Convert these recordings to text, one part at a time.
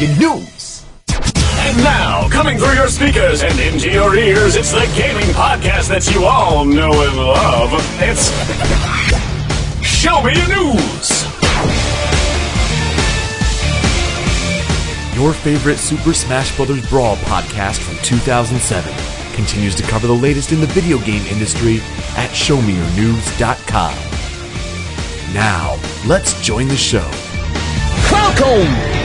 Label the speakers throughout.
Speaker 1: you news.
Speaker 2: And now, coming through your speakers and into your ears, it's the gaming podcast that you all know and love. It's Show Me Your News.
Speaker 1: Your favorite Super Smash Bros. Brawl podcast from 2007 continues to cover the latest in the video game industry at ShowMeYourNews.com. Now, let's join the show.
Speaker 3: Welcome!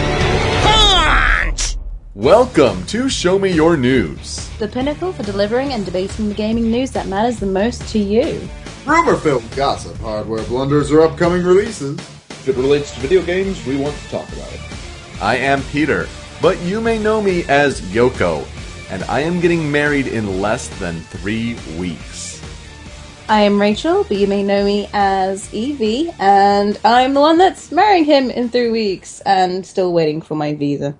Speaker 1: Welcome to Show Me Your News.
Speaker 4: the pinnacle for delivering and debating the gaming news that matters the most to you.
Speaker 5: Rumor filled gossip, hardware blunders, or upcoming releases.
Speaker 6: If it relates to video games, we want to talk about it.
Speaker 1: I am Peter, but you may know me as Yoko, and I am getting married in less than three weeks.
Speaker 4: I am Rachel, but you may know me as Evie, and I'm the one that's marrying him in three weeks and still waiting for my visa.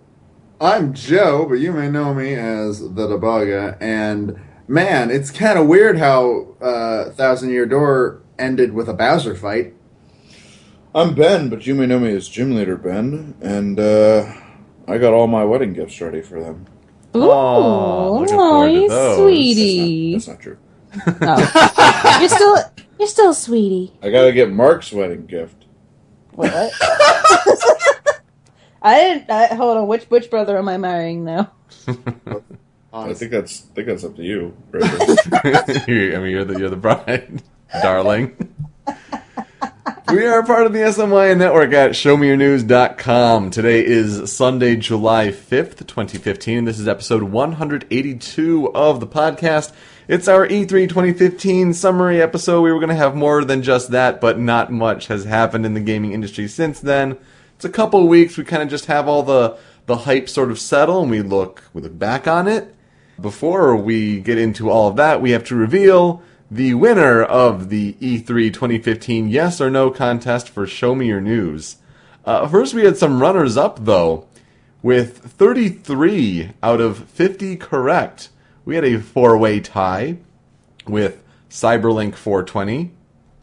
Speaker 5: I'm Joe, but you may know me as the Debugga, and man, it's kind of weird how uh, Thousand Year Door ended with a Bowser fight.
Speaker 6: I'm Ben, but you may know me as Gym Leader Ben, and uh, I got all my wedding gifts ready for them.
Speaker 4: Ooh,
Speaker 1: Aw, looking
Speaker 4: aw,
Speaker 1: forward to
Speaker 4: you sweetie.
Speaker 6: That's not true.
Speaker 4: Oh. you're still, you're still sweetie.
Speaker 6: I gotta get Mark's wedding gift.
Speaker 4: What? I didn't. I, hold on. Which which brother am I marrying now?
Speaker 6: I think that's I think that's up to you, Rachel.
Speaker 1: You're- I mean, you're the you're the bride, darling. we are part of the SMY network at ShowMeYourNews.com. Today is Sunday, July 5th, 2015. This is episode 182 of the podcast. It's our E E3 2015 summary episode. We were going to have more than just that, but not much has happened in the gaming industry since then. It's a couple weeks. We kind of just have all the the hype sort of settle, and we look we look back on it. Before we get into all of that, we have to reveal the winner of the E E3 2015 Yes or No contest for Show Me Your News. Uh, first, we had some runners up, though, with 33 out of 50 correct. We had a four way tie with Cyberlink 420,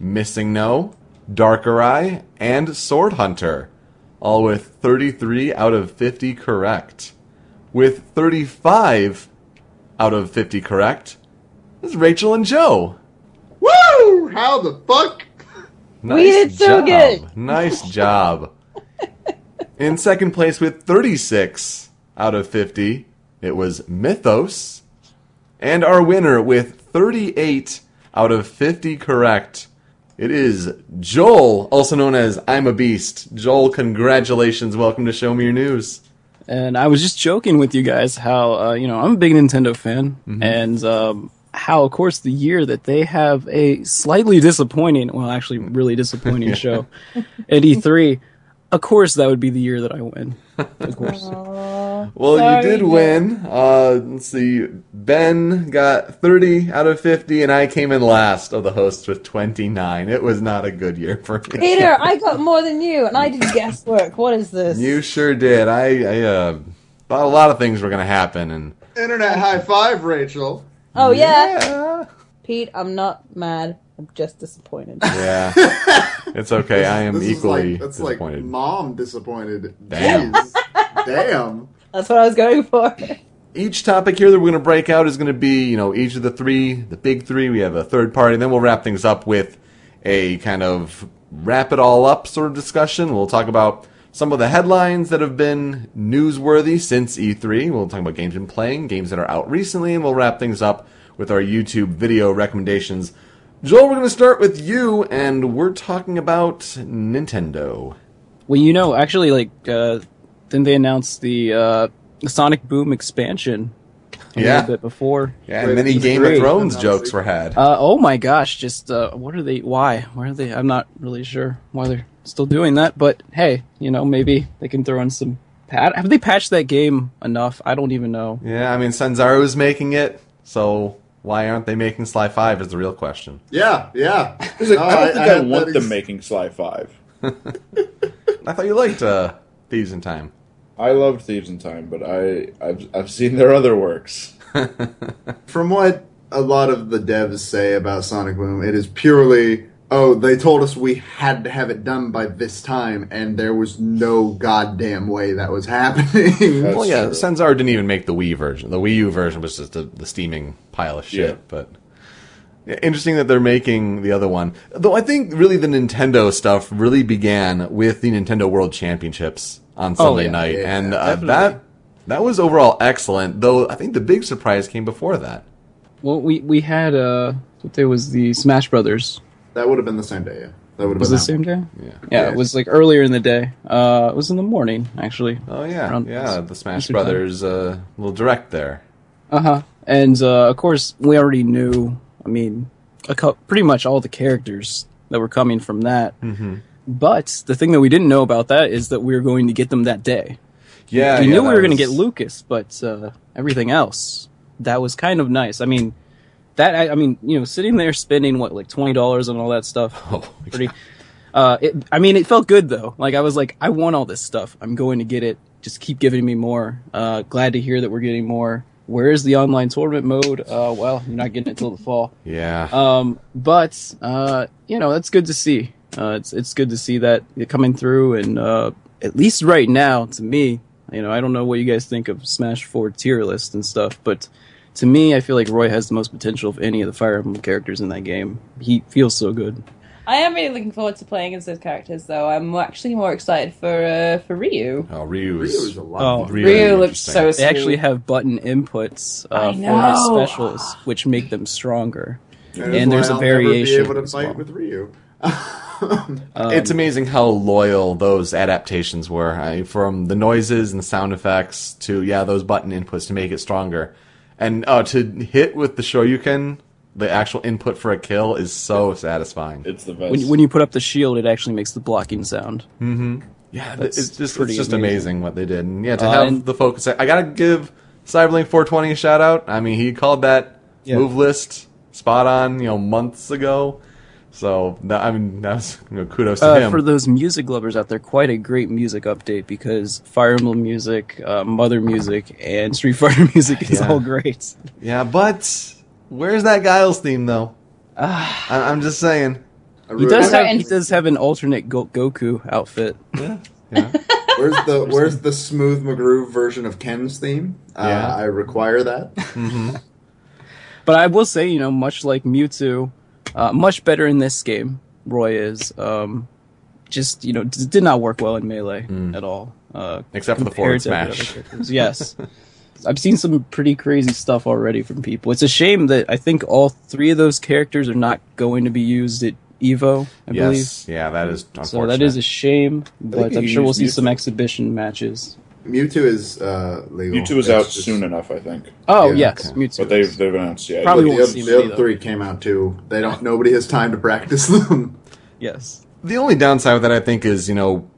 Speaker 1: Missing No, Darker Eye, and Sword Hunter, all with 33 out of 50 correct. With 35 out of 50 correct, is Rachel and Joe.
Speaker 5: Woo! How the fuck?
Speaker 1: Nice
Speaker 4: We did so
Speaker 1: job.
Speaker 4: good.
Speaker 1: Nice job. In second place with 36 out of 50, it was Mythos. And our winner with 38 out of 50 correct, it is Joel, also known as I'm a Beast. Joel, congratulations. Welcome to Show Me Your News.
Speaker 3: And I was just joking with you guys how uh, you know I'm a big Nintendo fan, and um, how of course the year that they have a slightly disappointing, well actually really disappointing show at E3, of course that would be the year that I win. Of course.
Speaker 1: Well,
Speaker 4: Sorry,
Speaker 1: you did
Speaker 4: Joel.
Speaker 1: win. Uh, let's see. Ben got 30 out of 50, and I came in last of the hosts with 29. It was not a good year for me.
Speaker 4: Peter, I got more than you, and I did guesswork. What is this?
Speaker 1: You sure did. I, I uh, thought a lot of things were going to happen, and
Speaker 5: Internet high five, Rachel.
Speaker 4: oh yeah.
Speaker 1: yeah,
Speaker 4: Pete, I'm not mad. I'm just disappointed.
Speaker 1: yeah. it's okay. I am
Speaker 5: This
Speaker 1: equally
Speaker 5: like, that's like
Speaker 1: disappointed.
Speaker 5: mom disappointed.
Speaker 1: Damn.
Speaker 5: Jeez. Damn.
Speaker 4: That's what I was going for.
Speaker 1: each topic here that we're going to break out is going to be, you know, each of the three, the big three. We have a third party, and then we'll wrap things up with a kind of wrap it all up sort of discussion. We'll talk about some of the headlines that have been newsworthy since E3. We'll talk about games been playing, games that are out recently, and we'll wrap things up with our YouTube video recommendations. Joel, we're going to start with you, and we're talking about Nintendo.
Speaker 3: Well, you know, actually, like, uh, didn't they announced the uh, Sonic Boom expansion a
Speaker 1: Yeah.
Speaker 3: little bit before?
Speaker 1: Yeah, and many
Speaker 5: it's
Speaker 1: Game of. Thrones jokes were had.
Speaker 3: Uh, oh my gosh, just uh, what are they? Why? Why are they? I'm not really sure why they're still doing that. But hey, you know, maybe they can throw in some pat. Have they patched that game enough? I don't even know.
Speaker 1: Yeah, I mean, Sanzaru's making it, so why aren't they making Sly 5 is the real question.
Speaker 5: Yeah, yeah.
Speaker 6: Is
Speaker 5: No,
Speaker 6: I don't think I,
Speaker 5: had
Speaker 6: want them
Speaker 5: ex-
Speaker 6: making Sly Five.
Speaker 1: I thought you liked uh, Thieves in Time.
Speaker 6: I loved Thieves in Time, but I I've I've seen their other works.
Speaker 5: From what a lot of the devs say about Sonic Boom, it is purely oh, they told us we had to have it done by this time, and there was no goddamn way that was happening.
Speaker 6: That's
Speaker 1: Well, yeah,
Speaker 6: true.
Speaker 1: Sanzaru didn't even make the Wii version. The Wii U version was just the, the steaming pile of shit.
Speaker 6: Yeah.
Speaker 1: But interesting that they're making the other one. Though I think really the Nintendo stuff really began with the Nintendo World Championships on Sunday
Speaker 3: yeah.
Speaker 1: night,
Speaker 5: Yeah,
Speaker 1: and uh, that that was overall excellent. Though I think the big surprise came before that.
Speaker 3: Well, we we had uh, there was the Smash Brothers.
Speaker 5: that would have been the same day. Yeah, that would have
Speaker 3: Was
Speaker 5: been
Speaker 3: it the same
Speaker 5: one.
Speaker 3: day?
Speaker 1: Yeah.
Speaker 3: Yeah,
Speaker 5: Yeah.
Speaker 3: it was like earlier in the day. Uh, it was in the morning actually.
Speaker 1: Oh yeah, yeah. The Smash
Speaker 3: Eastern.
Speaker 1: Brothers uh, little direct there.
Speaker 3: Uh huh. And uh, of course, we already knew. I mean, a cou- pretty much all the characters that were coming from that. Mm-hmm. But the thing that we didn't know about that is that we were going to get them that day.
Speaker 1: Yeah,
Speaker 3: we
Speaker 1: yeah,
Speaker 3: knew we were going to get Lucas, but uh, everything else that was kind of nice. I mean, that I, I mean, you know, sitting there spending what like twenty dollars on all that stuff.
Speaker 1: Oh,
Speaker 3: pretty. Uh, it, I mean, it felt good though. Like I was like, I want all this stuff. I'm going to get it. Just keep giving me more. Uh, glad to hear that we're getting more. Where is the online tournament mode? Uh, well, you're not getting it till the fall.
Speaker 1: Yeah.
Speaker 3: Um, but uh, you know, that's good to see. Uh, it's it's good to see that coming through, and uh, at least right now, to me, you know, I don't know what you guys think of Smash Four tier list and stuff, but to me, I feel like Roy has the most potential of any of the Fire Emblem characters in that game. He feels so good.
Speaker 4: I am really looking forward to playing as those characters, though. I'm actually more excited for uh, for Ryu.
Speaker 1: oh, Ryu's.
Speaker 5: Ryu's a lot.
Speaker 3: Oh,
Speaker 5: of
Speaker 4: Ryu looks so
Speaker 1: interesting.
Speaker 4: sweet.
Speaker 3: They actually have button inputs
Speaker 4: I
Speaker 3: uh, for
Speaker 4: know.
Speaker 3: his specials, which make them stronger.
Speaker 5: That is
Speaker 3: and there's a
Speaker 5: I'll never
Speaker 3: variation
Speaker 5: Be able to fight
Speaker 3: well.
Speaker 5: with Ryu.
Speaker 1: it's amazing how loyal those adaptations were I, from the noises and sound effects to yeah those button inputs to make it stronger and uh, to hit with the shoryuken the actual input for a kill is so satisfying
Speaker 6: It's the best.
Speaker 3: When, when you put up the shield, it actually makes the blocking sound.
Speaker 1: yeah
Speaker 3: That's
Speaker 1: it's just it's just
Speaker 3: amazing.
Speaker 1: amazing. what they did and yeah to
Speaker 3: Uh,
Speaker 1: have
Speaker 3: and-
Speaker 1: the focus I gotta give Cyberlink 420 a shout out I mean he called that
Speaker 3: Yeah.
Speaker 1: move list spot on you know months ago so I mean that's you know, kudos to
Speaker 3: Uh,
Speaker 1: him
Speaker 3: for those music lovers out there, quite a great music update because Fire Emblem music, uh, Mother music, and Street Fighter music is
Speaker 1: Yeah.
Speaker 3: all great.
Speaker 1: Yeah, but where's that Guile's theme though? I- I'm just saying.
Speaker 3: He does have he does have an alternate Go- Goku outfit.
Speaker 1: Yeah, yeah.
Speaker 5: Where's the Where's the smooth McGroove version of Ken's theme? Uh,
Speaker 1: Yeah.
Speaker 5: I require that.
Speaker 3: But I will say, you know, much like Mewtwo, uh, much better in this game. Roy is um, just you know d- did not work well in melee at all. Uh,
Speaker 1: Except for the
Speaker 3: compared
Speaker 1: forward
Speaker 3: to the
Speaker 1: smash.
Speaker 3: Yes. I've seen some pretty crazy stuff already from people. It's a shame that I think all three of those characters are not going to be used at Evo, I believe.
Speaker 1: yes, yeah, that is unfortunate.
Speaker 3: So that is a shame, but I'm sure we'll see some exhibition matches.
Speaker 5: Mewtwo is uh, legal.
Speaker 6: Mewtwo is
Speaker 5: It's
Speaker 6: out
Speaker 5: just-
Speaker 6: soon enough, I think.
Speaker 3: Oh
Speaker 5: Yeah,
Speaker 3: yes,
Speaker 1: okay.
Speaker 3: Mewtwo.
Speaker 6: But they've they've announced yeah.
Speaker 3: Probably
Speaker 5: The,
Speaker 3: won't
Speaker 5: other,
Speaker 3: see
Speaker 5: the
Speaker 3: many,
Speaker 5: other
Speaker 3: though.
Speaker 5: three came out too. They don't. Nobody has time to practice them.
Speaker 3: yes.
Speaker 1: the only downside with that. I think is you know,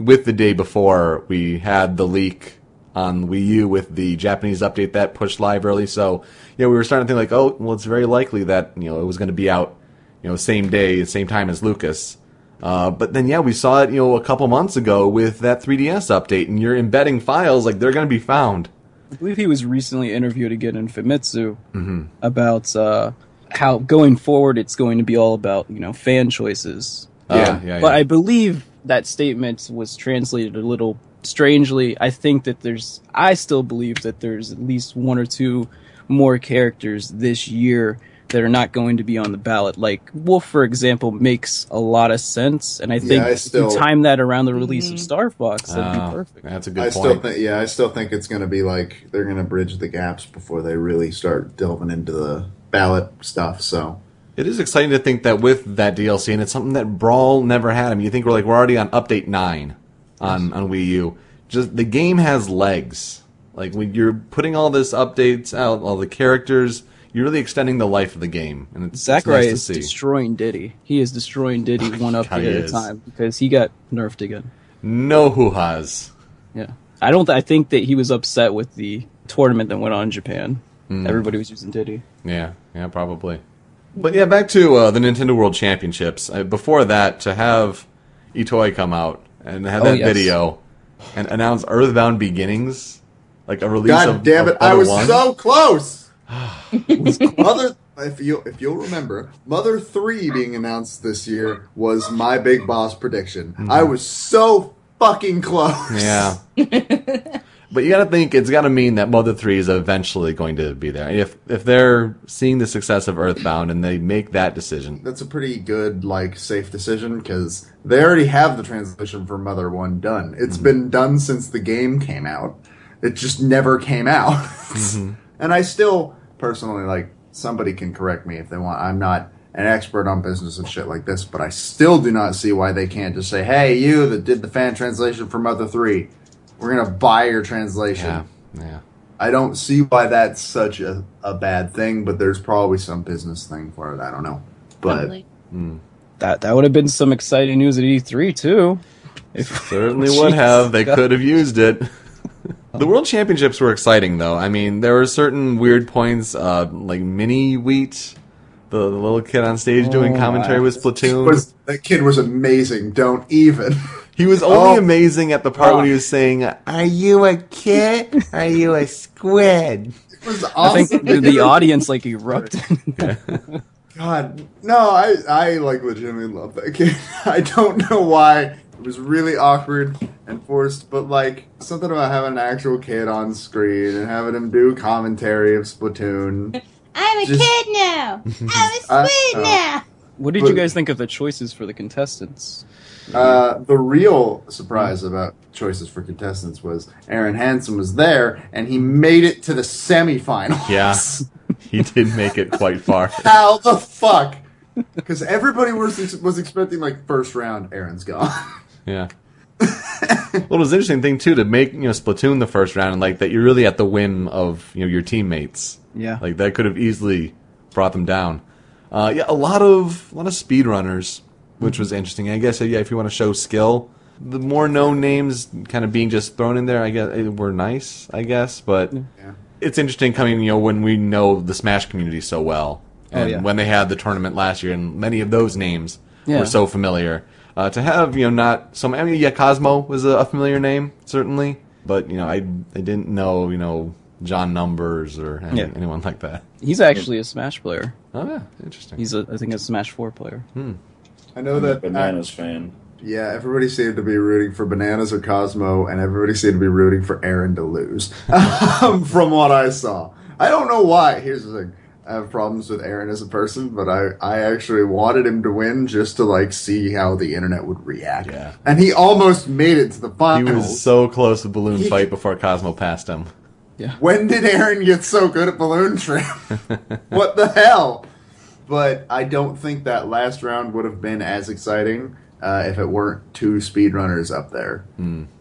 Speaker 1: with the day before we had the leak on Wii U with the Japanese update that pushed live early. So yeah, we were starting to think like, oh, well, it's very likely that you know it was going to be out, you know, same day, same time as Lucas. Uh, but then yeah, we saw it you know a couple months ago with that 3DS update, and you're embedding files like they're going to be found.
Speaker 3: I believe he was recently interviewed again in Famitsu
Speaker 1: Mm-hmm.
Speaker 3: about uh, how going forward it's going to be all about you know fan choices.
Speaker 1: Yeah,
Speaker 3: Um,
Speaker 1: yeah,
Speaker 3: But
Speaker 1: yeah.
Speaker 3: I believe that statement was translated a little strangely. I think that there's, I still believe that there's at least one or two more characters this year that are not going to be on the ballot. Like Wolf, for example, makes a lot of sense, and I think
Speaker 5: I
Speaker 3: if
Speaker 5: still-
Speaker 3: you time that around the release of mm-hmm. Star Fox, that'd
Speaker 1: Oh,
Speaker 3: be ah, perfect.
Speaker 1: That's a good
Speaker 5: I
Speaker 1: point.
Speaker 5: still think. Yeah, I still think it's going to be like they're going to bridge the gaps before they really start delving into the ballot stuff. So
Speaker 1: It is exciting to think that with that DLC, and it's something that Brawl never had. I mean, you think we're like we're already on update nine on on Wii U. Just the game has legs. Like when you're putting all this updates out, all the characters, you're really extending the life of the game, and it's, it's nice
Speaker 3: is
Speaker 1: to see.
Speaker 3: destroying Diddy. He is destroying Diddy one
Speaker 1: up
Speaker 3: update at a time because he got nerfed again.
Speaker 1: no hoo ha's.
Speaker 3: Yeah, I don't. I think that he was upset with the tournament that went on in Japan.
Speaker 1: Hmm.
Speaker 3: Everybody was using Diddy.
Speaker 1: Yeah, yeah, probably. But yeah, back to uh, the Nintendo World Championships. Uh, before that, to have Itoi come out and have
Speaker 3: Oh,
Speaker 1: that
Speaker 3: yes.
Speaker 1: video and announce Earthbound Beginnings, like a release
Speaker 5: God
Speaker 1: of
Speaker 5: damn
Speaker 1: of
Speaker 5: it, I
Speaker 1: Other
Speaker 5: was
Speaker 1: One.
Speaker 5: so close. other if you if you'll remember, Mother Three being announced this year was my big boss prediction. Mm-hmm. I was so fucking close.
Speaker 1: Yeah. but you got to think it's got to mean that Mother 3 is eventually going to be there. If if they're seeing the success of Earthbound and they make that decision.
Speaker 5: That's a pretty good, like, safe decision because they already have the translation for Mother One done. It's mm-hmm. been done since the game came out. It just never came out, mm-hmm. and I still personally like. Somebody can correct me if they want. I'm not an expert on business and shit like this, but I still do not see why they can't just say, "Hey, you that did the fan translation for Mother Three, we're gonna buy your translation."
Speaker 1: Yeah. Yeah.
Speaker 5: I don't see why that's such a, a bad thing, but there's probably some business thing for it. I don't know. But
Speaker 4: Probably. Hmm.
Speaker 3: That that would have been some exciting news at E3 too. If
Speaker 1: Certainly would have. They could have used it. The World Championships were exciting, though. I mean, there were certain weird points, uh, like Mini Wheat, the, the little kid on stage doing
Speaker 3: Oh,
Speaker 1: commentary
Speaker 3: my.
Speaker 1: with Splatoon.
Speaker 5: was that kid was amazing. Don't even.
Speaker 1: He was only
Speaker 5: Oh.
Speaker 1: amazing at the part when he was saying, "Are you a kid? Are you a squid?"
Speaker 5: It was awesome.
Speaker 3: I think the, the audience like erupted.
Speaker 5: God, no, I I like legitimately love that kid. I don't know why. It was really awkward and forced, but like something about having an actual kid on screen and having him do commentary of Splatoon.
Speaker 4: I'm a
Speaker 5: Just-
Speaker 4: kid now. I'm a
Speaker 5: Uh,
Speaker 4: squid
Speaker 5: oh.
Speaker 4: now.
Speaker 3: what did
Speaker 5: But-
Speaker 3: you guys think of the choices for the contestants?
Speaker 5: Uh, the real surprise about choices for contestants was Arin Hanson was there and he made it to the semifinals.
Speaker 1: Yeah, he did make it quite far.
Speaker 5: How the fuck? Because everybody was was expecting like first round. Arin's gone.
Speaker 1: Yeah. well, it was an interesting thing too to make you know Splatoon the first round, and like that you're really at the whim of you know your teammates.
Speaker 3: Yeah.
Speaker 1: Like that could have easily brought them down. Uh, yeah, a lot of a lot of speedrunners, which was interesting. I guess yeah, if you want to show skill, the more known names kind of being just thrown in there, I guess eh, were nice. I guess, but
Speaker 5: Yeah.
Speaker 1: it's interesting coming you know when we know the Smash community so well,
Speaker 3: Oh,
Speaker 1: and
Speaker 3: yeah.
Speaker 1: when they had the tournament last year, and many of those names
Speaker 3: Yeah.
Speaker 1: were so familiar. Uh, to have you know not some I mean yeah Cosmo was a, a familiar name certainly, but you know I I didn't know you know John Numbers or any,
Speaker 3: Yeah.
Speaker 1: anyone like that.
Speaker 3: He's actually a Smash player.
Speaker 1: Oh yeah, interesting.
Speaker 3: He's a I think a Smash Four player. Hmm.
Speaker 5: I know that
Speaker 6: Bananas fan.
Speaker 5: Yeah, everybody seemed to be rooting for Bananas or Cosmo, and everybody seemed to be rooting for Arin to lose. um, from what I saw, I don't know why. Here's the thing: I have problems with Arin as a person, but I I actually wanted him to win just to like see how the internet would react.
Speaker 1: Yeah.
Speaker 5: and he almost made it to the
Speaker 1: final
Speaker 5: he
Speaker 1: was so close to balloon
Speaker 5: He-
Speaker 1: fight before Cosmo passed him. Yeah.
Speaker 5: when did Arin get so good at Balloon Trip? what the hell? But I don't think that last round would have been as exciting uh, if it weren't two speedrunners up there.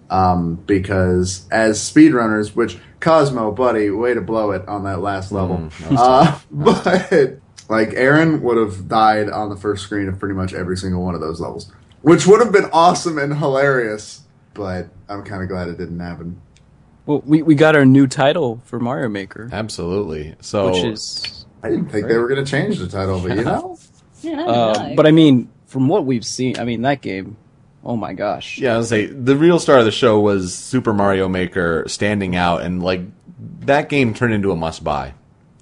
Speaker 5: Um, because as speedrunners, which Cosmo, buddy, way to blow it on that last level. uh, but like Arin would have died on the first screen of pretty much every single one of those levels, which would have been awesome and hilarious. But I'm kind of glad it didn't happen.
Speaker 3: Well, we, we got our new title for Mario Maker,
Speaker 1: Absolutely. So
Speaker 3: which is.
Speaker 5: I didn't think they were going to change the title, but you know.
Speaker 4: Yeah,
Speaker 3: Uh, but I mean, from what we've seen, I mean that game. Oh my gosh!
Speaker 1: Yeah, I was say the real star of the show was Super Mario Maker standing out, and like that game turned into a must buy.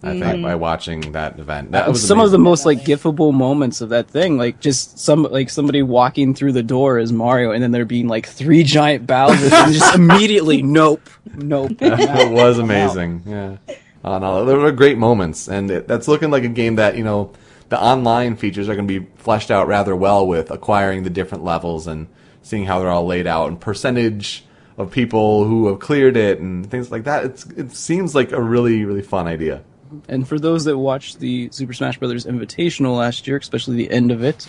Speaker 1: I think by watching that event, that was
Speaker 3: some of the most like gifable moments of that thing, like just some like somebody walking through the door as Mario, and then there being like three giant Bowsers, and just immediately, nope, nope.
Speaker 1: it was amazing. Yeah, uh, no, there were great moments, and it, that's looking like a game that you know the online features are going to be fleshed out rather well with acquiring the different levels and seeing how they're all laid out and percentage of people who have cleared it and things like that. It's it seems like a really really fun idea.
Speaker 3: And for those that watched the Super Smash Bros. Invitational last year, especially the end of it,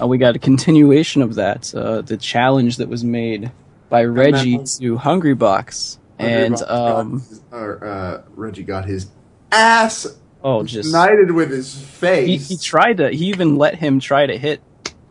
Speaker 3: uh, we got a continuation of that. Uh, the challenge that was made by Reggie to Hungry Box, and um,
Speaker 5: or, uh, Reggie got his ass
Speaker 3: oh, just
Speaker 5: knighted with his face.
Speaker 3: he tried to. He even let him try to hit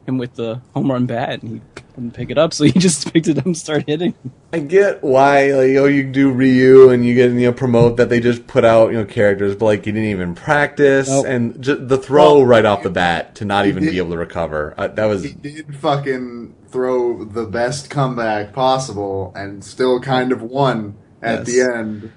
Speaker 3: him with the home run bat, and he couldn't pick it up, so he just picked it up and started hitting.
Speaker 1: I get why, like, oh, you do Ryu and you get, you know, promote that they just put out, you know, characters, but like, you didn't even practice,
Speaker 3: Nope.
Speaker 1: and ju- the throw
Speaker 5: Well,
Speaker 1: right off the bat to not even
Speaker 5: did-
Speaker 1: be able to recover. Uh, that was,
Speaker 5: he did fucking throw the best comeback possible and still kind of won at
Speaker 3: Yes.
Speaker 5: the end.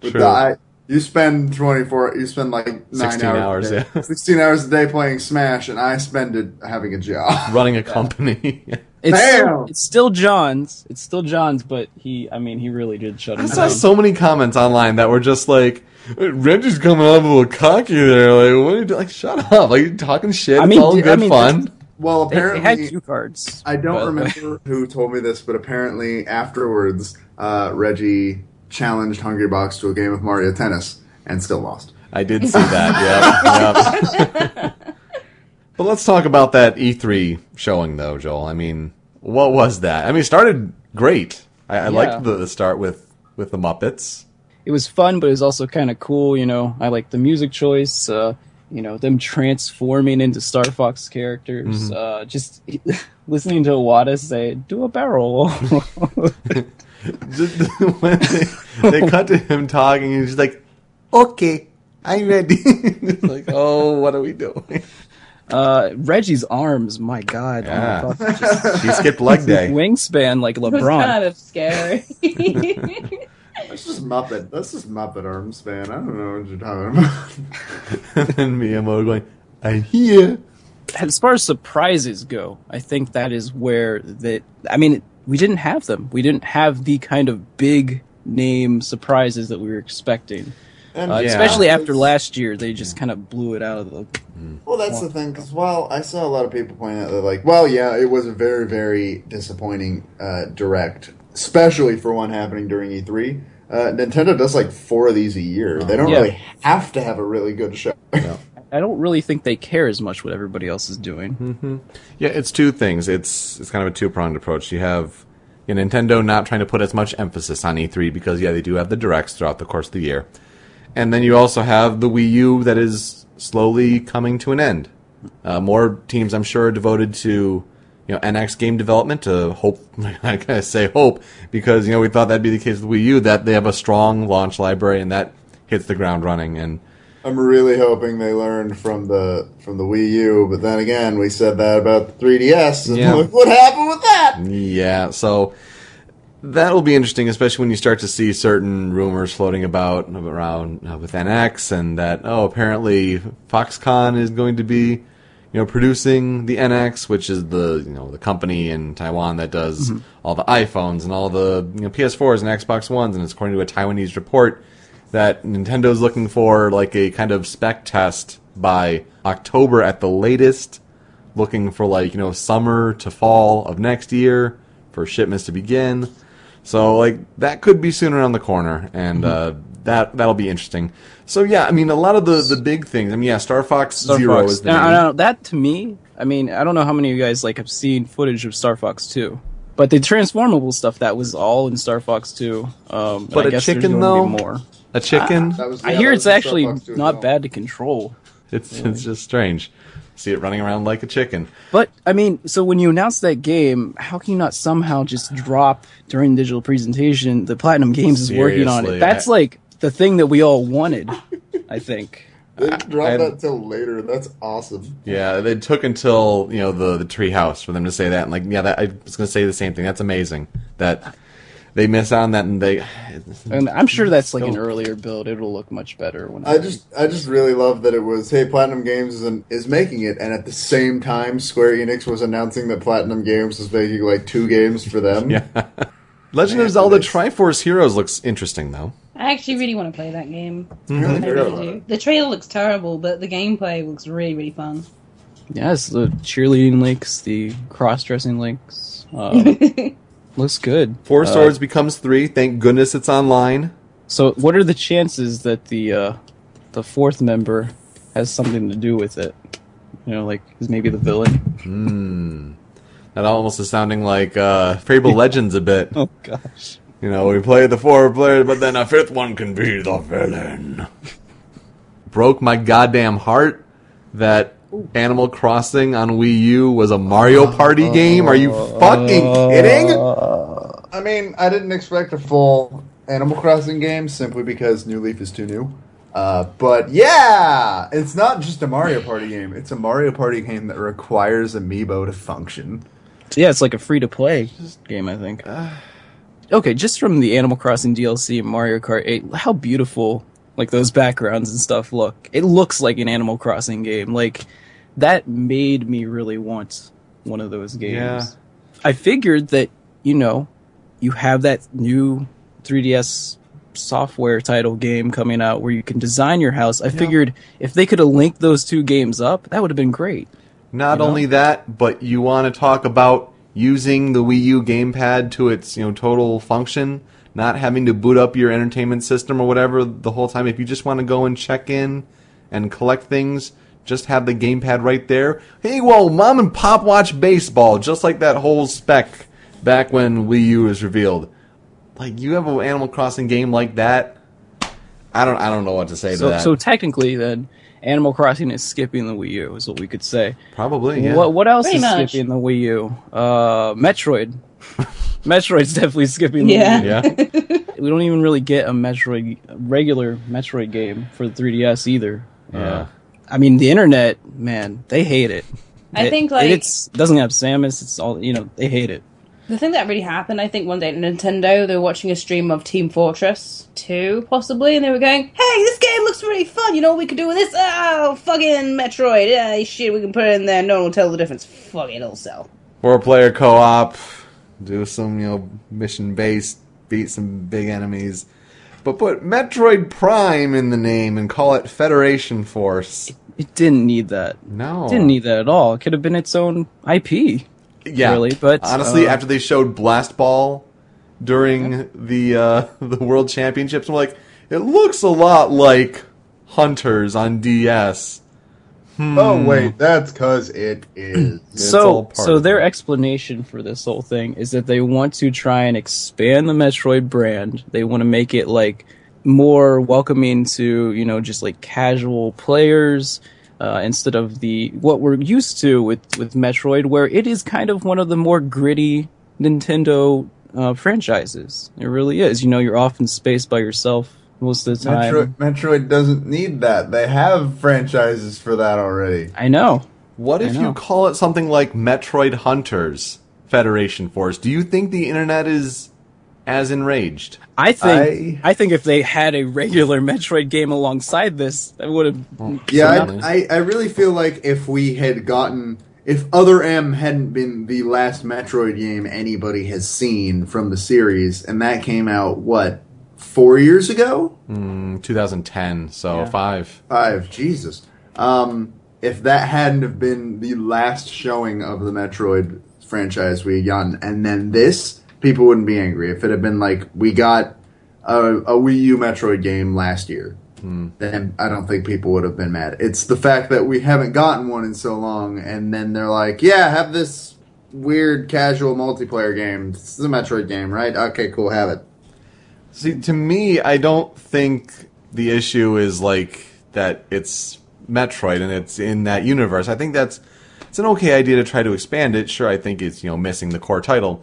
Speaker 5: But
Speaker 1: True.
Speaker 5: the, I, You spend twenty four. You spend like nine
Speaker 1: 16
Speaker 5: hours,
Speaker 1: hours,
Speaker 5: day,
Speaker 1: yeah.
Speaker 5: sixteen hours a day playing Smash, and I spend it having a job.
Speaker 1: Running a company.
Speaker 3: It's
Speaker 5: Damn!
Speaker 3: still, it's still John's. It's still John's, but he, I mean, he really did shut
Speaker 1: I saw
Speaker 3: down.
Speaker 1: so many comments online that were just like, Reggie's coming off a little cocky there. Like, what are you doing? Like, shut up. Like, you're talking shit.
Speaker 3: I mean,
Speaker 1: it's all
Speaker 3: dude,
Speaker 1: good
Speaker 3: I mean,
Speaker 1: fun.
Speaker 5: Well,
Speaker 3: They, they
Speaker 5: apparently,
Speaker 3: had cue cards.
Speaker 5: I don't
Speaker 3: but-
Speaker 5: remember who told me this, but apparently afterwards, uh, Reggie challenged Hungry Box to a game of Mario Tennis and still lost.
Speaker 1: I did see that. yep, yep. But let's talk about that E3 showing, though, Joel. I mean, what was that? I mean, it started great. I, I
Speaker 3: Yeah.
Speaker 1: liked the, the start with with the Muppets.
Speaker 3: it was fun, but it was also kind of cool. You know, I like the music choice. Uh, you know, them transforming into Star Fox characters.
Speaker 1: Mm-hmm.
Speaker 3: Uh, just listening to Iwata say, "Do a barrel roll."
Speaker 1: when they, they cut to him talking, and he's like, "Okay, I'm ready." It's like, oh, what are we doing?
Speaker 3: uh, Reggie's arms, my God,
Speaker 1: Yeah.
Speaker 3: oh my God, just
Speaker 1: She skipped leg day.
Speaker 3: wingspan like
Speaker 4: It was
Speaker 3: LeBron.
Speaker 4: kind of scary.
Speaker 5: That's just Muppet. That's just Muppet arm span. I don't know what you're talking about.
Speaker 1: and then Miyamoto going, "I'm here."
Speaker 3: as far as surprises go, I think that is where that. I mean, we didn't have them. We didn't have the kind of big name surprises that we were expecting.
Speaker 5: And
Speaker 3: Uh,
Speaker 1: Yeah.
Speaker 3: Especially after last year, they just kind of blew it out of the.
Speaker 5: Well, that's the thing. Because while I saw a lot of people point out that, like, well, yeah, it was a very, very disappointing uh, direct, especially for one happening during E3. Uh, Nintendo does like four of these a year. They don't
Speaker 3: Yeah.
Speaker 5: really have to have a really good show.
Speaker 3: I don't really think they care as much what everybody else is doing.
Speaker 1: Yeah, it's two things. It's it's kind of a two pronged approach. You have you know, Nintendo not trying to put as much emphasis on E3 because yeah, they do have the directs throughout the course of the year, and then you also have the Wii U that is slowly coming to an end. Uh, more teams, I'm sure, are devoted to you know NX game development to hope. I gotta say hope because you know we thought that'd be the case with Wii U that they have a strong launch library and that hits the ground running and.
Speaker 5: I'm really hoping they learned from the from the Wii U, but then again, we said that about the 3DS, and
Speaker 1: Yeah.
Speaker 5: look what happened with that.
Speaker 1: Yeah, so that'll be interesting, especially when you start to see certain rumors floating about around uh, with NX, and that oh, apparently Foxconn is going to be, you know, producing the NX, which is the you know the company in Taiwan that does all the iPhones and all the you know PS4s and Xbox Ones, and it's according to a Taiwanese report that Nintendo's looking for like a kind of spec test by October at the latest looking for like you know summer to fall of next year for shipments to begin. So like that could be soon around the corner, and uh, that that'll be interesting. So yeah, I mean a lot of the the big things. I mean yeah, Star Fox
Speaker 3: Star
Speaker 1: Zero
Speaker 3: Fox.
Speaker 1: is the
Speaker 3: Now,
Speaker 1: main-
Speaker 3: now, that to me, I mean, I don't know how many of you guys like have seen footage of Star Fox 2. But the transformable stuff that was all in Star Fox 2. Um,
Speaker 1: But
Speaker 3: I
Speaker 1: a chicken, though?
Speaker 3: more.
Speaker 1: A chicken.
Speaker 5: Ah, that was,
Speaker 3: I hear
Speaker 5: that
Speaker 3: it's
Speaker 5: was
Speaker 3: actually
Speaker 5: Fox 2 as
Speaker 3: not
Speaker 5: well.
Speaker 3: bad to control.
Speaker 1: it's it's just strange. See it running around like a chicken.
Speaker 3: But I mean, so when you announce that game, how can you not somehow just drop during the digital presentation the Platinum Games is working on it? That's
Speaker 1: I-
Speaker 3: like the thing that we all wanted. I think.
Speaker 5: They didn't drop
Speaker 1: I-
Speaker 5: that till later. That's awesome.
Speaker 1: Yeah, it took until you know the the treehouse for them to say that. And like, yeah, that, I was going to say the same thing. That's amazing that they miss out on that, and they.
Speaker 3: And I'm sure that's like an
Speaker 1: Don't-
Speaker 3: earlier build. It'll look much better when
Speaker 5: I just, I just really love that it was. Hey, Platinum Games is, an, is making it, and at the same time, Square Enix was announcing that Platinum Games was making like two games for them.
Speaker 1: Yeah. Legend of Zelda Triforce Heroes looks interesting though.
Speaker 4: I actually really want to play that game.
Speaker 5: Really
Speaker 4: I really do. The trailer looks terrible, but the gameplay looks really, really fun.
Speaker 3: Yes, the cheerleading links, the cross-dressing links, uh, looks good.
Speaker 1: Four
Speaker 3: Uh,
Speaker 1: Swords becomes three. Thank goodness it's online.
Speaker 3: So, what are the chances that the uh, the fourth member has something to do with it? You know, like is maybe the villain. Hmm.
Speaker 1: That almost is sounding like uh, Fable Legends a bit.
Speaker 3: Oh gosh.
Speaker 1: You know, we play the four players, but then a fifth one can be the villain. Broke my goddamn heart that Animal Crossing on Wii U was a Mario Party uh, game. Are you fucking uh, kidding?
Speaker 5: I mean, I didn't expect a full Animal Crossing game simply because New Leaf is too new. Uh, but yeah, it's not just a Mario Party game. It's a Mario Party game that requires amiibo to function.
Speaker 3: So yeah, it's like a free to play game, I think. Uh. okay, just from the Animal Crossing DLC and Mario Kart 8, how beautiful like those backgrounds and stuff look. It looks like an Animal Crossing game. Like that made me really want one of those games.
Speaker 1: Yeah.
Speaker 3: I figured that you know you have that new 3DS software title game coming out where you can design your house. I figured if they could have linked those two games up, that would have been great.
Speaker 1: Not
Speaker 3: You know?
Speaker 1: only that, but you want to talk about using the Wii U gamepad to its you know total function, not having to boot up your entertainment system or whatever the whole time. If you just want to go and check in and collect things, just have the gamepad right there. Hey, whoa, mom and pop watch baseball, just like that whole spec back when Wii U was revealed. Like you have an Animal Crossing game like that. I don't I don't know what to say to that.
Speaker 3: so technically, then Animal Crossing is skipping the Wii U, is what we could say.
Speaker 1: Probably, yeah.
Speaker 3: What what else
Speaker 4: Pretty
Speaker 3: is
Speaker 4: much.
Speaker 3: skipping the Wii U? Uh, Metroid. Metroid's definitely skipping.
Speaker 4: Yeah.
Speaker 3: The Wii
Speaker 1: yeah.
Speaker 3: We don't even really get a Metroid a regular Metroid game for the 3DS either.
Speaker 1: Yeah.
Speaker 3: Uh, I mean, the internet, man, they hate it.
Speaker 4: I
Speaker 3: It-
Speaker 4: think, like-
Speaker 3: it's doesn't have Samus. It's all you know. They hate it.
Speaker 4: The thing that really happened, I think, one day at Nintendo, they were watching a stream of Team Fortress 2, possibly, and they were going, Hey, this game looks really fun. You know what we could do with this? Oh, fucking Metroid. Yeah, shit, we can put it in there. No one will tell the difference. Fuck it, it'll sell.
Speaker 1: four player co-op, do some you know mission based, beat some big enemies, but put Metroid Prime in the name and call it Federation Force.
Speaker 3: It didn't need that.
Speaker 1: No,
Speaker 3: It didn't need that at all. It could have been its own IP.
Speaker 1: yeah,
Speaker 3: really, but,
Speaker 1: honestly,
Speaker 3: uh,
Speaker 1: after they showed Blast Ball during the uh, the World Championships, I'm like, it looks a lot like Hunters on DS.
Speaker 5: Oh wait, that's because it is.
Speaker 3: So, so their explanation for this whole thing is that they want to try and expand the Metroid brand. They want to make it like more welcoming to you know just like casual players uh, instead of the what we're used to with with Metroid, where it is kind of one of the more gritty Nintendo uh, franchises. It really is. You know, you're off in space by yourself most of the time.
Speaker 5: Metroid, Metroid doesn't need that. They have franchises for that already.
Speaker 3: I know.
Speaker 1: What if
Speaker 3: I
Speaker 1: you call it something like Metroid Hunters Federation Force? Do you think the internet is as enraged?
Speaker 3: I think
Speaker 5: I-
Speaker 3: I, think if they had a regular Metroid game alongside this, that would have.
Speaker 5: Yeah, I, I, I really feel like if we had gotten. If Other M hadn't been the last Metroid game anybody has seen from the series, and that came out, what, four years ago?
Speaker 1: Mm, 2010, so
Speaker 3: Yeah.
Speaker 1: five.
Speaker 5: Five, Jesus. Um, if that hadn't have been the last showing of the Metroid franchise we had gotten, and then this, people wouldn't be angry. If it had been like, we got a, a Wii U Metroid game last year, then I don't think people would have been mad. It's the fact that we haven't gotten one in so long, and then they're like, yeah, have this weird casual multiplayer game. This is a Metroid game, right? Okay, cool, have it.
Speaker 1: See, to me, I don't think the issue is like that it's Metroid and it's in that universe. I think that's it's an okay idea to try to expand it. Sure, I think it's you know missing the core title.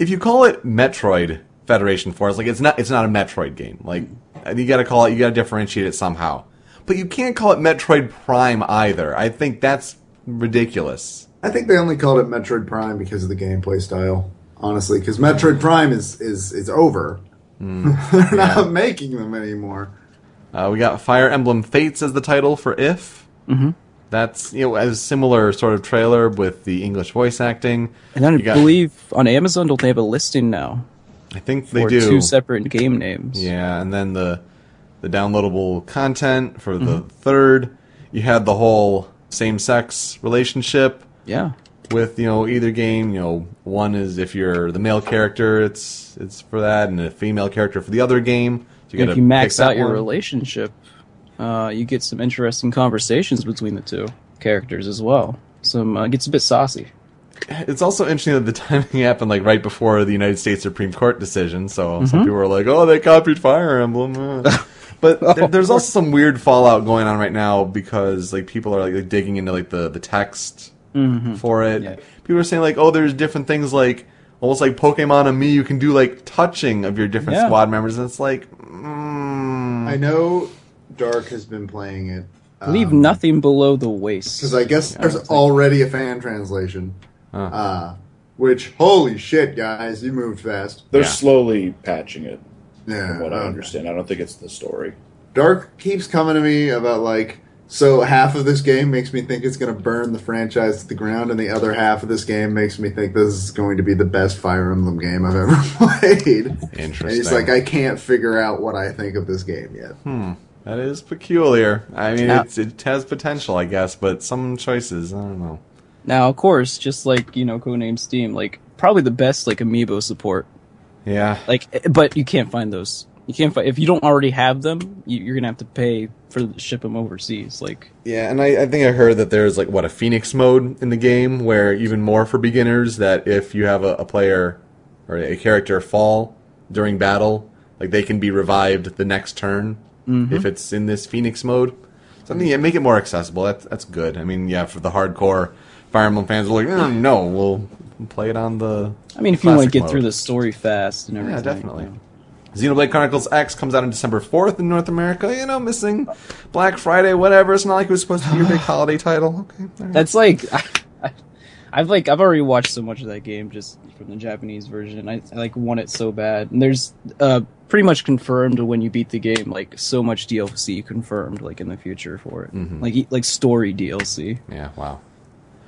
Speaker 1: If you call it Metroid Federation Force, like it's not it's not a Metroid game. Like you got to call it, you got to differentiate it somehow. But you can't call it Metroid Prime either. I think that's ridiculous.
Speaker 5: I think they only called it Metroid Prime because of the gameplay style. Honestly, because Metroid Prime is is is over. They're not making them anymore.
Speaker 1: Uh, we got Fire Emblem Fates as the title for If. Mm-hmm. That's you know a similar sort of trailer with the English voice acting.
Speaker 3: And I
Speaker 1: got-
Speaker 3: believe on Amazon, don't they have a listing now
Speaker 1: I think they do.
Speaker 3: two separate game names?
Speaker 1: yeah, and then the the downloadable content for the third. You had the whole same sex relationship
Speaker 3: Yeah.
Speaker 1: With you know either game. You know, one is if you're the male character, it's it's for that, and a female character for the other game. So you
Speaker 3: if you max out your
Speaker 1: one.
Speaker 3: relationship, uh, you get some interesting conversations between the two characters as well. Some uh, gets a bit saucy.
Speaker 1: It's also interesting that the timing happened like right before the United States Supreme Court decision. So
Speaker 3: Mm-hmm.
Speaker 1: some people were like, "Oh, they copied Fire Emblem." uh." but there, there's also some weird fallout going on right now because like people are like, digging into like the the text for it.
Speaker 3: Yeah.
Speaker 1: People are saying like, "Oh, there's different things like almost like Pokemon and me. You can do like touching of your different
Speaker 3: Yeah.
Speaker 1: squad members." And it's like, mm,
Speaker 5: I know Dark has been playing it.
Speaker 3: Leave nothing below the waist.
Speaker 5: because I guess
Speaker 3: Yeah,
Speaker 5: there's
Speaker 3: it's
Speaker 5: already a fan translation. Uh, which holy shit, guys, you moved fast.
Speaker 6: They're
Speaker 1: Yeah.
Speaker 6: slowly patching it,
Speaker 5: Yeah,
Speaker 6: from what I understand. I don't think it's the story.
Speaker 5: Dark keeps coming to me about like so half of this game makes me think it's going to burn the franchise to the ground, and the other half of this game makes me think this is going to be the best Fire Emblem game I've ever played. Interesting. And
Speaker 1: Interesting.
Speaker 5: he's like, I can't figure out what I think of this game yet. Hmm.
Speaker 1: That is peculiar. I mean,
Speaker 3: Now-
Speaker 1: it's, it has potential, I guess, but some choices, I don't know.
Speaker 3: Now, of course, just like you know, codename Steam, like probably the best like amiibo support.
Speaker 1: Yeah.
Speaker 3: Like, eh, but you can't find those. You can't find if you don't already have them. You, you're gonna have to pay for ship them overseas. Like,
Speaker 1: Yeah, and I, I think I heard that there's like what a Phoenix mode in the game, where even more for beginners. That if you have a, a player or a character fall during battle, like they can be revived the next turn if it's in this Phoenix mode. So I mean, yeah, make it more accessible. That's that's good. I mean, yeah, for the hardcore Fire Emblem fans, are like, "Mm, no, we'll play it on the.
Speaker 3: I mean, if you want to get
Speaker 1: mode.
Speaker 3: through the story fast and everything.
Speaker 1: yeah definitely.
Speaker 3: you know.
Speaker 1: Xenoblade Chronicles X comes out on December 4th in North America. You know, missing Black Friday, whatever. It's not like it was supposed to be your big holiday title. Okay. right.
Speaker 3: That's like, I, I've like I've already watched so much of that game just from the Japanese version. I, I like want it so bad, and there's uh pretty much confirmed when you beat the game, like so much DLC confirmed, like in the future for it,
Speaker 1: Mm-hmm.
Speaker 3: like like story DLC.
Speaker 1: Yeah, wow.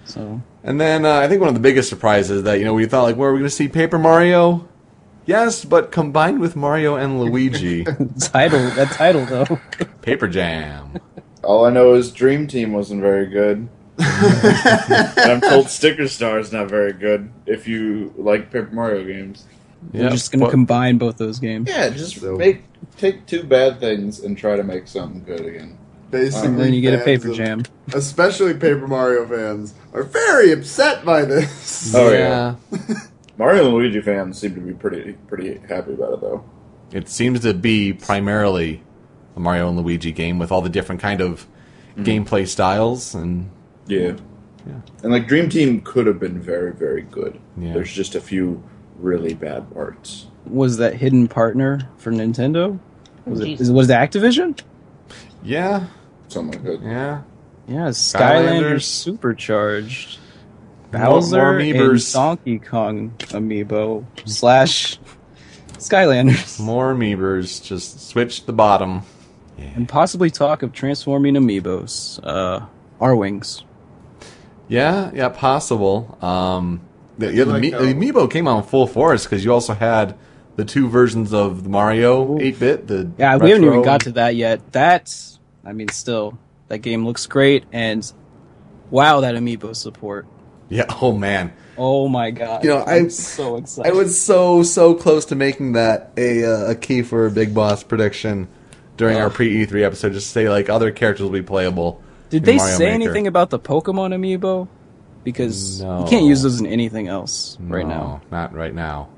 Speaker 3: So
Speaker 1: And then uh, I think one of the biggest surprises that, you know, we thought, like, where are we going to see Paper Mario? Yes, but combined with Mario and Luigi.
Speaker 3: title that title though.
Speaker 1: Paper Jam.
Speaker 6: All I know is Dream Team wasn't very good. and I'm told Sticker Star is not very good if you like Paper Mario games.
Speaker 3: We're
Speaker 1: Yeah,
Speaker 3: just gonna
Speaker 1: but-
Speaker 3: combine both those games.
Speaker 6: Yeah, just
Speaker 5: So-
Speaker 6: make take two bad things and try to make something good again.
Speaker 5: Basically, uh,
Speaker 3: And then you get a
Speaker 5: fans
Speaker 3: paper
Speaker 5: of-
Speaker 3: jam.
Speaker 5: especially Paper Mario fans, are very upset by this.
Speaker 6: Oh, yeah. Mario and Luigi fans seem to be pretty pretty happy about it though.
Speaker 1: It seems to be primarily a Mario and Luigi game with all the different kind of mm-hmm. gameplay styles and
Speaker 6: Yeah.
Speaker 1: Yeah.
Speaker 6: And like Dream Team could have been very very good.
Speaker 1: Yeah.
Speaker 6: There's just a few really bad parts.
Speaker 3: Was that hidden partner for Nintendo? Was it
Speaker 4: Jeez.
Speaker 3: is- was it Activision?
Speaker 1: yeah,
Speaker 6: Something like that.
Speaker 1: yeah.
Speaker 3: Yeah, Skylanders,
Speaker 1: Skylanders.
Speaker 3: supercharged.
Speaker 1: More-
Speaker 3: Bowser
Speaker 1: more
Speaker 3: and Donkey Kong amiibo slash Skylanders,
Speaker 1: More amiibers. Just switch the bottom.
Speaker 3: and possibly talk of transforming amiibos. Uh, Arwings.
Speaker 1: Yeah, yeah, possible. Um, the, yeah, the,
Speaker 5: like
Speaker 1: Mi-
Speaker 5: how-
Speaker 1: the amiibo came out in full force because you also had the two versions of the Mario 8-bit. The
Speaker 3: Yeah, we haven't even got to that yet. That's, I mean, still that game looks great, and wow, that amiibo support.
Speaker 1: Yeah. Oh man.
Speaker 3: Oh my god!
Speaker 1: You know,
Speaker 3: I'm
Speaker 1: I-
Speaker 3: so excited.
Speaker 1: I was so so close to making that a uh, a key for a big boss prediction during our pre E3 episode. Just say like other characters will be playable.
Speaker 3: Did they
Speaker 1: Mario
Speaker 3: say
Speaker 1: Maker.
Speaker 3: anything about the Pokemon amiibo? Because
Speaker 1: No.
Speaker 3: you can't use those in anything else right
Speaker 1: No,
Speaker 3: now.
Speaker 1: Not right now.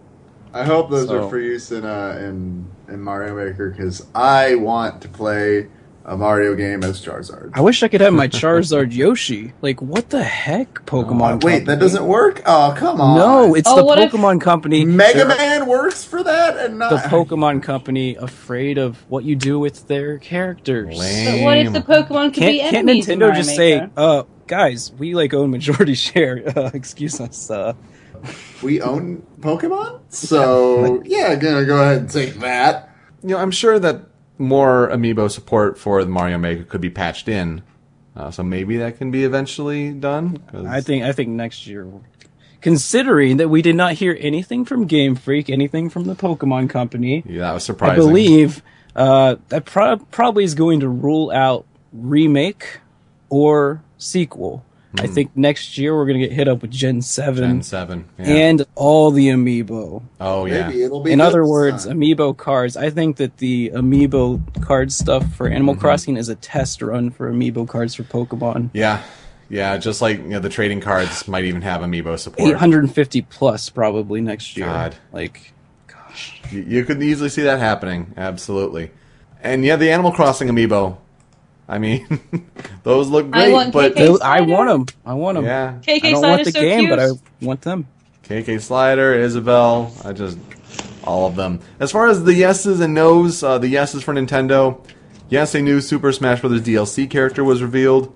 Speaker 5: I hope those
Speaker 3: So-
Speaker 5: are for use in uh, in in Mario Maker because I want to play a Mario game as Charizard.
Speaker 3: I wish I could have my Charizard Yoshi. Like, what the heck, Pokemon?
Speaker 5: Uh, wait, that doesn't work. Oh, come on.
Speaker 3: No, it's
Speaker 4: Oh,
Speaker 3: the
Speaker 4: what if-
Speaker 3: Pokemon company.
Speaker 5: Mega Man works for that, and not
Speaker 3: the Pokemon company afraid of what you do with their characters.
Speaker 1: Lame.
Speaker 4: But what if the Pokemon could
Speaker 3: Can't, can't
Speaker 4: enemies in
Speaker 3: Nintendo
Speaker 4: Mario
Speaker 3: just
Speaker 4: Maker?
Speaker 3: say, uh, guys, we like own majority share. Uh, excuse us. Uh,
Speaker 5: we own Pokemon, so yeah, gonna go ahead and take that.
Speaker 1: You know, I'm sure that more amiibo support for the Mario Maker could be patched in. Uh, so maybe that can be eventually done.
Speaker 3: I think I think next year, considering that we did not hear anything from Game Freak, anything from the Pokemon Company,
Speaker 1: yeah, that was surprising.
Speaker 3: I believe uh, that pro- probably is going to rule out remake or sequel. I think next year we're going to get hit up with Gen Seven
Speaker 1: Gen Seven. Yeah.
Speaker 3: and all the amiibo.
Speaker 1: oh yeah.
Speaker 5: Maybe it'll be.
Speaker 3: In other words,
Speaker 5: time.
Speaker 3: amiibo cards. I think that the amiibo card stuff for Animal
Speaker 1: Mm-hmm.
Speaker 3: Crossing is a test run for amiibo cards for Pokemon.
Speaker 1: Yeah, yeah. Just like you know, the trading cards might even have amiibo support.
Speaker 3: 850 plus probably next year.
Speaker 1: God.
Speaker 3: Like, gosh.
Speaker 1: You, you could easily see that happening. Absolutely. And yeah, the Animal Crossing amiibo. I mean, those look
Speaker 4: I
Speaker 1: great,
Speaker 4: want
Speaker 1: but
Speaker 3: They- I want them. I want them.
Speaker 1: yeah,
Speaker 4: KK
Speaker 3: I don't want the
Speaker 4: so
Speaker 3: game,
Speaker 4: cute.
Speaker 3: but I want them.
Speaker 1: KK Slider, Isabelle, I just all of them. As far as the yeses and nos, uh, the yeses for Nintendo. Yes, a new Super Smash Bros. DLC character was revealed.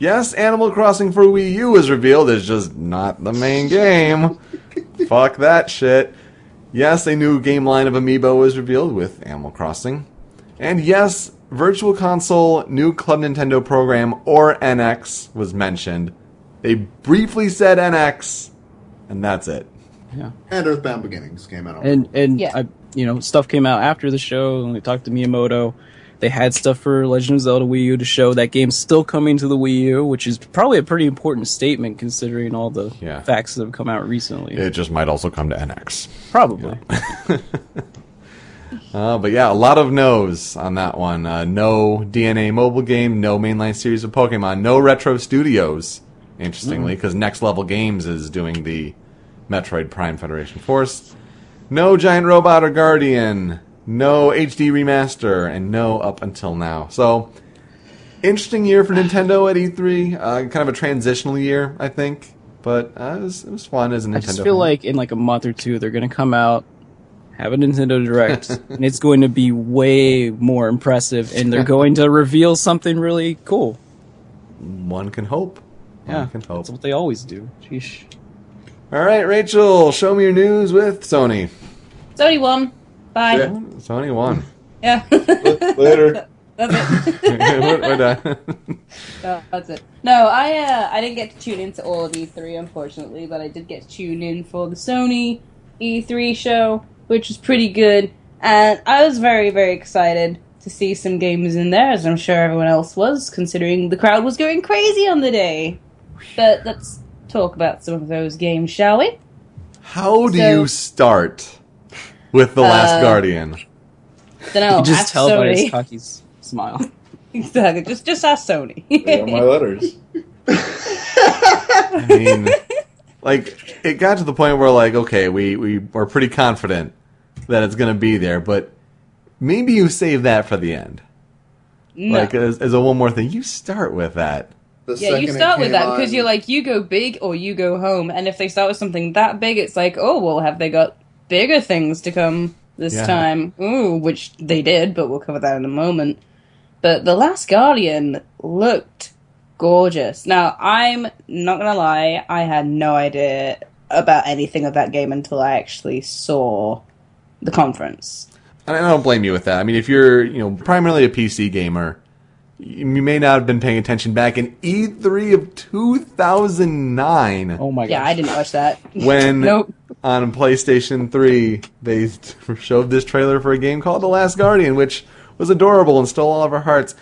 Speaker 1: Yes, Animal Crossing for Wii U was revealed. It's just not the main game. Fuck that shit. Yes, a new game line of Amiibo was revealed with Animal Crossing. And yes, Virtual Console, new Club Nintendo program, or NX was mentioned. They briefly said NX, and that's it.
Speaker 3: Yeah.
Speaker 5: And Earthbound Beginnings came out.
Speaker 3: And and
Speaker 4: Yeah.
Speaker 3: I, you know, stuff came out after the show, and we talked to Miyamoto. They had stuff for Legend of Zelda Wii U to show that game's still coming to the Wii U, which is probably a pretty important statement considering all the
Speaker 1: Yeah.
Speaker 3: facts that have come out recently.
Speaker 1: It just might also come to NX.
Speaker 3: probably.
Speaker 1: Uh, but yeah, a lot of no's on that one. Uh, no DeNA mobile game, no mainline series of Pokemon, no Retro Studios, interestingly, because Next Level Games is doing the Metroid Prime Federation Force. No Giant Robot or Guardian, no HD Remaster, and no up until now. So, interesting year for Nintendo at E3. Uh, kind of a transitional year, I think. But uh, it, was, it was fun as a Nintendo.
Speaker 3: I just feel
Speaker 1: fan.
Speaker 3: like in like a month or two they're gonna come out, have a Nintendo Direct, and it's going to be way more impressive, and they're going to reveal something really cool.
Speaker 1: one can hope. One
Speaker 3: Yeah,
Speaker 1: can hope.
Speaker 3: that's what they always do. Sheesh.
Speaker 1: All right, Rachel, show me your news with Sony.
Speaker 4: Sony won. Bye.
Speaker 5: Yeah.
Speaker 1: Sony won.
Speaker 4: Yeah.
Speaker 6: Later.
Speaker 4: That's it.
Speaker 1: we're, we're done.
Speaker 4: No, that's it. No, I uh, I didn't get to tune into all of E3 unfortunately, but I did get to tune in for the Sony E3 show, which was pretty good, and I was very very excited to see some games in there, as I'm sure everyone else was, considering the crowd was going crazy on the day. But let's talk about some of those games, shall we?
Speaker 1: How do
Speaker 4: So-
Speaker 1: you start with The Last
Speaker 4: Uh,
Speaker 1: Guardian?
Speaker 4: Don't know.
Speaker 3: you just
Speaker 4: ask
Speaker 3: tell by
Speaker 4: Sony.
Speaker 3: his cocky smile.
Speaker 4: exactly. Just just ask Sony.
Speaker 6: They are my letters.
Speaker 1: I mean, like, it got to the point where, like, okay, we, we are pretty confident that it's going to be there, but maybe you save that for the end.
Speaker 4: No.
Speaker 1: Like, as, as a one more thing, you start with that.
Speaker 5: The
Speaker 4: Yeah, you start with
Speaker 5: came
Speaker 4: that because you're like, you go big or you go home. And if they start with something that big, it's like, oh, well, have they got bigger things to come this
Speaker 1: Yeah.
Speaker 4: time? Ooh, which they did, but we'll cover that in a moment. But The Last Guardian looked gorgeous. Now, I'm not gonna lie, I had no idea about anything of that game until I actually saw the conference.
Speaker 1: And I don't blame you with that. I mean, if you're, you know, primarily a PC gamer, you may not have been paying attention back in E3 of 2009
Speaker 3: Oh my god!
Speaker 4: Yeah, I didn't watch that.
Speaker 1: when
Speaker 4: Nope.
Speaker 1: on PlayStation 3 they showed this trailer for a game called The Last Guardian, which was adorable and stole all of our hearts.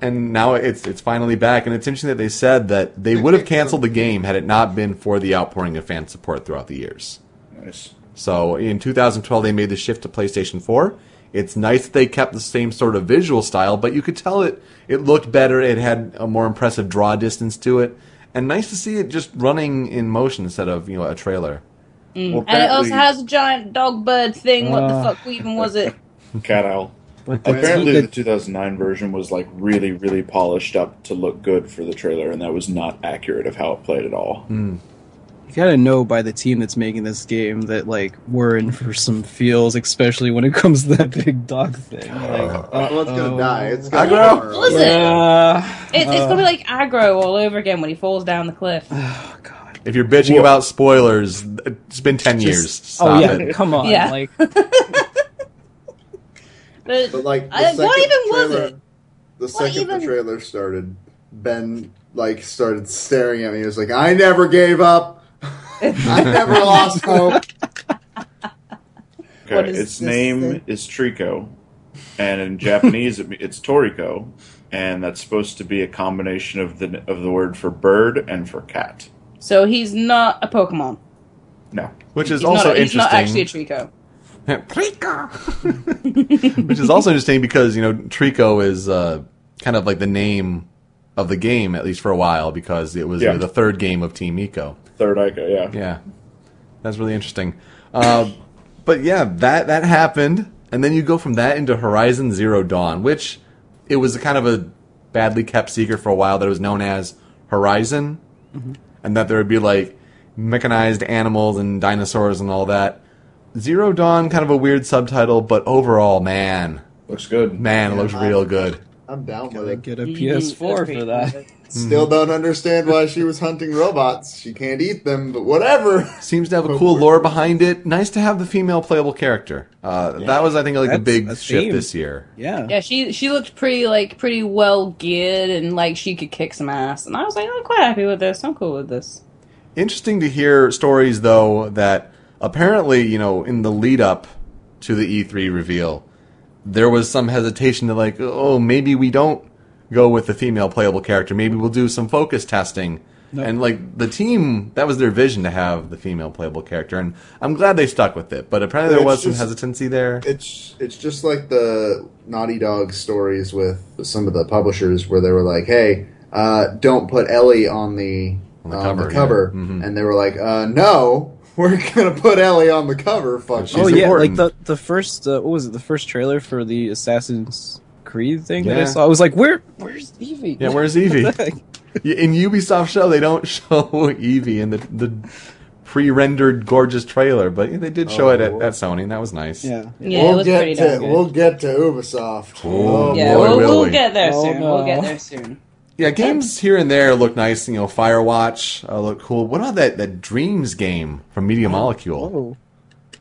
Speaker 1: And now it's it's finally back, and it's interesting that they said that they would have canceled the game had it not been for the outpouring of fan support throughout the years.
Speaker 6: Nice.
Speaker 1: So in 2012, they made the shift to PlayStation 4. It's nice that they kept the same sort of visual style, but you could tell it it looked better. It had a more impressive draw distance to it, and nice to see it just running in motion instead of you know a trailer.
Speaker 6: Well,
Speaker 4: And it also has a giant dog bird thing. What the
Speaker 3: Uh.
Speaker 4: fuck even was it?
Speaker 6: Cat Owl. Apparently,
Speaker 3: the-
Speaker 6: the 2009 version was like really, really polished up to look good for the trailer, and that was not accurate of how it played at all.
Speaker 3: You gotta know by the team that's making this game that like we're in for some feels, especially when it comes to that big dog thing. Like,
Speaker 5: Well, it's gonna die. It's gonna Agro?
Speaker 4: What was it?
Speaker 3: Yeah.
Speaker 4: It, it's gonna be uh, like Agro all over again when he falls down the cliff.
Speaker 3: Oh god.
Speaker 1: If you're bitching
Speaker 6: Whoa.
Speaker 1: about spoilers, it's been ten years.
Speaker 3: Oh,
Speaker 1: Stop
Speaker 3: oh yeah,
Speaker 1: it.
Speaker 3: come on.
Speaker 4: Yeah.
Speaker 3: Like
Speaker 4: But,
Speaker 5: But like, the uh,
Speaker 4: I-
Speaker 5: second
Speaker 4: what even was it?
Speaker 5: The second
Speaker 4: even-
Speaker 5: the trailer started, Ben like started staring at me. He was like, "I never gave up. I never lost hope."
Speaker 6: Okay, its name
Speaker 4: thing?
Speaker 6: is Trico, and in Japanese it, it's Toriko, and that's supposed to be a combination of the of the word for bird and for cat.
Speaker 4: so he's not a Pokemon.
Speaker 6: No,
Speaker 1: Which is
Speaker 4: He's
Speaker 1: also
Speaker 4: not, a- he's
Speaker 1: interesting.
Speaker 4: not actually a Trico.
Speaker 1: Trico. Which is also interesting because you know Trico is uh, kind of like the name of the game at least for a while because it was you know, the third game of Team Ico.
Speaker 6: Third Ica, yeah.
Speaker 1: Yeah, that's really interesting. Uh, but yeah, that that happened, and then you go from that into Horizon Zero Dawn, which it was kind of a badly kept secret for a while that it was known as Horizon, and that there would be like mechanized animals and dinosaurs and all that. Zero Dawn, kind of a weird subtitle, but overall, man,
Speaker 6: Looks good.
Speaker 1: man, it
Speaker 5: Yeah,
Speaker 1: looks
Speaker 5: I-
Speaker 1: real good.
Speaker 5: I'm down with
Speaker 3: Gotta
Speaker 5: it.
Speaker 3: get a
Speaker 4: Mhm,
Speaker 3: PS4 for that.
Speaker 5: Still don't understand why she was hunting robots. She can't eat them, but whatever.
Speaker 1: Seems to have a cool lore behind it. Nice to have the female playable character. Uh, That was, I think, like the
Speaker 3: That's
Speaker 1: big
Speaker 3: a
Speaker 1: shift this year.
Speaker 3: Yeah.
Speaker 4: Yeah, she she looked pretty like pretty well geared and like she could kick some ass, and I was like, I'm quite happy with this. I'm cool with this.
Speaker 1: Interesting to hear stories, though, that apparently, you know, in the lead up to the E3 reveal, there was some hesitation to, like, oh, maybe we don't go with the female playable character. Maybe we'll do some focus testing.
Speaker 3: Nope.
Speaker 1: And, like, the team, that was their vision to have the female playable character. And I'm glad they stuck with it. But apparently there
Speaker 5: It's
Speaker 1: was some
Speaker 5: just-
Speaker 1: hesitancy there.
Speaker 5: It's it's just like the Naughty Dog stories with some of the publishers where they were like, "Hey, uh, don't put Ellie on the
Speaker 1: On the
Speaker 5: on
Speaker 1: cover,
Speaker 5: the cover,"
Speaker 1: yeah. Mhm.
Speaker 5: and they were like, uh, "No, we're gonna put Ellie on the cover." Fuck
Speaker 1: She's
Speaker 3: oh
Speaker 5: you."
Speaker 3: yeah,
Speaker 1: important.
Speaker 3: like the the first uh, what was it? The first trailer for the Assassin's Creed thing that I
Speaker 1: Yeah.
Speaker 3: saw. I was like, where where's Evie?
Speaker 1: Yeah, where's Evie?
Speaker 3: What the heck?
Speaker 1: in Ubisoft show, they don't show Evie in the, the pre-rendered gorgeous trailer, but they did show it at,
Speaker 5: Oh.
Speaker 1: at Sony, and that was nice.
Speaker 3: yeah.
Speaker 4: Yeah,
Speaker 5: we'll
Speaker 4: it
Speaker 5: get
Speaker 4: pretty
Speaker 5: to
Speaker 4: good.
Speaker 5: we'll get to Ubisoft.
Speaker 1: Oh,
Speaker 4: yeah,
Speaker 1: boy,
Speaker 4: we'll,
Speaker 1: will
Speaker 4: we'll
Speaker 1: we.
Speaker 4: get there
Speaker 3: Oh,
Speaker 4: soon.
Speaker 3: no.
Speaker 4: We'll get there soon.
Speaker 1: Yeah, games here and there look nice. You know, Firewatch uh, look cool. What about that that Dreams game from Media Molecule?
Speaker 3: Oh.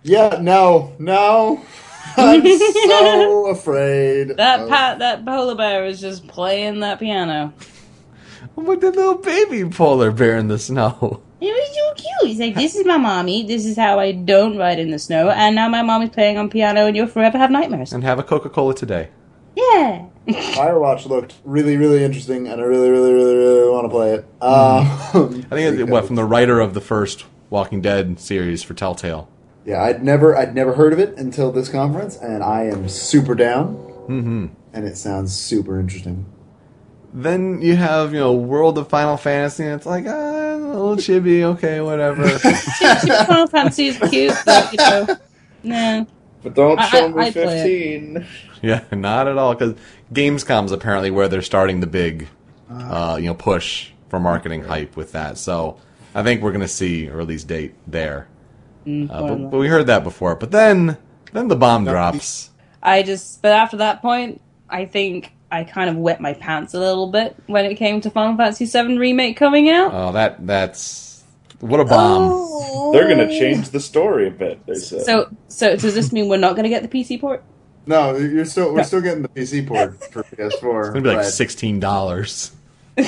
Speaker 5: Yeah, no, no. I'm so afraid.
Speaker 4: That
Speaker 5: of-
Speaker 4: pat that polar bear is just playing that piano.
Speaker 1: With the little baby polar bear in the snow.
Speaker 4: It was so cute. He's like, "This is my mommy. This is how I don't ride in the snow." And now my mommy's playing on piano, and you'll forever have nightmares.
Speaker 1: And have a Coca Cola today.
Speaker 4: Yeah.
Speaker 5: Firewatch looked really, really interesting, and I really, really, really, really want to play it. Um,
Speaker 1: I think it's what from the writer of the first Walking Dead series for Telltale.
Speaker 5: Yeah, I'd never, I'd never heard of it until this conference, and I am super down.
Speaker 1: Mm-hmm.
Speaker 5: And it sounds super interesting.
Speaker 1: Then you have you know World of Final Fantasy, and it's like ah, a little chibi. Okay, whatever.
Speaker 4: Final Fantasy is cute, but you know, nah.
Speaker 6: But don't
Speaker 4: I-
Speaker 6: show
Speaker 4: I-
Speaker 6: me
Speaker 4: I'd play it.
Speaker 6: 15.
Speaker 1: Yeah, not at all. Because Gamescom's apparently where they're starting the big, uh, you know, push for marketing hype with that. So I think we're gonna see a release date there.
Speaker 4: Mm,
Speaker 1: Uh, but, but we heard that before. But then, then the bomb drops.
Speaker 4: I just, but after that point, I think I kind of wet my pants a little bit when it came to Final Fantasy VII Remake coming out.
Speaker 1: Oh, that that's what a bomb.
Speaker 4: Oh.
Speaker 6: They're going to change the story a bit, they said.
Speaker 4: So, so does this mean we're not going to get the PC port?
Speaker 5: No, you're still, we're still getting the PC port for PS4.
Speaker 1: It's gonna be like sixteen dollars.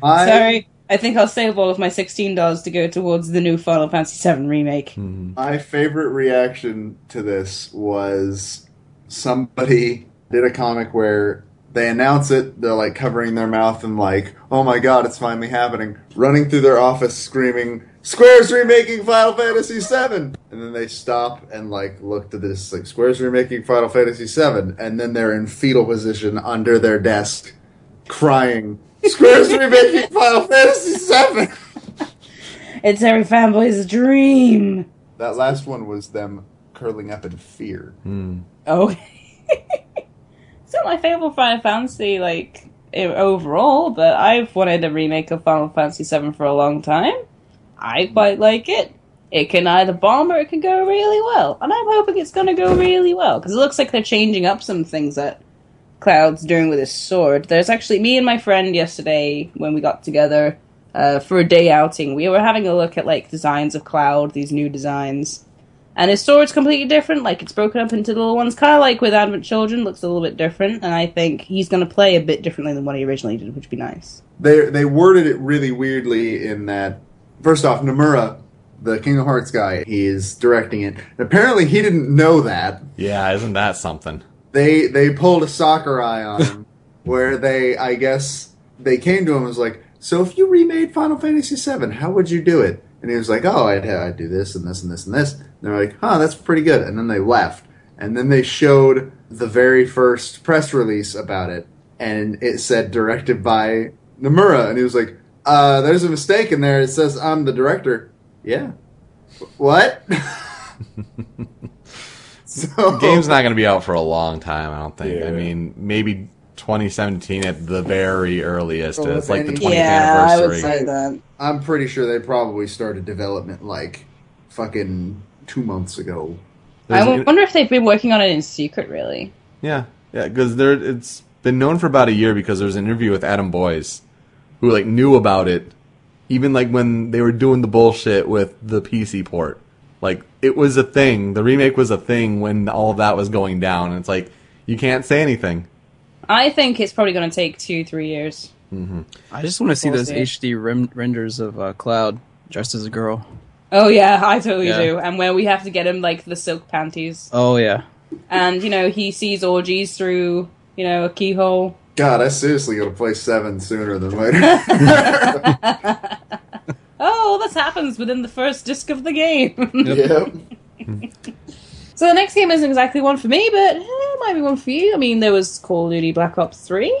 Speaker 4: Sorry, I think I'll save all of my sixteen dollars to go towards the new Final Fantasy VII Remake. Mm-hmm.
Speaker 5: My favorite reaction to this was somebody did a comic where they announce it, they're like covering their mouth and like, oh my god, it's finally happening, running through their office screaming, Square's remaking Final Fantasy VII! And then they stop and like look to this, like, Square's remaking Final Fantasy VII, and then they're in fetal position under their desk, crying, Square's remaking Final Fantasy VII!
Speaker 4: It's every fanboy's dream.
Speaker 5: That last one was them curling up in fear. Hmm.
Speaker 4: Oh, it's not my favorite Final Fantasy like overall, but I've wanted a remake of Final Fantasy VII for a long time. I quite like it. It can either bomb or it can go really well, and I'm hoping it's going to go really well because it looks like they're changing up some things that Cloud's doing with his sword. There's actually me and my friend yesterday when we got together uh, for a day outing. We were having a look at like designs of Cloud, these new designs, and his sword's completely different. Like it's broken up into little ones, kind of like with Advent Children. Looks a little bit different, and I think he's going to play a bit differently than what he originally did, which would be nice.
Speaker 5: they they worded it really weirdly in that first off Nomura the Kingdom Hearts guy he is directing it. Apparently he didn't know that.
Speaker 1: Yeah, isn't that something?
Speaker 5: they they pulled a soccer eye on him where they I guess they came to him and was like so if you remade Final Fantasy VII how would you do it? And he was like oh I'd, I'd do this and this and this and this. And they're like huh that's pretty good. And then they left. And then they showed the very first press release about it. And it said directed by Nomura. And he was like uh, there's a mistake in there it says I'm the director yeah what so the
Speaker 1: Game's not going to be out for a long time. I don't think. I mean, maybe 2017 at the very earliest.
Speaker 5: Well,
Speaker 1: it's like the
Speaker 5: if
Speaker 1: 20th
Speaker 5: any-
Speaker 1: anniversary.
Speaker 5: say
Speaker 4: that.
Speaker 5: I'm pretty sure they probably started development like fucking two months ago.
Speaker 4: I
Speaker 1: There's-
Speaker 4: wonder if they've been working on it in secret, really.
Speaker 1: Yeah, yeah, because there it's been known for about a year because there was an interview with Adam Boyes, who like knew about it, even like when they were doing the bullshit with the PC port. Like it was a thing. The remake was a thing when all of that was going down. And it's like you can't say anything.
Speaker 4: I think it's probably going to take two, three years.
Speaker 3: I just want to see those
Speaker 4: see.
Speaker 3: HD rem- renders of uh, Cloud dressed as a girl.
Speaker 4: Oh yeah, I totally
Speaker 3: Yeah.
Speaker 4: do. And where we have to get him like the silk panties,
Speaker 3: Oh yeah,
Speaker 4: and you know he sees orgies through you know a keyhole.
Speaker 5: God, I seriously gotta play seven sooner than later.
Speaker 4: Oh, this happens within the first disc of the game.
Speaker 5: yep.
Speaker 4: so the next game isn't exactly one for me, but eh, it might be one for you. I mean, there was Call of Duty Black Ops Three.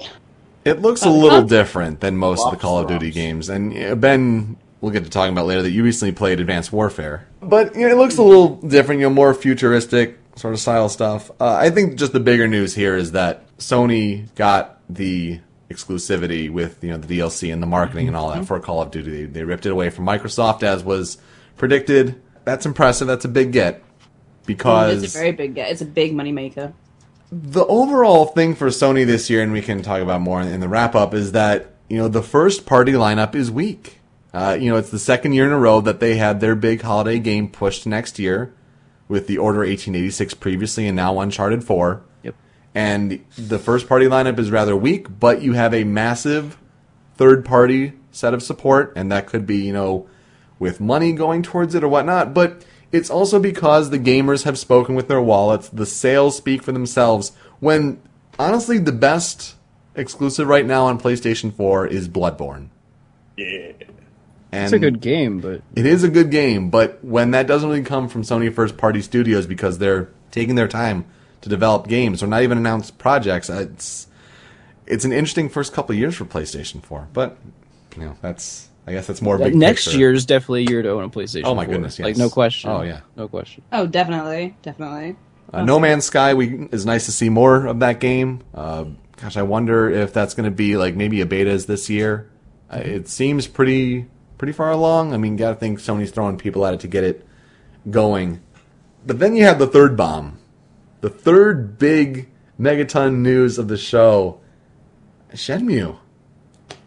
Speaker 1: It looks a
Speaker 4: Uh,
Speaker 1: little
Speaker 4: huh?
Speaker 1: different than most of the Call of Duty
Speaker 5: flops.
Speaker 1: games. And uh, Ben, we'll get to talking about later that you recently played Advanced Warfare. But you know, it looks a little different, you know, more futuristic sort of style stuff. Uh, I think just the bigger news here is that Sony got the exclusivity with you know the DLC and the marketing and all that for Call of Duty. They, they ripped it away from Microsoft as was predicted. That's impressive. That's a big get because
Speaker 4: It's a very big get. It's a big moneymaker.
Speaker 1: the overall thing for Sony this year, and we can talk about more in the wrap up, is that you know the first party lineup is weak. Uh, you know, it's the second year in a row that they had their big holiday game pushed next year, with the Order 1886 previously and now Uncharted 4.
Speaker 3: Yep.
Speaker 1: And the first party lineup is rather weak, but you have a massive third party set of support, and that could be, you know, with money going towards it or whatnot. But it's also because the gamers have spoken with their wallets. The sales speak for themselves. When honestly, the best exclusive right now on PlayStation 4 is Bloodborne.
Speaker 6: Yeah.
Speaker 1: And
Speaker 3: it's a good game, but
Speaker 1: it is a good game, but when that doesn't really come from Sony first party studios because they're taking their time to develop games or not even announce projects, it's it's an interesting first couple of years for PlayStation 4. But you know, that's I guess that's more of a big picture.
Speaker 3: next
Speaker 1: picture.
Speaker 3: year is definitely a year to own a PlayStation.
Speaker 1: Oh my
Speaker 3: 4.
Speaker 1: goodness,
Speaker 3: Like no question.
Speaker 1: Oh, yeah.
Speaker 3: no question.
Speaker 4: Oh, definitely, definitely.
Speaker 1: Uh, no Man's Sky, we is nice to see more of that game. Uh, gosh, I wonder if that's going to be like maybe a betas this year. Uh, it seems pretty pretty far along. I mean, got to think Sony's throwing people at it to get it going. But then you have the third bomb, the third big megaton news of the show, Shenmue.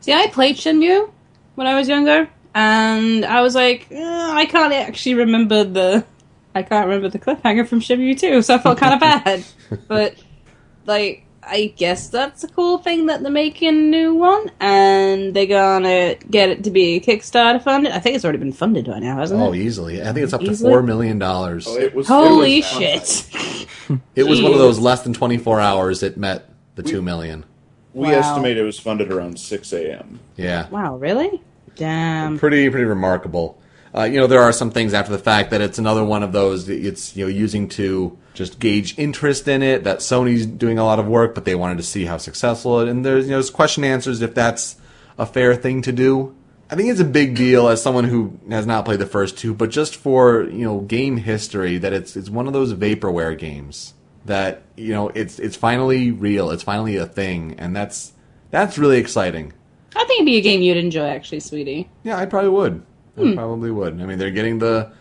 Speaker 4: See, I played Shenmue when I was younger, and I was like, eh, I can't actually remember the, I can't remember the cliffhanger from Shenmue 2, so I felt kind of bad. But like, I guess that's a cool thing that they're making a new one, and they're gonna get it to be Kickstarter funded. I think it's already been funded by now, hasn't
Speaker 1: Oh,
Speaker 4: it?
Speaker 1: Oh, easily. I think it's up to four million dollars.
Speaker 6: Oh, it was.
Speaker 4: Holy
Speaker 6: it was
Speaker 4: shit!
Speaker 1: it was one of those less than twenty four hours. It met the two million.
Speaker 6: We
Speaker 4: Wow.
Speaker 6: estimate it was funded around 6 a.m.
Speaker 1: Yeah.
Speaker 4: wow, really? Damn.
Speaker 1: pretty pretty remarkable. Uh, you know, there are some things after the fact that it's another one of those that it's you know using to just gauge interest in it. That Sony's doing a lot of work, but they wanted to see how successful it. And there's you know there's question answers if that's a fair thing to do. I think it's a big deal as someone who has not played the first two, but just for you know game history that it's it's one of those vaporware games that you know it's it's finally real. It's finally a thing, and that's that's really exciting.
Speaker 4: I think it'd be a game you'd enjoy, actually, sweetie.
Speaker 1: Yeah, I probably would. I probably would. I mean, they're getting the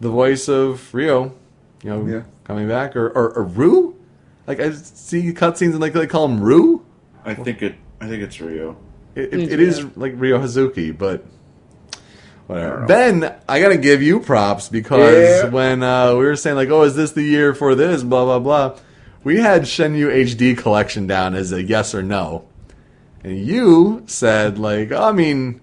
Speaker 1: the voice of Rio, you know,
Speaker 5: Yeah.
Speaker 1: coming back, or, or or Rue. Like I see cutscenes and like they call him Rue.
Speaker 6: I think it. I think it's Rio.
Speaker 1: It,
Speaker 4: Who's
Speaker 1: it, it is
Speaker 4: Rio?
Speaker 1: like Rio Hazuki, but whatever. Ben, I gotta give you props because
Speaker 5: Yeah.
Speaker 1: when uh, we were saying like, oh, is this the year for this? Blah blah blah. We had Shenmue HD collection down as a yes or no, and you said like, I mean,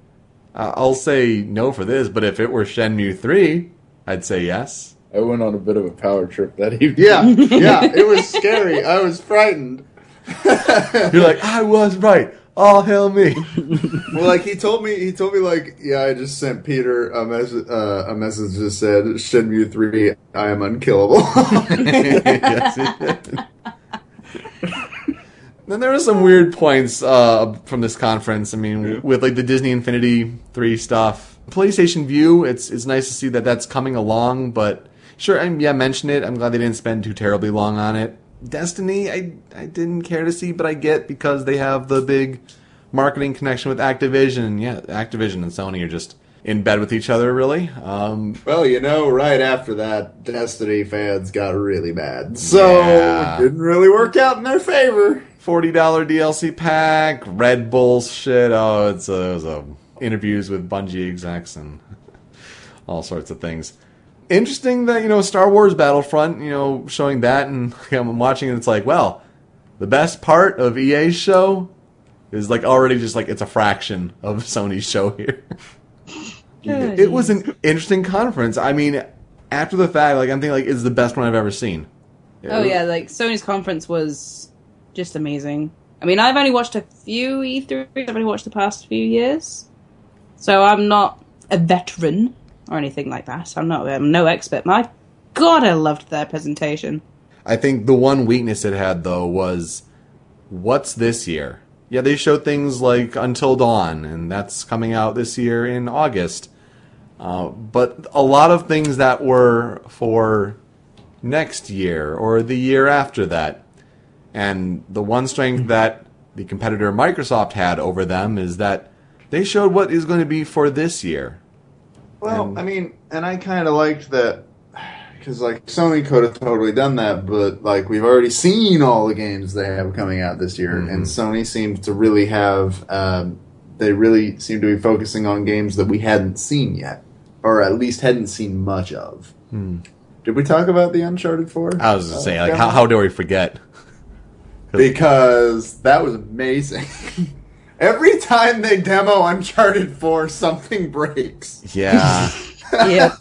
Speaker 1: uh, I'll say no for this, but if it were Shenmue three, I'd say yes.
Speaker 6: I went on a bit of a power trip that evening.
Speaker 5: Yeah, yeah, it was scary. I was frightened.
Speaker 1: You're like, I was right. All hail me.
Speaker 5: Well, like he told me, he told me like, yeah, I just sent Peter a message. Uh, a message that said, "Shenmue three, I am unkillable."
Speaker 1: yes, he did. Then there were some weird points uh, from this conference. I mean, with like the Disney Infinity Three stuff, PlayStation Vue. It's it's nice to see that that's coming along. But sure, I mean, yeah, mention it. I'm glad they didn't spend too terribly long on it. Destiny, I I didn't care to see, but I get because they have the big marketing connection with Activision. Yeah, Activision and Sony are just in bed with each other, really. Um,
Speaker 5: Well, you know, right after that, Destiny fans got really mad. So,
Speaker 1: Yeah.
Speaker 5: it didn't really work out in their favor.
Speaker 1: forty dollar DLC pack, Red Bull shit. Oh, it's a, it was a interviews with Bungie execs and all sorts of things. Interesting that you know Star Wars Battlefront, you know, showing that, and I'm watching it. It's like, well, the best part of EA's show is like already just like it's a fraction of Sony's show here. It, it was an interesting conference. I mean, after the fact, like I'm thinking, like it's the best one I've ever seen.
Speaker 4: Oh yeah, like Sony's conference was just amazing. I mean, I've only watched a few E3s. I've only watched the past few years, so I'm not a veteran or anything like that. I'm not. I'm no expert. My God, I loved their presentation.
Speaker 1: I think the one weakness it had though was what's this year? Yeah, they showed things like Until Dawn, and that's coming out this year in August. Uh, but a lot of things that were for next year or the year after that. And the one strength that the competitor Microsoft had over them is that they showed what is going to be for this year.
Speaker 5: Well,
Speaker 1: And-
Speaker 5: I mean, and I kind of liked that because like Sony could have totally done that, but like we've already seen all the games they have coming out this year, and Sony seems to really have. Um, they really seem to be focusing on games that we hadn't seen yet, or at least hadn't seen much of. Did we talk about the Uncharted Four?
Speaker 1: I was just
Speaker 5: Uh,
Speaker 1: saying, like, how, how do we forget?
Speaker 5: because that was amazing. Every time they demo Uncharted 4, something breaks.
Speaker 1: Yeah.
Speaker 4: Yeah,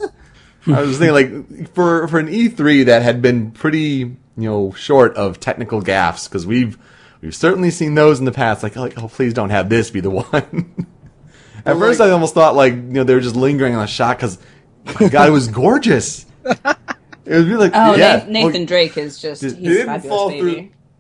Speaker 4: Hmm.
Speaker 1: I was thinking like for for an E3 that had been pretty you know short of technical gaffes because we've we've certainly seen those in the past. Like, like oh please don't have this be the one. At
Speaker 5: Well,
Speaker 1: first,
Speaker 5: like-
Speaker 1: I almost thought like you know they were just lingering on a shot because my God, it was gorgeous. It was really like
Speaker 4: Oh,
Speaker 1: yeah,
Speaker 4: Nathan, Nathan
Speaker 1: well,
Speaker 4: Drake is just
Speaker 1: He
Speaker 4: he's
Speaker 5: he didn't
Speaker 4: fabulous,
Speaker 5: fall
Speaker 4: baby.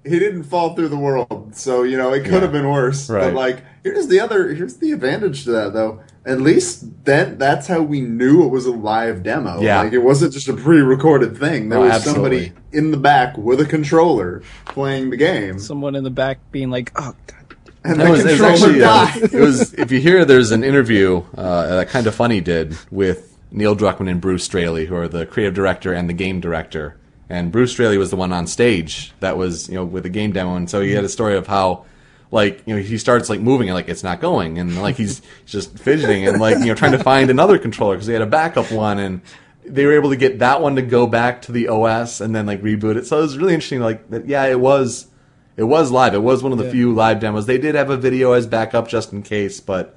Speaker 5: through. He didn't fall through the world, so you know it could have been worse.
Speaker 1: Right.
Speaker 5: But like, here's the other. Here's the advantage to that, though. At least then, that's how we knew it was a live demo.
Speaker 1: Yeah.
Speaker 5: like it wasn't just a pre-recorded thing. There
Speaker 1: Oh,
Speaker 5: was
Speaker 1: absolutely.
Speaker 5: somebody in the back with a controller playing the game,
Speaker 3: Someone in the back being like, "Oh, God.
Speaker 5: and
Speaker 1: That
Speaker 5: the
Speaker 1: was, it was
Speaker 5: controller
Speaker 1: actually uh,
Speaker 5: died.
Speaker 1: it was if you hear there's an interview uh, that Kinda Funny did with Neil Druckmann and Bruce Straley who are the creative director and the game director and Bruce Straley was the one on stage that was you know with the game demo and so he had a story of how like you know he starts like moving and like it's not going and like he's just fidgeting and like you know trying to find another controller because they had a backup one and they were able to get that one to go back to the OS and then like reboot it so it was really interesting like that yeah it was it was live. It was one of the
Speaker 3: Yeah.
Speaker 1: few live demos. They did have a video as backup just in case, but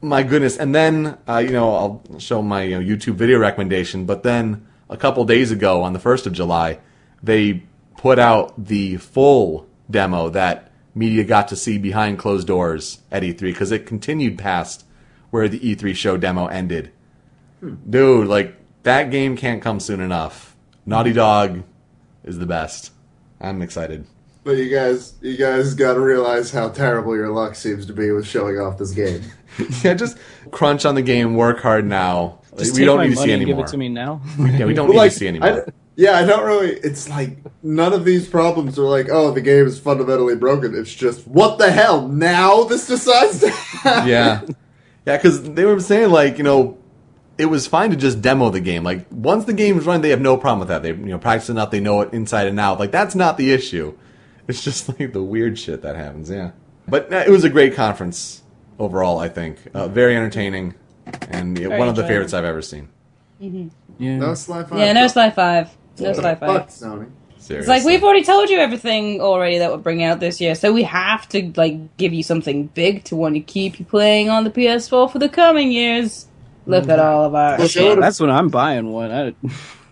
Speaker 1: my goodness. And then, uh, you know, I'll show my you know, YouTube video recommendation. But then a couple days ago, on the 1st of July, they put out the full demo that media got to see behind closed doors at E3 because it continued past where the E3 show demo ended. Dude, like, that game can't come soon enough. Naughty Dog is the best. I'm excited.
Speaker 5: But you guys, you guys got to realize how terrible your luck seems to be with showing off this game.
Speaker 1: yeah, just crunch on the game, work hard now.
Speaker 3: just
Speaker 1: we
Speaker 3: take
Speaker 1: don't
Speaker 3: my
Speaker 1: need to see
Speaker 3: and give it to me now."
Speaker 1: Yeah, we don't
Speaker 5: But,
Speaker 1: need
Speaker 5: like,
Speaker 1: to see
Speaker 5: I,
Speaker 1: anymore.
Speaker 5: Yeah, I don't really. It's like none of these problems are like, oh, the game is fundamentally broken. It's just what the hell? Now this decides to happen.
Speaker 1: yeah, yeah, because they were saying like you know, it was fine to just demo the game. Like once the game's run, they have no problem with that. They you know practice enough, they know it inside and out. Like that's not the issue. It's just like the weird shit that happens. Yeah, but uh, it was a great conference overall. I think uh, very entertaining and uh,
Speaker 4: Very
Speaker 1: one of the favorites I've ever seen.
Speaker 3: Yeah.
Speaker 5: No Sly Five.
Speaker 4: Yeah, no Sly Five. No Sly
Speaker 5: Fuck Sony.
Speaker 1: Seriously.
Speaker 4: It's like we've already told you everything already that we're bringing out this year, so we have to like give you something big to want to keep you playing on the PS4 for the coming years. Look at all of our
Speaker 5: Well,
Speaker 4: shit.
Speaker 5: sure.
Speaker 3: That's when I'm buying one. I,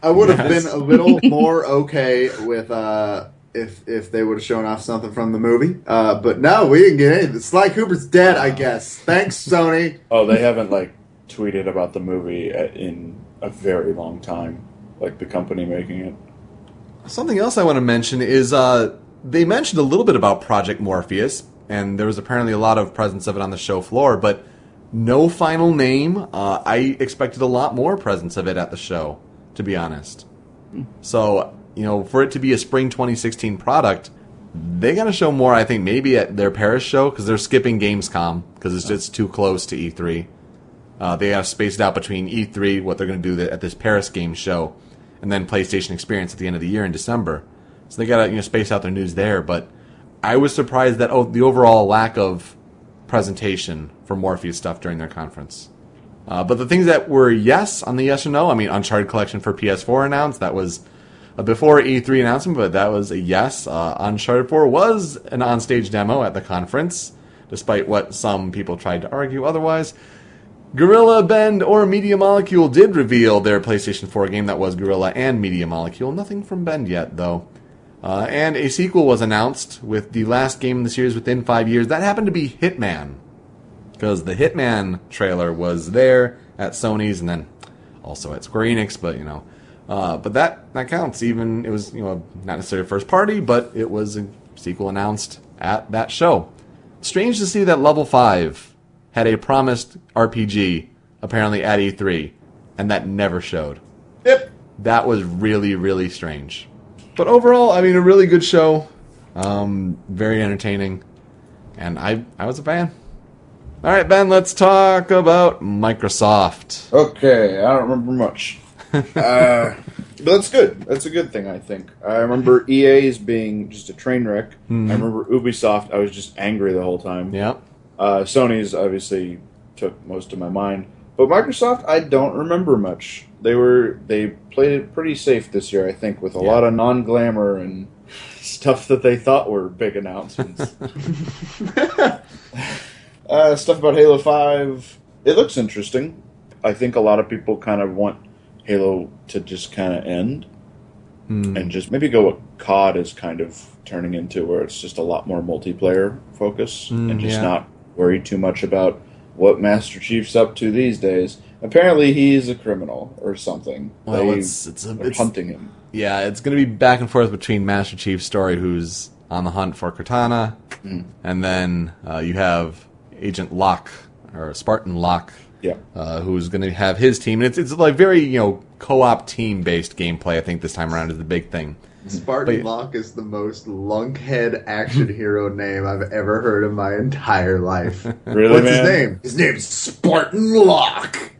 Speaker 5: I would have been a little more okay with uh, if if they would have shown off something from the movie. Uh, but no, we didn't get anything. Sly Cooper's dead, I guess. Thanks, Sony.
Speaker 6: Oh, they haven't like tweeted about the movie in a very long time. Like the company making it.
Speaker 1: Something else I want to mention is uh, they mentioned a little bit about Project Morpheus, and there was apparently a lot of presence of it on the show floor, but no final name. Uh, I expected a lot more presence of it at the show, to be honest. So, you know, for it to be a spring 2016 product, they got to show more, I think, maybe at their Paris show, because they're skipping Gamescom, because it's just too close to E3. Uh, they have spaced out between E3, what they're going to do at this Paris game show, and then PlayStation Experience at the end of the year in December. So they got to you know space out their news there. But I was surprised that oh, the overall lack of presentation for Morpheus stuff during their conference. Uh, but the things that were yes on the yes or no, I mean, Uncharted Collection for PS4 announced. That was a before E3 announcement, but that was a yes. Uh, Uncharted 4 was an on-stage demo at the conference, despite what some people tried to argue otherwise. Guerrilla Bend or Media Molecule did reveal their PlayStation 4 game that was Guerrilla and Media Molecule. Nothing from Bend yet, though. Uh, and a sequel was announced with the last game in the series within five years. That happened to be Hitman because the Hitman trailer was there at Sony's and then also at Square Enix, but you know, uh, but that that counts. Even it was you know not necessarily first party, but it was a sequel announced at that show. Strange to see that Level Five had a promised RPG apparently at E3, and that never showed.
Speaker 5: Yep.
Speaker 1: That was really really strange. But overall, I mean, a really good show, um, very entertaining, and I I was a fan. All right, Ben, let's talk about Microsoft.
Speaker 6: Okay, I don't remember much. uh, but that's good. That's a good thing, I think. I remember EA's being just a train wreck. I remember Ubisoft. I was just angry the whole time.
Speaker 1: Yeah.
Speaker 6: Uh, Sony's obviously took most of my mind, but Microsoft, I don't remember much. They were they played it pretty safe this year, I think, with a
Speaker 1: Yeah.
Speaker 6: lot of non glamour and stuff that they thought were big announcements. uh, stuff about Halo Five. It looks interesting. I think a lot of people kind of want Halo to just kind of end and just maybe go what COD is kind of turning into, where it's just a lot more multiplayer focus
Speaker 1: Mm,
Speaker 6: and just
Speaker 1: yeah.
Speaker 6: not worry too much about what Master Chief's up to these days. Apparently, he's a criminal or something.
Speaker 1: Well,
Speaker 6: they
Speaker 1: it's it's a, it's,
Speaker 6: hunting him.
Speaker 1: yeah, it's going to be back and forth between Master Chief's story, who's on the hunt for Cortana, and then uh, you have Agent Locke or Spartan Locke,
Speaker 6: Yeah.
Speaker 1: uh, who's going to have his team. And it's it's like very you know co-op team based gameplay. I think this time around is the big thing. Mm-hmm.
Speaker 5: Spartan
Speaker 1: But-
Speaker 5: Locke is the most lunkhead action hero name I've ever heard in my entire life.
Speaker 6: Really,
Speaker 5: What's
Speaker 6: man?
Speaker 5: his name? His name's Spartan Locke.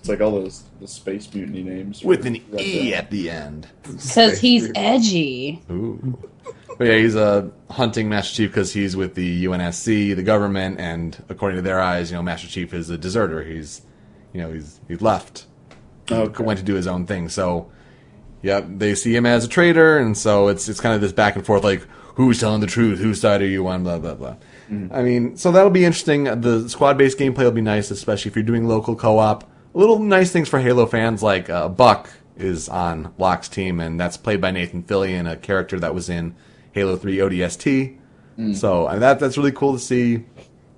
Speaker 6: It's like all those the space mutiny names
Speaker 1: With an
Speaker 6: Right
Speaker 1: E
Speaker 6: there.
Speaker 1: at the end.
Speaker 4: Says he's edgy.
Speaker 1: Ooh. But yeah, he's a hunting Master Chief because he's with the UNSC, the government, and according to their eyes, you know, Master Chief is a deserter. He's, you know, he's he's left,
Speaker 6: Okay.
Speaker 1: went to do his own thing. So, yeah, they see him as a traitor, and so it's it's kind of this back and forth, like who's telling the truth, whose side are you on, blah blah blah. I mean, so that'll be interesting. The squad-based gameplay will be nice, especially if you're doing local co-op. Little nice things for Halo fans, like uh, Buck is on Locke's team, and that's played by Nathan Fillion, a character that was in Halo 3 ODST. So and that that's really cool to see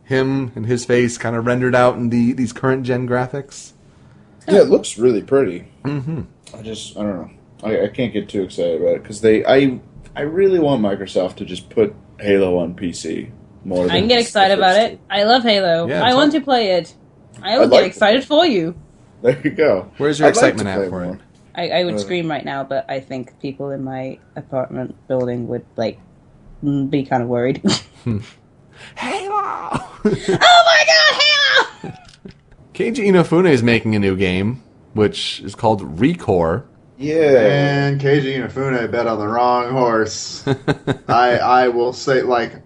Speaker 1: him and his face kind of rendered out in the these current gen graphics.
Speaker 6: Yeah, it looks really pretty. Mm-hmm. I just, I don't know. I, I can't get too excited about it because they, I, I really want Microsoft to just put Halo on PC more.
Speaker 4: I can get excited about
Speaker 6: first
Speaker 4: it. I love Halo.
Speaker 1: Yeah,
Speaker 4: I
Speaker 1: tell-
Speaker 4: want to play it. I will
Speaker 6: I'd
Speaker 4: get
Speaker 6: like to.
Speaker 4: excited for you.
Speaker 6: There you go.
Speaker 1: Where's your
Speaker 6: I'd
Speaker 1: excitement
Speaker 6: to
Speaker 1: at for
Speaker 6: more.
Speaker 1: it?
Speaker 4: I, I would
Speaker 6: Uh.
Speaker 4: scream right now, but I think people in my apartment building would like mm, be kind of worried.
Speaker 1: Halo.
Speaker 4: oh my god, Halo!
Speaker 1: Keiji Inafune is making a new game, which is called ReCore.
Speaker 6: Yeah.
Speaker 5: And Keiji Inafune bet on the wrong horse. I I will say like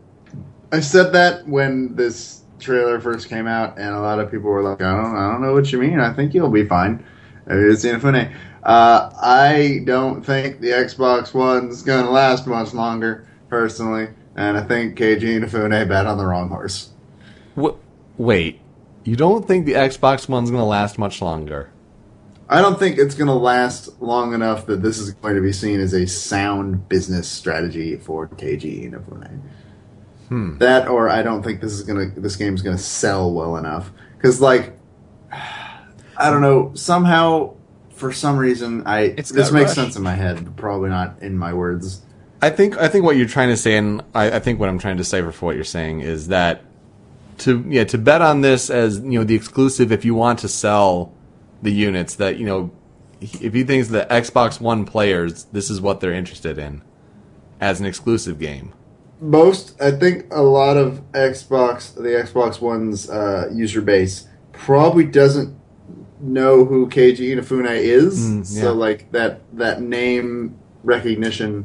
Speaker 5: I said that when this trailer first came out, and a lot of people were like, "I don't, I don't know what you mean. I think you'll be fine." It's Inafune. Uh, I don't think the Xbox One's gonna last much longer, personally, and I think Keiji Inafune bet on the wrong horse.
Speaker 1: Wh- wait, you don't think the Xbox One's going to last much longer?
Speaker 5: I don't think it's going to last long enough that this is going to be seen as a sound business strategy for Keiji Inafune.
Speaker 1: Hmm.
Speaker 5: That, or I don't think this is going to this game's going to sell well enough because, like, I don't know. Somehow, for some reason, I
Speaker 3: It's
Speaker 5: this makes
Speaker 3: Rush.
Speaker 5: sense in my head, but probably not in my words.
Speaker 1: I think I think what you're trying to say, and I, I think what I'm trying to decipher for what you're saying is that to yeah to bet on this as you know the exclusive if you want to sell the units that you know if he thinks the Xbox One players this is what they're interested in as an exclusive game.
Speaker 5: most i think a lot of xbox the xbox one's uh, user base probably doesn't know who Keiji Inafune is,
Speaker 1: Mm, yeah.
Speaker 5: so like that that name recognition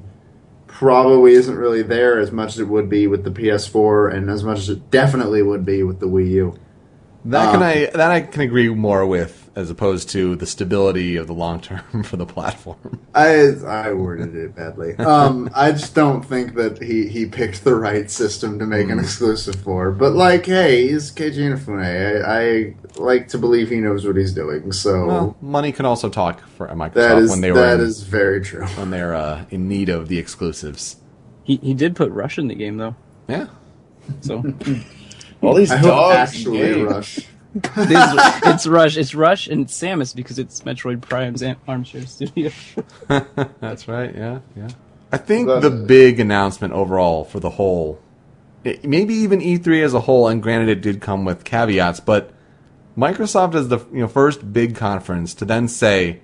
Speaker 5: probably isn't really there as much as it would be with the PS4, and as much as it definitely would be with the Wii U.
Speaker 1: That can
Speaker 5: Uh,
Speaker 1: I that I can agree more with as opposed to the stability of the long term for the platform.
Speaker 5: I I worded it badly. Um, I just don't think that he, he picked the right system to make
Speaker 1: Hmm.
Speaker 5: an exclusive for. But like, hey, he's Keiji Inafune. I, I like to believe he knows what he's doing. So
Speaker 1: Well, money can also talk for Microsoft
Speaker 5: that is
Speaker 1: when they were
Speaker 5: that
Speaker 1: in,
Speaker 5: is very true.
Speaker 1: when they're uh, in need of the exclusives.
Speaker 3: He he did put Rush in the game though,
Speaker 1: Yeah.
Speaker 3: so
Speaker 6: All these
Speaker 5: I
Speaker 6: dogs.
Speaker 5: actually
Speaker 6: game.
Speaker 5: Rush.
Speaker 3: It's, it's Rush. It's Rush and Samus because it's Metroid Prime's Am- Armature Studio.
Speaker 1: That's right. Yeah, yeah. I think the uh, big announcement overall for the whole, it- maybe even E3 as a whole, and granted it did come with caveats, but Microsoft is the you know first big conference to then say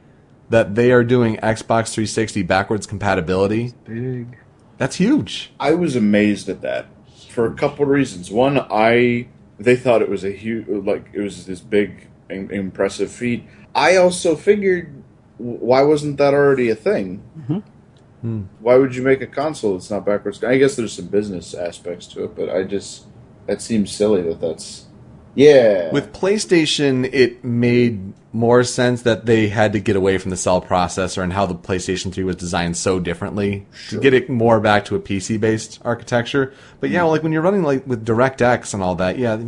Speaker 1: that they are doing Xbox 360 backwards compatibility.
Speaker 3: Big.
Speaker 1: That's huge.
Speaker 6: I was amazed at that for a couple of reasons. One, I they thought it was a huge, like it was this big, im- impressive feat. I also figured, why wasn't that already a thing? Mm-hmm. Hmm. Why would you make a console that's not backwards? I guess there's some business aspects to it, but I just that seems silly that that's yeah.
Speaker 1: With PlayStation, it made more sense that they had to get away from the cell processor and how the PlayStation 3 was designed so differently to get it more back to a PC based architecture. But yeah, like when you're running like with DirectX and all that, yeah,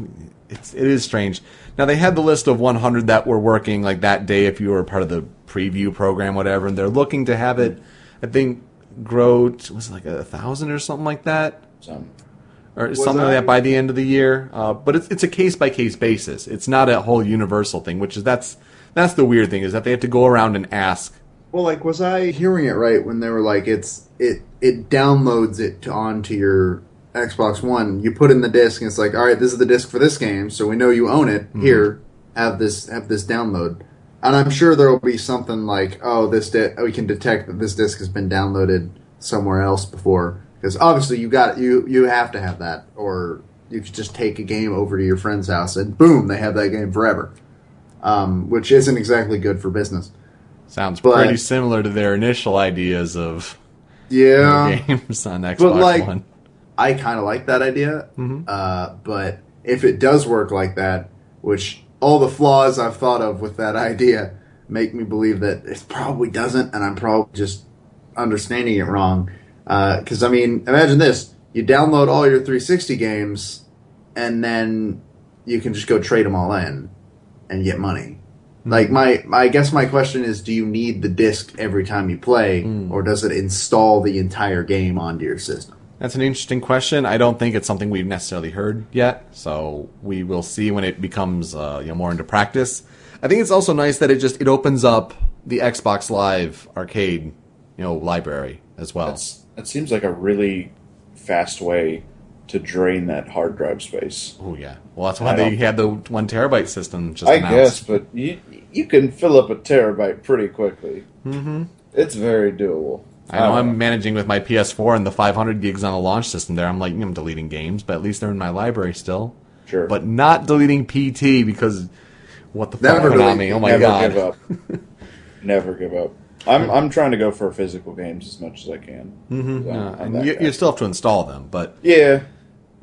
Speaker 1: it's it is strange. Now they had the list of 100 that were working like that day if you were part of the preview program, whatever, and they're looking to have it, I think, grow to, was it like a thousand or something like that
Speaker 6: Some-
Speaker 1: or something like that by the end of the year. Uh, but it's it's a case by case basis. It's not a whole universal thing, which is that's that's the weird thing is that they have to go around and ask.
Speaker 5: Well, like, was I hearing it right when they were like, it's it it downloads it to, onto your Xbox One? You put in the disc, and it's like, all right, this is the disc for this game, so we know you own it. Mm-hmm. Here, have this have this download. And I'm sure there will be something like, oh, this di- we can detect that this disc has been downloaded somewhere else before, because obviously you got you you have to have that, or you could just take a game over to your friend's house and boom, they have that game forever, um, which isn't exactly good for business.
Speaker 1: Sounds
Speaker 5: But-
Speaker 1: pretty similar to their initial ideas of
Speaker 5: Yeah,
Speaker 1: games on Xbox
Speaker 5: like-
Speaker 1: One.
Speaker 5: I kind of like that idea. Uh, but if it does work like that, which all the flaws I've thought of with that idea make me believe that it probably doesn't, and I'm probably just understanding it wrong. Because I mean, imagine this: you download all your 360 games, and then you can just go trade them all in and get money. Like my, I guess my question is: Do you need the disc every time you play, or does it install the entire game onto your system?
Speaker 1: That's an interesting question. I don't think it's something we've necessarily heard yet, so we will see when it becomes uh, you know more into practice. I think it's also nice that it just it opens up the Xbox Live arcade, you know, library as well.
Speaker 6: That's, that seems like a really fast way to drain that hard drive space.
Speaker 1: Oh yeah. Well, that's why
Speaker 6: I
Speaker 1: they had the one terabyte system just
Speaker 6: I
Speaker 1: announced.
Speaker 6: guess, but you you can fill up a terabyte pretty quickly. Mm-hmm. It's very doable.
Speaker 1: I know I'm managing with my PS4 and the 500 gigs on the launch system there. I'm like, I'm deleting games, but at least they're in my library still.
Speaker 6: Sure.
Speaker 1: But not deleting PT because what the
Speaker 5: Never
Speaker 1: fuck, Konami? Oh my
Speaker 6: never
Speaker 1: god.
Speaker 6: give up. never give up. I'm I'm trying to go for physical games as much as I can. Mm-hmm.
Speaker 1: Yeah, and you, you still have to install them, but
Speaker 6: yeah,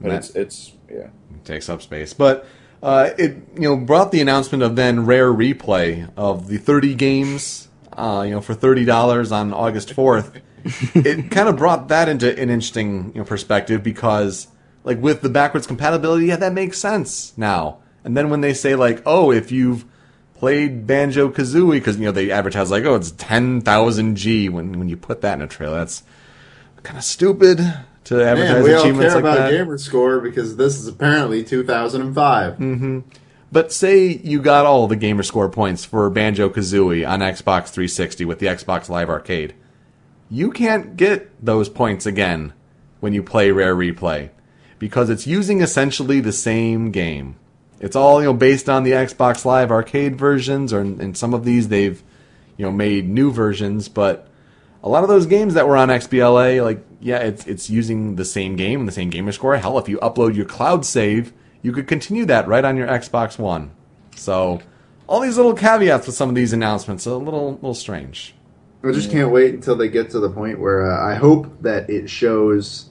Speaker 6: but
Speaker 1: That-
Speaker 6: it's it's yeah.
Speaker 1: it takes up space. But uh, it you know brought the announcement of then rare replay of the 30 games, uh, you know, for thirty dollars on August 4th. it kind of brought that into an interesting you know perspective because like with the backwards compatibility, yeah, that makes sense now. And then when they say like, oh, if you've played Banjo Kazooie, because you know they advertise like, oh, it's ten thousand G when when you put that in a trailer, that's kind of stupid to advertise
Speaker 5: Man, we all
Speaker 1: achievements
Speaker 5: care
Speaker 1: like
Speaker 5: about
Speaker 1: that.
Speaker 5: gamer score because this is apparently 2005. Mm-hmm.
Speaker 1: But say you got all the gamer score points for Banjo Kazooie on Xbox 360 with the Xbox Live Arcade. You can't get those points again when you play Rare Replay because it's using essentially the same game. It's all you know based on the Xbox Live Arcade versions, or in, in some of these they've you know made new versions, but a lot of those games that were on XBLA, like yeah, it's it's using the same game and the same gamer score. Hell, if you upload your cloud save, you could continue that right on your Xbox One. So all these little caveats with some of these announcements. Are a little, little strange.
Speaker 5: I just can't wait until they get to the point where uh, I hope that it shows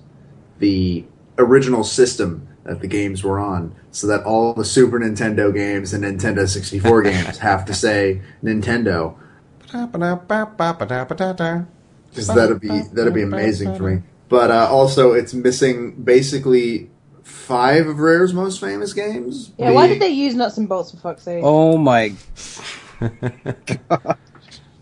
Speaker 5: the original system that the games were on, so that all the Super Nintendo games and Nintendo 64 games have to say Nintendo. Because that'd be that'd be amazing for me. But uh, also, it's missing basically five of Rare's most famous games.
Speaker 4: Yeah, why did they use nuts and bolts for fuck's sake?
Speaker 3: Oh my!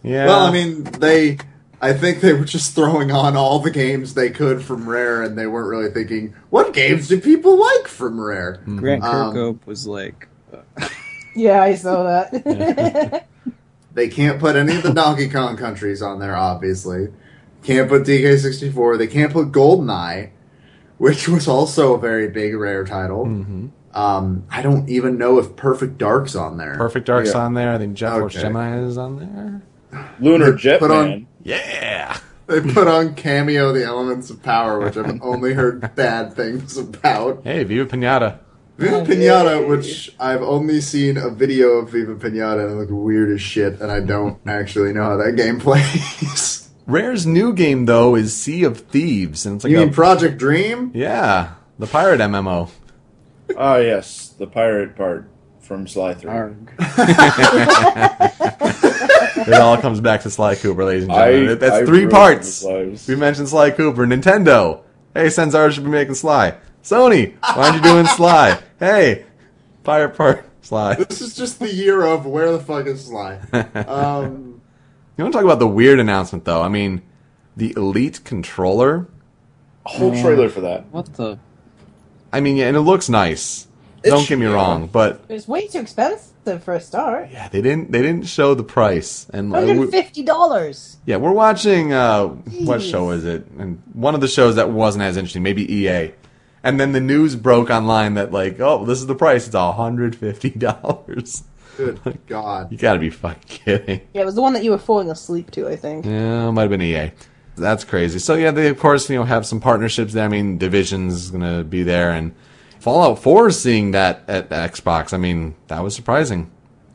Speaker 1: Yeah.
Speaker 5: Well, I mean, they. I think they were just throwing on all the games they could from Rare, and they weren't really thinking, what games do people like from Rare?
Speaker 3: Grant
Speaker 5: Um,
Speaker 3: Kirkhope was like,
Speaker 4: Yeah, I saw that.
Speaker 5: They can't put any of the Donkey Kong countries on there, obviously. Can't put DK64. They can't put GoldenEye, which was also a very big Rare title.
Speaker 1: hmm
Speaker 5: Um, I don't even know if Perfect Dark's on there.
Speaker 1: Perfect Dark's
Speaker 6: Yeah.
Speaker 1: on there. I think Jet Force Gemini is on there.
Speaker 6: Lunar
Speaker 5: They put on-
Speaker 6: Jetman.
Speaker 1: Yeah.
Speaker 5: They put on Kameo The Elements of Power, which I've only heard bad things about.
Speaker 1: Hey, Viva Pinata.
Speaker 5: Viva Pinata, which I've only seen a video of Viva Pinata and it looked weird as shit, and I don't actually know how that game plays.
Speaker 1: Rare's new game though is Sea of Thieves, and it's like
Speaker 5: you
Speaker 1: a
Speaker 5: mean Project Dream?
Speaker 1: yeah, the pirate MMO.
Speaker 6: Ah, yes, the pirate part from Sly 3.
Speaker 1: It all comes back to Sly Cooper, ladies and
Speaker 6: I,
Speaker 1: gentlemen. That's
Speaker 6: I
Speaker 1: three parts. We mentioned Sly Cooper, Nintendo. Hey, Sanzaru should be making Sly. Sony, why aren't you doing Sly? Hey, pirate part Sly.
Speaker 5: This is just the year of where the fuck is Sly? Um,
Speaker 1: You want to talk about the weird announcement though? I mean, the Elite controller.
Speaker 6: A whole trailer for that.
Speaker 3: What the?
Speaker 1: I mean, yeah, and it looks nice.
Speaker 6: It
Speaker 1: Don't get me
Speaker 6: be,
Speaker 1: wrong, but
Speaker 4: It's way too expensive for a start.
Speaker 1: yeah, they didn't they didn't show the price. And uh,
Speaker 4: Hundred
Speaker 1: we-
Speaker 4: and fifty dollars.
Speaker 1: yeah, we're watching. Uh, what show is it? And one of the shows that wasn't as interesting, maybe EA. And then the news broke online that like, oh, this is the price. It's hundred fifty dollars.
Speaker 5: good God.
Speaker 1: You got to be fucking kidding.
Speaker 4: Yeah, it was the one that you were falling asleep to, I think.
Speaker 1: Yeah, it might have been EA. That's crazy. So yeah, they of course you know have some partnerships there. I mean, Division's gonna be there, and Fallout Four is seeing that at Xbox. I mean, that was surprising.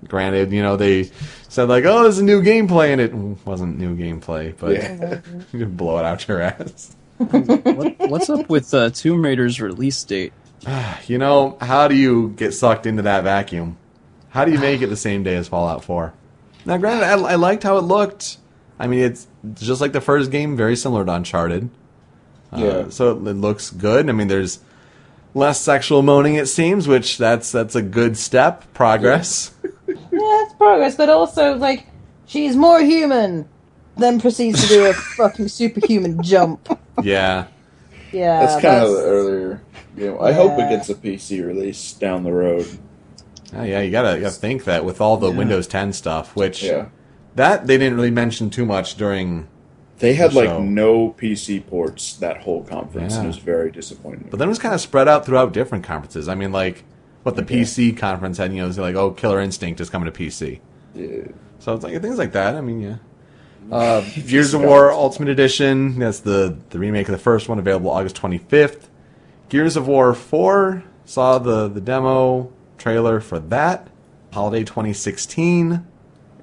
Speaker 1: Granted, you know they said like, "Oh, there's a new gameplay," and it wasn't new gameplay, but
Speaker 6: Yeah.
Speaker 1: you can blow it out your ass.
Speaker 3: What, what's up with uh, Tomb Raider's release date?
Speaker 1: You know, how do you get sucked into that vacuum? How do you make it the same day as Fallout 4? Now, granted, I, I liked how it looked. I mean, it's just like the first game, very similar to Uncharted. Uh,
Speaker 6: Yeah.
Speaker 1: So it, it looks good. I mean, there's less sexual moaning, it seems, which that's that's a good step, progress.
Speaker 4: Yeah, it's progress, but also like she's more human. Then proceeds to do a fucking superhuman jump.
Speaker 1: Yeah.
Speaker 4: Yeah,
Speaker 6: That's kind of the earlier game. I hope it gets a PC release down the road.
Speaker 1: Oh, yeah, you gotta, you gotta think that with all the
Speaker 6: Yeah.
Speaker 1: Windows 10 stuff, which
Speaker 6: Yeah.
Speaker 1: that they didn't really mention too much during
Speaker 6: They had like
Speaker 1: So-
Speaker 6: no PC ports that whole conference, and it was very disappointing.
Speaker 1: But then it was kind of spread out throughout different conferences. I mean, like what the
Speaker 6: Okay.
Speaker 1: PC conference had, you know, it was like, oh, Killer Instinct is coming to PC.
Speaker 6: Yeah.
Speaker 1: So it's like things like that. I mean, yeah. Uh, Gears of War Ultimate Edition. That's the the remake of the first one, available August 25th. Gears of War 4 saw the the demo trailer for that. Holiday 2016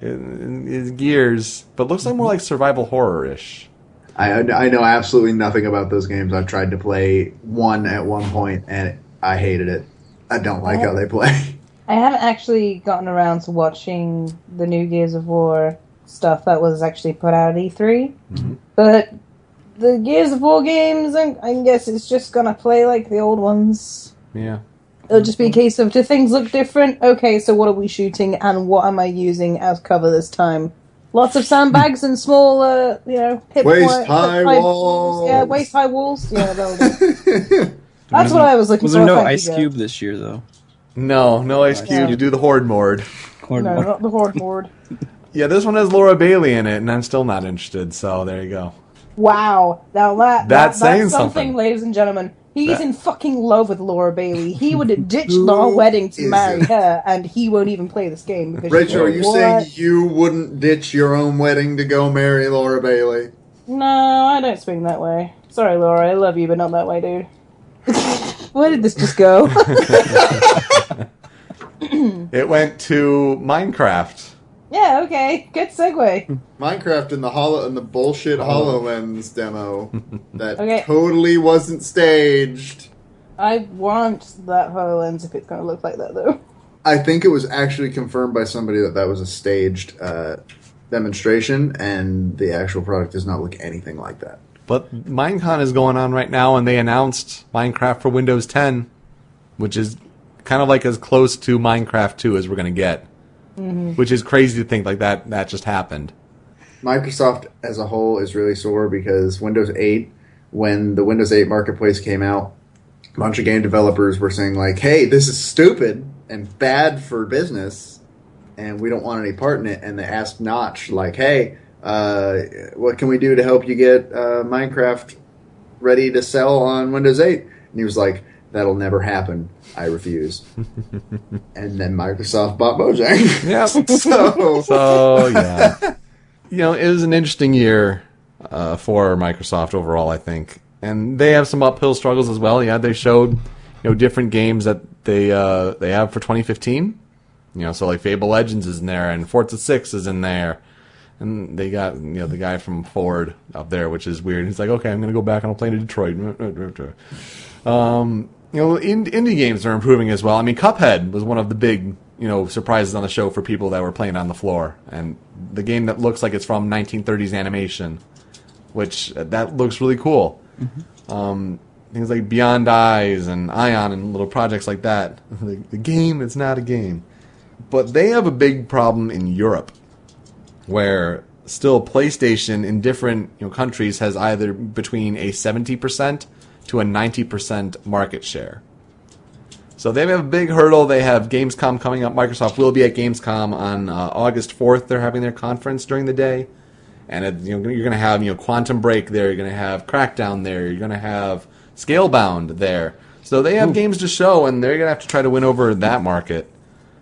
Speaker 1: is, is Gears, but looks like more like survival horror ish.
Speaker 5: I, I know absolutely nothing about those games. I've tried to play one at one point, and I hated it. I don't like how they play.
Speaker 4: I haven't actually gotten around to watching the new Gears of War stuff that was actually put out at E3,
Speaker 1: Mhm.
Speaker 4: but the Gears of War games, I, I guess it's just gonna play like the old ones.
Speaker 1: Yeah.
Speaker 4: It'll just be a case of do things look different? Okay, so what are we shooting and what am I using as cover this time? Lots of sandbags and small, uh, you know, hip
Speaker 5: Waist
Speaker 4: wi-
Speaker 5: high
Speaker 4: hip
Speaker 5: walls.
Speaker 4: Yeah, waist high walls. Yeah, that'll do. That's what I was looking
Speaker 3: Was
Speaker 4: for.
Speaker 3: there no Ice
Speaker 4: Joe.
Speaker 3: Cube this year though?
Speaker 1: No, no Ice
Speaker 3: Ice
Speaker 1: Cube.
Speaker 4: Cube.
Speaker 1: You do the Horde mode.
Speaker 4: No, not the horde board.
Speaker 1: Yeah, this one has Laura Bailey in it, and I'm still not interested. So there you go.
Speaker 4: Wow. Now that,
Speaker 1: That's
Speaker 4: that
Speaker 1: saying
Speaker 4: that's something,
Speaker 1: something.
Speaker 4: ladies and gentlemen. He's
Speaker 1: That-
Speaker 4: in fucking love with Laura Bailey. He would have ditched
Speaker 5: Who
Speaker 4: our wedding to marry
Speaker 5: it?
Speaker 4: her, and he won't even play this game. Because
Speaker 5: Rachel, are you
Speaker 4: What?
Speaker 5: saying you wouldn't ditch your own wedding to go marry Laura Bailey?
Speaker 4: No, I don't swing that way. Sorry, Laura. I love you, but not that way, dude. Where did this just go?
Speaker 1: it went to Minecraft.
Speaker 4: Yeah, okay. Good segue.
Speaker 5: Minecraft and the hollow and the bullshit Hololens demo that
Speaker 4: Okay.
Speaker 5: totally wasn't staged.
Speaker 4: I want that HoloLens if it's going to look like that, though.
Speaker 5: I think it was actually confirmed by somebody that that was a staged uh, demonstration, and the actual product does not look anything like that.
Speaker 1: But Minecon is going on right now, and they announced Minecraft for Windows 10, which is kind of like as close to Minecraft 2 as we're going to get. Which is crazy to think like that that just happened.
Speaker 5: Microsoft as a whole is really sore because Windows 8, when the Windows 8 marketplace came out, a bunch of game developers were saying like, "Hey, this is stupid and bad for business, and we don't want any part in it." And they asked Notch like, "Hey, uh, what can we do to help you get uh, Minecraft ready to sell on Windows 8?" And he was like, "That'll never happen. I refuse." and then Microsoft bought Mojang.
Speaker 1: Yeah.
Speaker 5: so
Speaker 1: So yeah, you know, it was an interesting year uh, for Microsoft overall. I think, and they have some uphill struggles as well. Yeah, they showed you know different games that they uh, they have for 2015. You know, so like Fable Legends is in there, and Forza Six is in there, and they got you know the guy from Ford up there, which is weird. He's like, okay, I'm gonna go back on a plane to Detroit. Um, you know, in, indie games are improving as well. I mean, Cuphead was one of the big, you know, surprises on the show for people that were playing on the floor, and the game that looks like it's from 1930s animation, which uh, that looks really cool. Um, things like Beyond Eyes and Ion and little projects like that. the, the game is not a game, but they have a big problem in Europe, where still PlayStation in different you know countries has either between a 70% to a 90% market share. So they have a big hurdle. They have Gamescom coming up. Microsoft will be at Gamescom on uh, August 4th. They're having their conference during the day. And it, you know, you're going to have you know Quantum Break there. You're going to have Crackdown there. You're going to have Scalebound there. So they have games to show, and they're going to have to try to win over that market.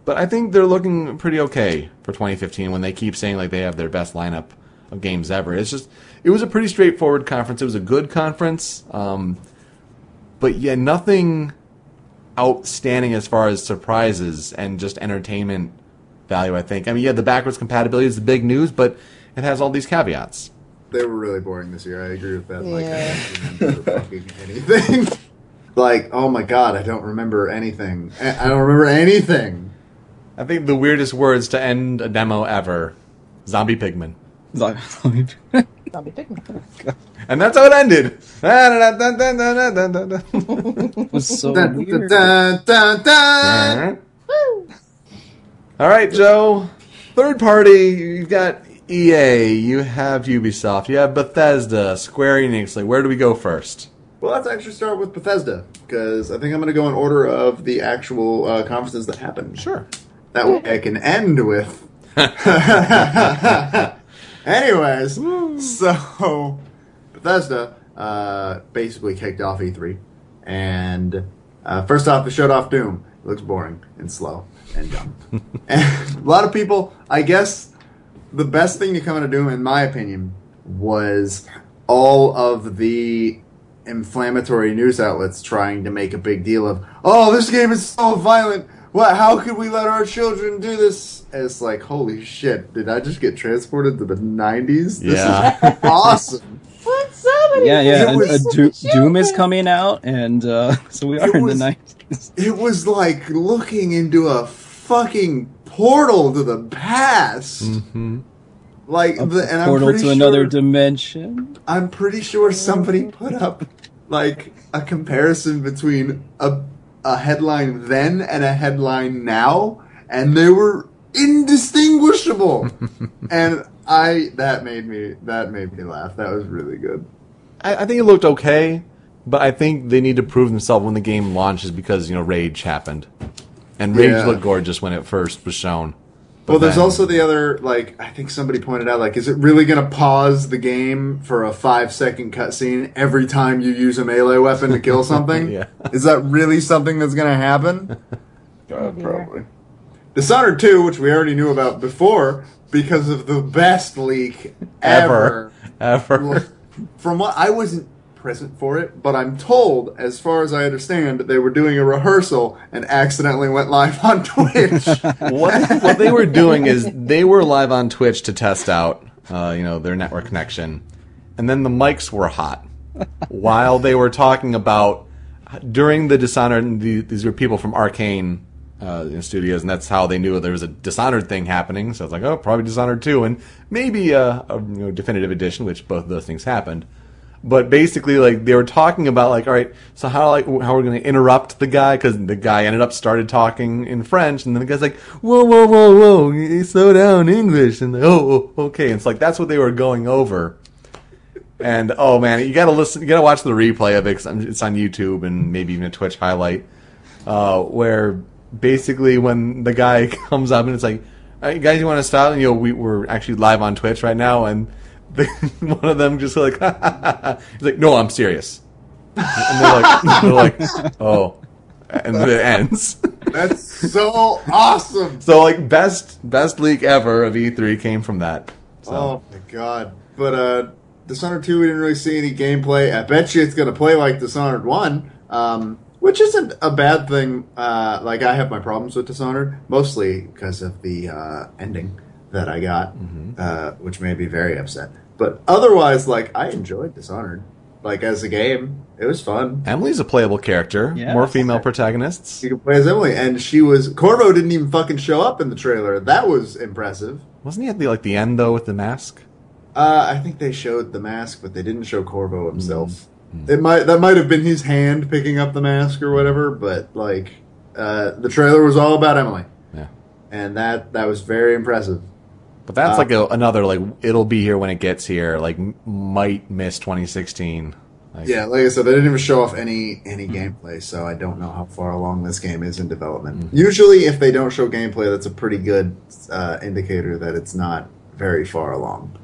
Speaker 1: But I think they're looking pretty okay for 2015 when they keep saying like they have their best lineup of games ever. It's just it was a pretty straightforward conference. It was a good conference, um, but yeah, nothing outstanding as far as surprises and just entertainment value. I think. I mean, yeah, the backwards compatibility is the big news, but it has all these caveats.
Speaker 5: they were really boring this year. I agree with that. Like, I
Speaker 4: Yeah.
Speaker 5: don't remember fucking anything. like, oh my god, I don't remember anything. I I don't remember anything.
Speaker 1: I think the weirdest words to end a demo ever: zombie pigmen.
Speaker 4: Zombie Pigman.
Speaker 1: And that's how it ended.
Speaker 3: It was so
Speaker 5: Dun,
Speaker 3: weird.
Speaker 5: dun, dun, dun.
Speaker 1: All right, Joe. Third party, you've got EA, you have Ubisoft, you have Bethesda, Square Enix. Like, where do we go first?
Speaker 5: Well, let's actually start with Bethesda because I think I'm going to go in order of the actual uh, conferences that happened.
Speaker 1: Sure.
Speaker 5: That way I can end with. Anyways, so Bethesda uh, basically kicked off E3, and uh, first off, they showed off Doom. It looks boring and slow and dumb. and a lot of people, I guess, the best thing to come out of Doom, in my opinion, was all of the inflammatory news outlets trying to make a big deal of, oh, this game is so violent. What? How could we let our children do this? And it's like, holy shit! Did I just get transported to the '90s? This
Speaker 1: Yeah.
Speaker 5: is awesome.
Speaker 4: What? Somebody
Speaker 3: Yeah, yeah.
Speaker 5: It
Speaker 3: and,
Speaker 5: was-
Speaker 3: uh, Do- Doom is coming out, and uh, so we are
Speaker 5: It
Speaker 3: in
Speaker 5: was-
Speaker 3: the nineties.
Speaker 5: It was like looking into a fucking portal to the past. Like, the, and I'm
Speaker 3: Portal to
Speaker 5: sure,
Speaker 3: another dimension.
Speaker 5: I'm pretty sure somebody put up like a comparison between a a headline then and a headline now, and they were indistinguishable. and I that made me that made me laugh. That was really good.
Speaker 1: I, I think it looked okay, but I think they need to prove themselves when the game launches because, you know, Rage happened. And Rage
Speaker 5: Yeah.
Speaker 1: looked gorgeous when it first was shown. But
Speaker 5: Well, there's
Speaker 1: then-
Speaker 5: also the other like I think somebody pointed out like, is it really going to pause the game for a five second cutscene every time you use a melee weapon to kill something?
Speaker 1: Yeah.
Speaker 5: Is that really something that's going to happen?
Speaker 6: Uh, probably.
Speaker 5: Dishonored 2, which we already knew about before, because of the best leak ever.
Speaker 1: Ever. Ever.
Speaker 5: From what I wasn't present for it, but I'm told, as far as I understand, they were doing a rehearsal and accidentally went live on Twitch.
Speaker 1: what what they were doing is they were live on Twitch to test out, uh, you know, their network connection, and then the mics were hot while they were talking about during the Dishonored. The, these were people from Arcane uh, studios, and that's how they knew there was a Dishonored thing happening. So it's like, oh, probably Dishonored two, and maybe a, a you know, definitive edition, which both of those things happened. But basically, like they were talking about, like, all right, so how like how we're going to interrupt the guy because the guy ended up started talking in French, and then the guy's like, whoa, whoa, whoa, whoa, slow down English, and oh, oh, okay, and it's like that's what they were going over. And oh man, you gotta listen, you gotta watch the replay of it. 'cause it's on YouTube and maybe even a Twitch highlight, uh, where basically when the guy comes up and it's like, "All right, guys, you want to stop? And you know, we, we're actually live on Twitch right now, and the, one of them just like, he's like, no, I'm serious. And they're like, they're like, oh, and then it ends.
Speaker 5: That's so awesome.
Speaker 1: So like best best leak ever of E3 came from that. So.
Speaker 5: Oh my god. But uh Dishonored 2 we didn't really see any gameplay. I bet you it's gonna play like Dishonored 1. Um which isn't a bad thing. Uh, like I have my problems with Dishonored, mostly because of the uh, ending that I got, uh, which made me very upset. But otherwise, like I enjoyed Dishonored. Like as a game, it was fun.
Speaker 1: Emily's a playable character.
Speaker 3: Yeah.
Speaker 1: More female protagonists.
Speaker 5: You can play as Emily, and she was Corvo didn't even fucking show up in the trailer. That was impressive.
Speaker 1: Wasn't he at the like the end though with the mask?
Speaker 5: Uh, I think they showed the mask, but they didn't show Corvo himself. It might that might have been his hand picking up the mask or whatever, but like uh, the trailer was all about Emily,
Speaker 1: Yeah.
Speaker 5: and that that was very impressive.
Speaker 1: But that's
Speaker 5: Uh,
Speaker 1: like a, another like it'll be here when it gets here. Like m- might miss 2016. Like,
Speaker 5: Yeah, like I said, they didn't even show off any any gameplay, so I don't know how far along this game is in development. Usually, if they don't show gameplay, that's a pretty good uh, indicator that it's not very far along.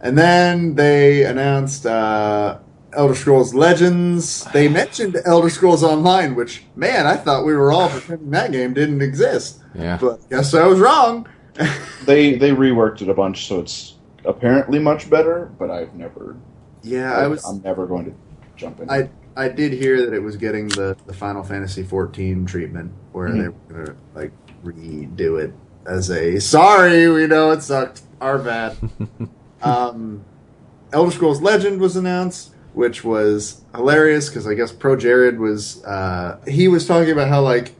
Speaker 5: And then they announced uh, Elder Scrolls Legends. They mentioned Elder Scrolls Online, which man, I thought we were all pretending that game didn't exist.
Speaker 1: Yeah.
Speaker 5: But guess I was wrong.
Speaker 6: They they reworked it a bunch, so it's apparently much better. But I've never.
Speaker 5: yeah, I was.
Speaker 6: I'm never going to jump in.
Speaker 5: I I did hear that it was getting the, the Final Fantasy XIV treatment, where they were gonna like redo it as a sorry, we know it sucked, our bad. um, Elder Scrolls Legend was announced, which was hilarious because I guess Pro Jared was uh, he was talking about how like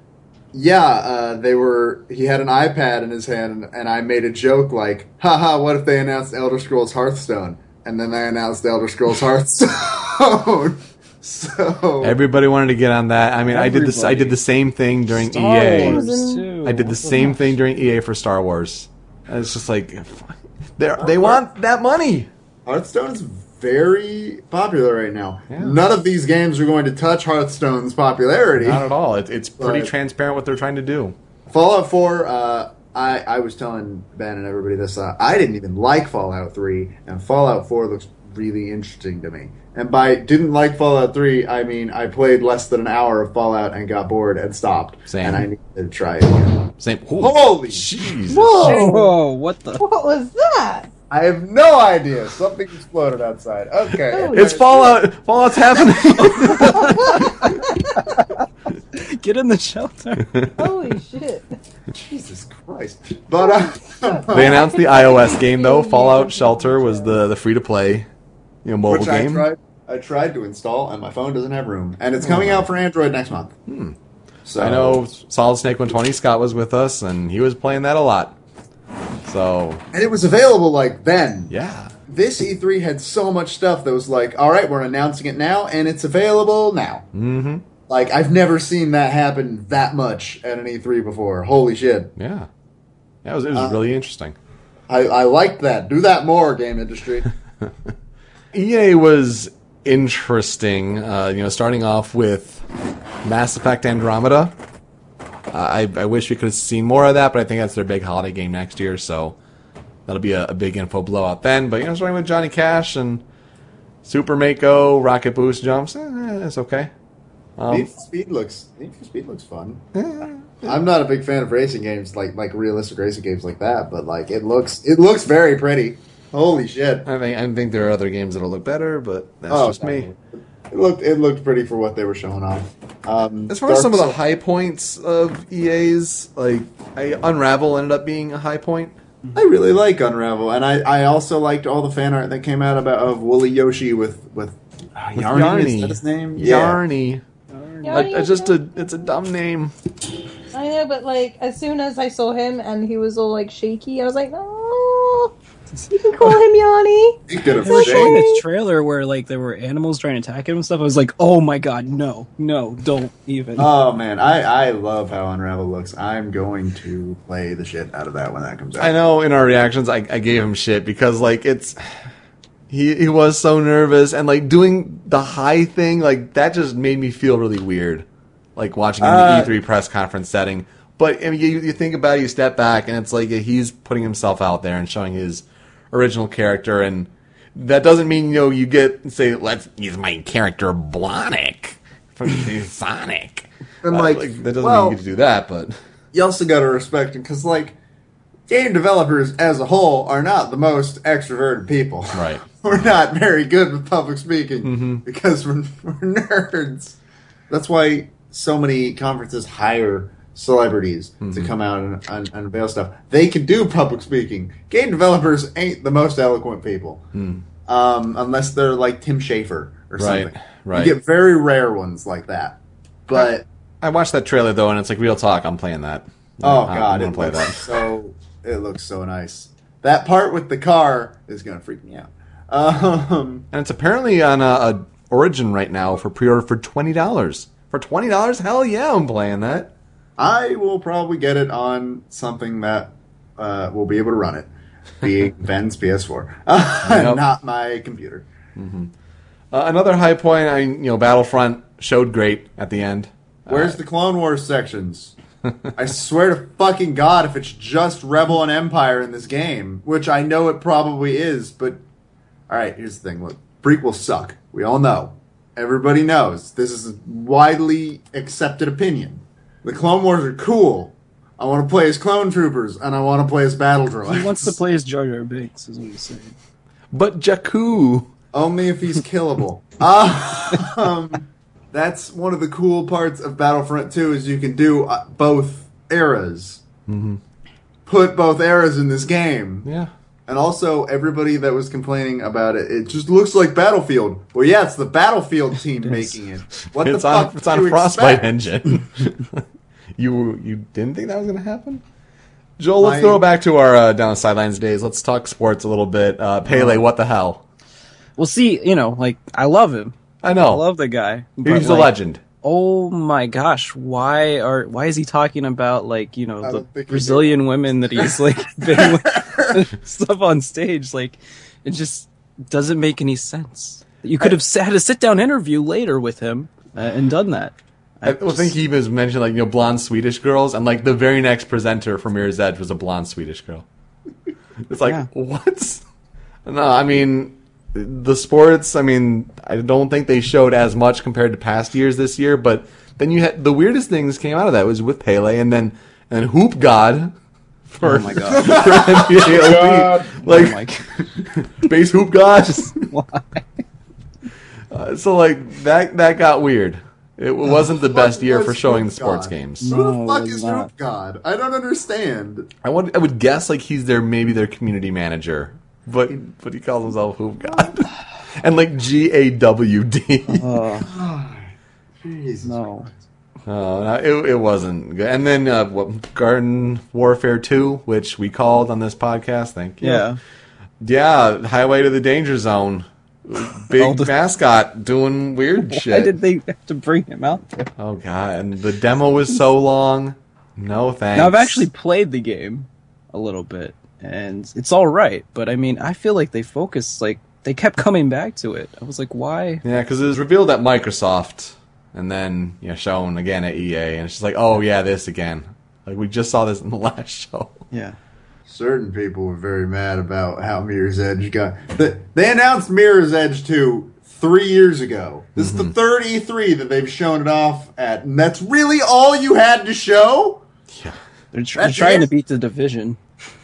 Speaker 5: yeah uh, they were he had an iPad in his hand and, and I made a joke like haha what if they announced Elder Scrolls Hearthstone and then they announced Elder Scrolls Hearthstone. so
Speaker 1: Everybody wanted to get on that. I mean, I did this. I did the same thing during
Speaker 3: Star
Speaker 1: EA.
Speaker 3: Wars, too.
Speaker 1: I did the same thing during EA for Star Wars. And it's just like they they want that money.
Speaker 5: Hearthstone is very popular right now.
Speaker 1: Yeah.
Speaker 5: None of these games are going to touch Hearthstone's popularity.
Speaker 1: Not at all. It, it's pretty
Speaker 5: Right.
Speaker 1: transparent what they're trying to do.
Speaker 5: Fallout 4, uh, I, I was telling Ben and everybody this, uh, I didn't even like Fallout 3, and Fallout 4 looks really interesting to me. And by didn't like Fallout 3, I mean I played less than an hour of Fallout and got bored and stopped.
Speaker 1: Same.
Speaker 5: And I need to try it again.
Speaker 1: Same.
Speaker 5: Holy
Speaker 1: Jesus!
Speaker 3: Whoa! What the?
Speaker 4: What was that?
Speaker 5: I have no idea. Something exploded outside. Okay.
Speaker 1: It's Fallout. Fallout's happening.
Speaker 3: Get in the shelter.
Speaker 4: Holy shit.
Speaker 5: Jesus Christ. But, uh,
Speaker 1: they announced the iOS game though. Fallout Shelter was the the free to play, you know, mobile
Speaker 5: which I
Speaker 1: game.
Speaker 5: tried, I tried to install, and my phone doesn't have room. And it's coming out for Android next month. So
Speaker 1: I know Solid Snake 120 Scott was with us, and he was playing that a lot. So
Speaker 5: and it was available like then.
Speaker 1: yeah,
Speaker 5: This E3 had so much stuff that was like, all right, we're announcing it now, and it's available now.
Speaker 1: mm-hmm.
Speaker 5: Like I've never seen that happen that much at an E3 before. Holy shit!
Speaker 1: yeah, yeah. It was, it was
Speaker 5: Uh,
Speaker 1: really interesting.
Speaker 5: I, I liked that. Do that more, game industry.
Speaker 1: EA was interesting. Uh, you know, starting off with Mass Effect Andromeda. I, I wish we could have seen more of that, but I think that's their big holiday game next year, so that'll be a, a big info blowout then. But you know, starting with Johnny Cash and Super Mako, Rocket Boost jumps, eh, eh, it's okay. Um,
Speaker 5: Need for Speed looks Need for Speed looks fun. I'm not a big fan of racing games like like realistic racing games like that, but like it looks it looks very pretty. Holy shit!
Speaker 1: I think I think there are other games that'll look better, but that's
Speaker 5: Oh,
Speaker 1: just me.
Speaker 5: It looked it looked pretty for what they were showing off. Um,
Speaker 1: As far as
Speaker 5: Dark
Speaker 1: some of the high points of EA's, like I, Unravel ended up being a high point.
Speaker 5: I really like Unravel, and I, I also liked all the fan art that came out about of Wooly Yoshi with with, uh,
Speaker 1: With
Speaker 5: Yarny. Is
Speaker 1: Yarny.
Speaker 5: that his name?
Speaker 1: Yarny.
Speaker 4: Yarny,
Speaker 1: I- I just a it's a dumb name.
Speaker 4: I know, but like as soon as I saw him and he was all like shaky, I was like, no, you can call him Yanni.
Speaker 5: He could have
Speaker 3: They were showing this trailer where like there were animals trying to attack him and stuff. I was like, oh my god, no, no, don't even.
Speaker 5: Oh man, I, I love how Unravel looks. I'm going to play the shit out of that when that comes out.
Speaker 1: I know in our reactions I, I gave him shit because like it's he he was so nervous and like doing the high thing like that just made me feel really weird like watching him
Speaker 5: Uh,
Speaker 1: in the E3 press conference setting but I mean, you, you think about it you step back and it's like he's putting himself out there and showing his original character and that doesn't mean you know you get say let's use my character Blonic from Sonic
Speaker 5: And,
Speaker 1: Uh,
Speaker 5: like,
Speaker 1: that doesn't
Speaker 5: well-
Speaker 1: mean you get to do that but
Speaker 5: You also got to respect him because like game developers as a whole are not the most extroverted people.
Speaker 1: right
Speaker 5: we're not very good with public speaking because we're, we're nerds. That's why so many conferences hire celebrities to come out and, unveil stuff. They can do public speaking. Game developers ain't the most eloquent people, um, unless they're like Tim Schafer or
Speaker 1: Right,
Speaker 5: something.
Speaker 1: right.
Speaker 5: You get very rare ones like that. But
Speaker 1: I watched that trailer though, and it's like real talk. I'm playing that.
Speaker 5: oh
Speaker 1: I'm
Speaker 5: god,
Speaker 1: gonna
Speaker 5: it
Speaker 1: play
Speaker 5: looks
Speaker 1: that.
Speaker 5: so it looks so nice. That part with the car is gonna freak me out. Um,
Speaker 1: And it's apparently on a, a Origin right now for pre-order for twenty dollars. For twenty dollars, hell yeah, I'm playing that.
Speaker 5: I will probably get it on something that uh, will be able to run it, being Ben's PS4,
Speaker 1: Yep.
Speaker 5: not my computer.
Speaker 1: Uh, another high point, I you know, Battlefront showed great at the end.
Speaker 5: Where's the Clone Wars sections? I swear to fucking God, if it's just Rebel and Empire in this game, which I know it probably is, but all right, here's the thing: look, prequels suck. We all know. Everybody knows. This is a widely accepted opinion. The Clone Wars are cool. I want to play as clone troopers, and I want to play as battle droids.
Speaker 3: he wants to play as Jar Jar Binks, is what he's saying.
Speaker 1: But Jakku.
Speaker 5: Only if he's killable. um, that's one of the cool parts of Battlefront 2 is you can do uh, both eras. Put both eras in this game.
Speaker 1: Yeah.
Speaker 5: And also, everybody that was complaining about it, it just looks like Battlefield. Well, yeah, it's the Battlefield team making it. What
Speaker 1: it's
Speaker 5: the
Speaker 1: on
Speaker 5: fuck
Speaker 1: it's
Speaker 5: did
Speaker 1: on
Speaker 5: you
Speaker 1: Frostbite
Speaker 5: expect?
Speaker 1: engine. you you didn't think that was gonna happen? Joel, let's
Speaker 5: My-
Speaker 1: throw back to our uh, down the sidelines days. Let's talk sports a little bit. Uh, Pele, what the hell?
Speaker 3: Well, see, you know, like I love him.
Speaker 1: I know.
Speaker 3: I love the guy. but,
Speaker 1: He's a legend.
Speaker 3: Oh my gosh, why are why is he talking about like you know
Speaker 5: I
Speaker 3: the
Speaker 5: don't think he
Speaker 3: Brazilian women that he's like been with stuff on stage? Like it just doesn't make any sense. You could have had a sit down interview later with him uh, and done that.
Speaker 1: I well, think he was mentioned like you know blonde Swedish girls, and like the very next presenter for Mirror's Edge was a blonde Swedish girl. It's like
Speaker 3: Yeah.
Speaker 1: what? No, I mean the sports. I mean, I don't think they showed as much compared to past years this year. But then you had the weirdest things came out of that was with Pele, and then and Hoop God for,
Speaker 3: Oh my god!
Speaker 1: for NBA
Speaker 6: God.
Speaker 1: Like
Speaker 3: oh my
Speaker 1: base Hoop God.
Speaker 3: Why?
Speaker 1: Uh, so like that that got weird. It wasn't the
Speaker 5: What
Speaker 1: best year for showing the sports
Speaker 5: God?
Speaker 1: games.
Speaker 5: Who the fuck is
Speaker 3: not.
Speaker 5: Hoop God? I don't understand.
Speaker 1: I would I would guess like he's their maybe their community manager, but but he calls himself Hoop God, and like G A W D.
Speaker 3: Oh
Speaker 5: Jesus.
Speaker 3: no!
Speaker 1: Oh, no, it it wasn't good. And then uh, what Garden Warfare Two, which we called on this podcast. Thank you.
Speaker 3: Yeah,
Speaker 1: yeah. Highway to the Danger Zone. Big
Speaker 3: the-
Speaker 1: mascot doing weird shit.
Speaker 3: why did they have to bring him out? There?
Speaker 1: oh god! And the demo was so long. No thanks.
Speaker 3: Now I've actually played the game a little bit, and it's all right. But I mean, I feel like they focused like they kept coming back to it. I was like, why?
Speaker 1: Yeah, because it was revealed at Microsoft and then you know, shown again at EA, and it's just like, oh yeah, this again. Like we just saw this in the last show.
Speaker 3: Yeah.
Speaker 5: Certain people were very mad about how Mirror's Edge got. The, they announced Mirror's Edge 2 three years ago. This is the mm-hmm. third E3 that they've shown it off at, and that's really all you had to show?
Speaker 1: Yeah.
Speaker 3: They're, tr- they're trying
Speaker 5: it?
Speaker 3: to beat the division.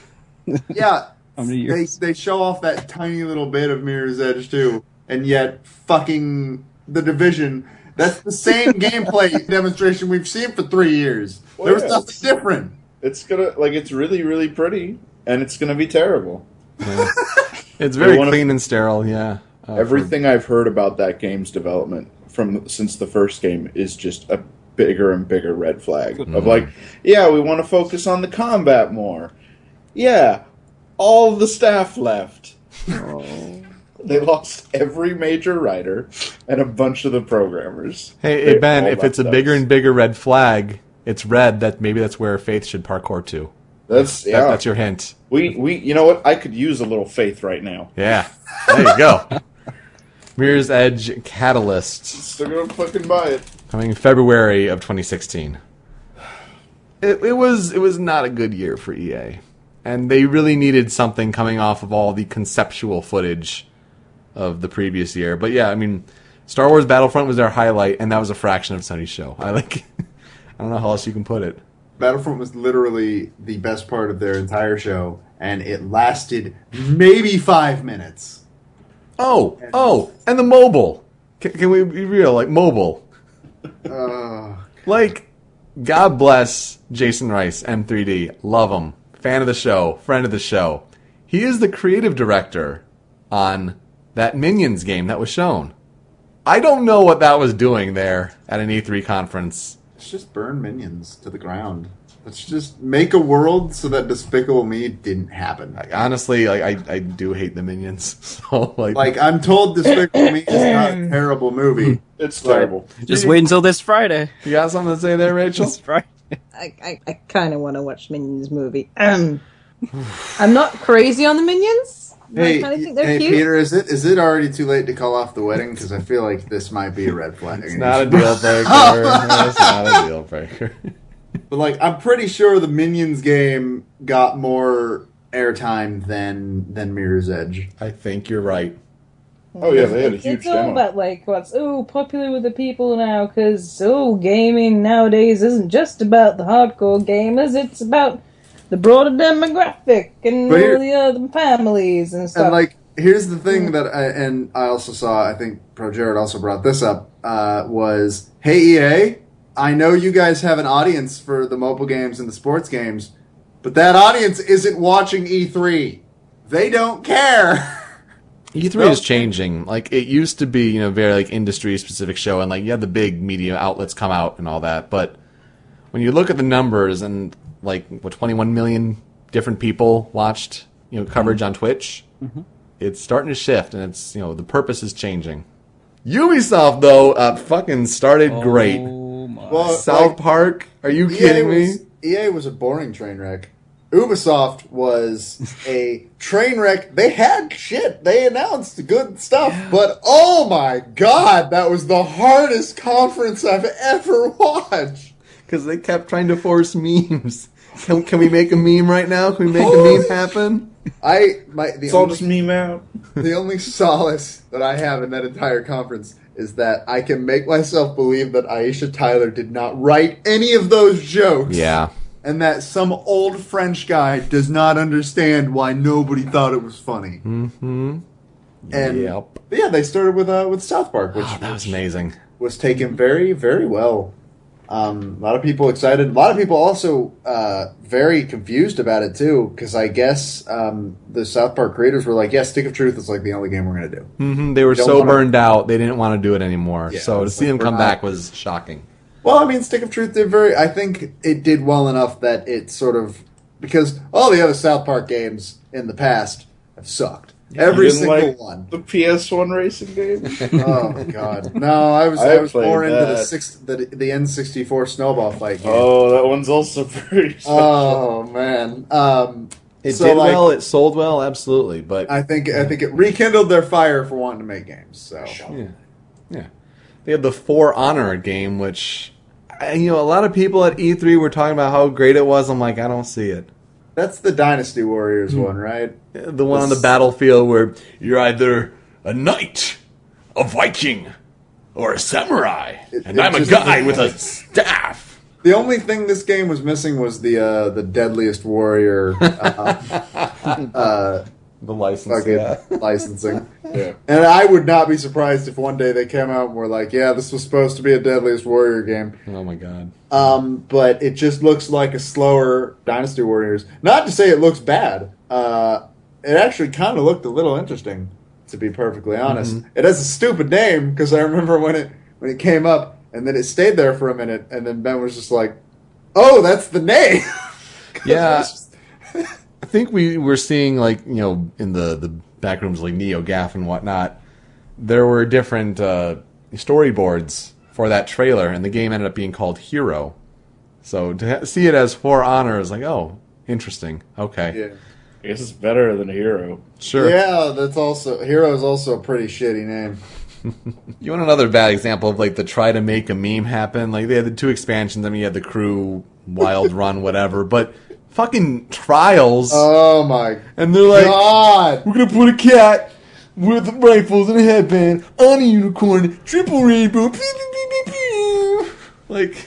Speaker 5: yeah,
Speaker 3: How many
Speaker 5: they
Speaker 3: years?
Speaker 5: they show off that tiny little bit of Mirror's Edge 2, and yet fucking the division. That's the same gameplay demonstration we've seen for three years.
Speaker 6: Well,
Speaker 5: there was
Speaker 6: yeah.
Speaker 5: nothing different.
Speaker 6: It's gonna like it's really really pretty, and it's gonna be terrible.
Speaker 1: It's very
Speaker 6: wanna-
Speaker 1: clean and sterile. Yeah. Uh,
Speaker 6: Everything I've heard about that game's development from since the first game is just a bigger and bigger red flag of like, yeah, we want to focus on the combat more. Yeah, all the staff left. They lost every major writer and a bunch of the programmers.
Speaker 1: Hey, hey Ben, if it's a
Speaker 6: left
Speaker 1: bigger and bigger red flag, it's red. That maybe that's where Faith should parkour to.
Speaker 6: that's
Speaker 1: That-
Speaker 6: yeah,
Speaker 1: that's your hint.
Speaker 6: we we you know what I could use a little faith right now.
Speaker 1: Yeah. There you go. Mirror's Edge Catalyst
Speaker 6: Still gonna fucking buy it.
Speaker 1: coming February of 2016. It, it was it was not a good year for EA, and they really needed something coming off of all the conceptual footage of the previous year. But yeah, I mean, Star Wars Battlefront was their highlight, and that was a fraction of Sony's show. I like. I don't know how else you can put it.
Speaker 5: Battlefront was literally the best part of their entire show, and it lasted maybe five minutes.
Speaker 1: Oh, oh, and the mobile. Can, can we be real? Like mobile.
Speaker 5: Uh,
Speaker 1: Like, God bless Jason Rice, M3D. Love him. Fan of the show. Friend of the show. He is the creative director on that Minions game that was shown. I don't know what that was doing there at an E3 conference.
Speaker 5: let's just burn minions to the ground. Let's just make a world so that Despicable Me didn't happen.
Speaker 1: Like, honestly, like I, I do hate the Minions. So like,
Speaker 5: Like I'm told Despicable Me is not a terrible movie.
Speaker 6: It's terrible.
Speaker 3: Just wait until this Friday.
Speaker 1: you got something to say there, Rachel?
Speaker 3: This Friday.
Speaker 7: I, I, I kind of want to watch Minions movie. Um, I'm not crazy on the Minions.
Speaker 5: Hey,
Speaker 7: I think they're
Speaker 5: hey
Speaker 7: cute.
Speaker 5: Peter, is it is it already too late to call off the wedding? Because I feel like this might be a red flag.
Speaker 1: It's not a deal breaker. it's not a deal breaker.
Speaker 5: But like, I'm pretty sure the Minions game got more airtime than than Mirror's Edge.
Speaker 1: I think you're right.
Speaker 6: Oh yeah, they had a
Speaker 7: It's,
Speaker 6: huge
Speaker 7: it's all
Speaker 6: demo.
Speaker 7: about like what's oh popular with the people now because oh gaming nowadays isn't just about the hardcore gamers. It's about the broader demographic and
Speaker 5: here-
Speaker 7: all the other families and stuff.
Speaker 5: And like, here's the thing that I and I also saw. I think Pro Jared also brought this up. Uh, was hey EA, I know you guys have an audience for the mobile games and the sports games, but that audience isn't watching E3. They don't care.
Speaker 1: E3
Speaker 5: Nope.
Speaker 1: is changing. Like it used to be, you know, very like industry specific show, and like you had the big media outlets come out and all that. But when you look at the numbers and like what 21 million different people watched, you know, coverage on Twitch, it's starting to shift, and it's you know the purpose is changing. Ubisoft though, uh, fucking started great.
Speaker 3: Oh my.
Speaker 5: Well,
Speaker 1: South
Speaker 5: like,
Speaker 1: Park, are you
Speaker 5: EA
Speaker 1: kidding me?
Speaker 5: was, EA was a boring train wreck. Ubisoft was a train wreck. They had shit. They announced good stuff, but oh my god, that was the hardest conference I've ever watched.
Speaker 1: Because they kept trying to force memes. Can, can we make a meme right now? Can we make a meme happen?
Speaker 5: I my the
Speaker 6: It's all
Speaker 5: only,
Speaker 6: just meme out.
Speaker 5: the only solace that I have in that entire conference is that I can make myself believe that Aisha Tyler did not write any of those jokes.
Speaker 1: Yeah.
Speaker 5: And that some old French guy does not understand why nobody thought it was funny.
Speaker 1: Mm-hmm.
Speaker 5: And
Speaker 1: Yep.
Speaker 5: yeah, they started with uh, with South Park, which
Speaker 1: Oh, that was amazing.
Speaker 5: was taken very very well. Um, a lot of people excited. A lot of people also uh, very confused about it too, because I guess um, the South Park creators were like, "Yeah, Stick of Truth is like the only game we're gonna do."
Speaker 1: hmm They were
Speaker 5: Don't
Speaker 1: so
Speaker 5: wanna-
Speaker 1: burned out, they didn't want to do it anymore.
Speaker 5: Yeah,
Speaker 1: so to see
Speaker 5: like
Speaker 1: them come
Speaker 5: not-
Speaker 1: back was shocking.
Speaker 5: Well, I mean, Stick of Truth did very. I think it did well enough that it sort of because all the other South Park games in the past have sucked. Every single
Speaker 6: like
Speaker 5: one.
Speaker 6: The PS1 racing game.
Speaker 5: Oh my god! No, I was
Speaker 6: I
Speaker 5: I, was
Speaker 6: played
Speaker 5: more into the six the the N sixty four snowball fight game.
Speaker 6: oh, that one's also pretty. Special.
Speaker 5: Oh man! Um,
Speaker 1: It
Speaker 5: so,
Speaker 1: did
Speaker 5: like,
Speaker 1: well, it sold well, absolutely. But
Speaker 5: I think I think it rekindled their fire for wanting to make games. So
Speaker 1: yeah, yeah, they had the For Honor game, which you know a lot of people at E3 were talking about how great it was. I'm like, I don't see it.
Speaker 5: That's the Dynasty Warriors
Speaker 1: Hmm.
Speaker 5: one, right?
Speaker 1: The one on the
Speaker 5: This-
Speaker 1: battlefield where you're either a knight, a Viking, or a samurai,
Speaker 5: It-
Speaker 1: and
Speaker 5: it
Speaker 1: I'm a
Speaker 5: just-
Speaker 1: guy with a staff.
Speaker 5: The only thing this game was missing was the uh, the deadliest warrior uh, uh,
Speaker 1: The license.
Speaker 5: fucking
Speaker 1: Yeah.
Speaker 5: licensing.
Speaker 6: Yeah.
Speaker 5: And I would not be surprised if one day they came out and were like, "Yeah, this was supposed to be a Deadliest Warrior game."
Speaker 1: Oh my god.
Speaker 5: Um, but it just looks like a slower Dynasty Warriors. Not to say it looks bad. Uh, it actually kind of looked a little interesting, to be perfectly honest. It has a stupid name because I remember when it when it came up, and then it stayed there for a minute, and then Ben was just like, "Oh, that's the name."
Speaker 1: Yeah.
Speaker 5: just-
Speaker 1: I think we were seeing like you know in the the back rooms like NeoGAF and whatnot. There were different uh, storyboards for that trailer, and the game ended up being called Hero. So to ha- see it as For Honor is like, oh, interesting. Okay,
Speaker 5: yeah.
Speaker 6: I guess it's better than Hero.
Speaker 1: sure.
Speaker 5: Yeah, that's also Hero is also a pretty shitty name.
Speaker 1: You want another bad example of like the try to make a meme happen? Like they had the two expansions. I mean, you had the Crew, Wild Run, whatever, but fucking Trials,
Speaker 5: Oh my
Speaker 1: and they're like,
Speaker 5: god!
Speaker 1: We're gonna put a cat with rifles and a headband on a unicorn, triple rainbow. Pew, pew, pew, pew, pew. Like,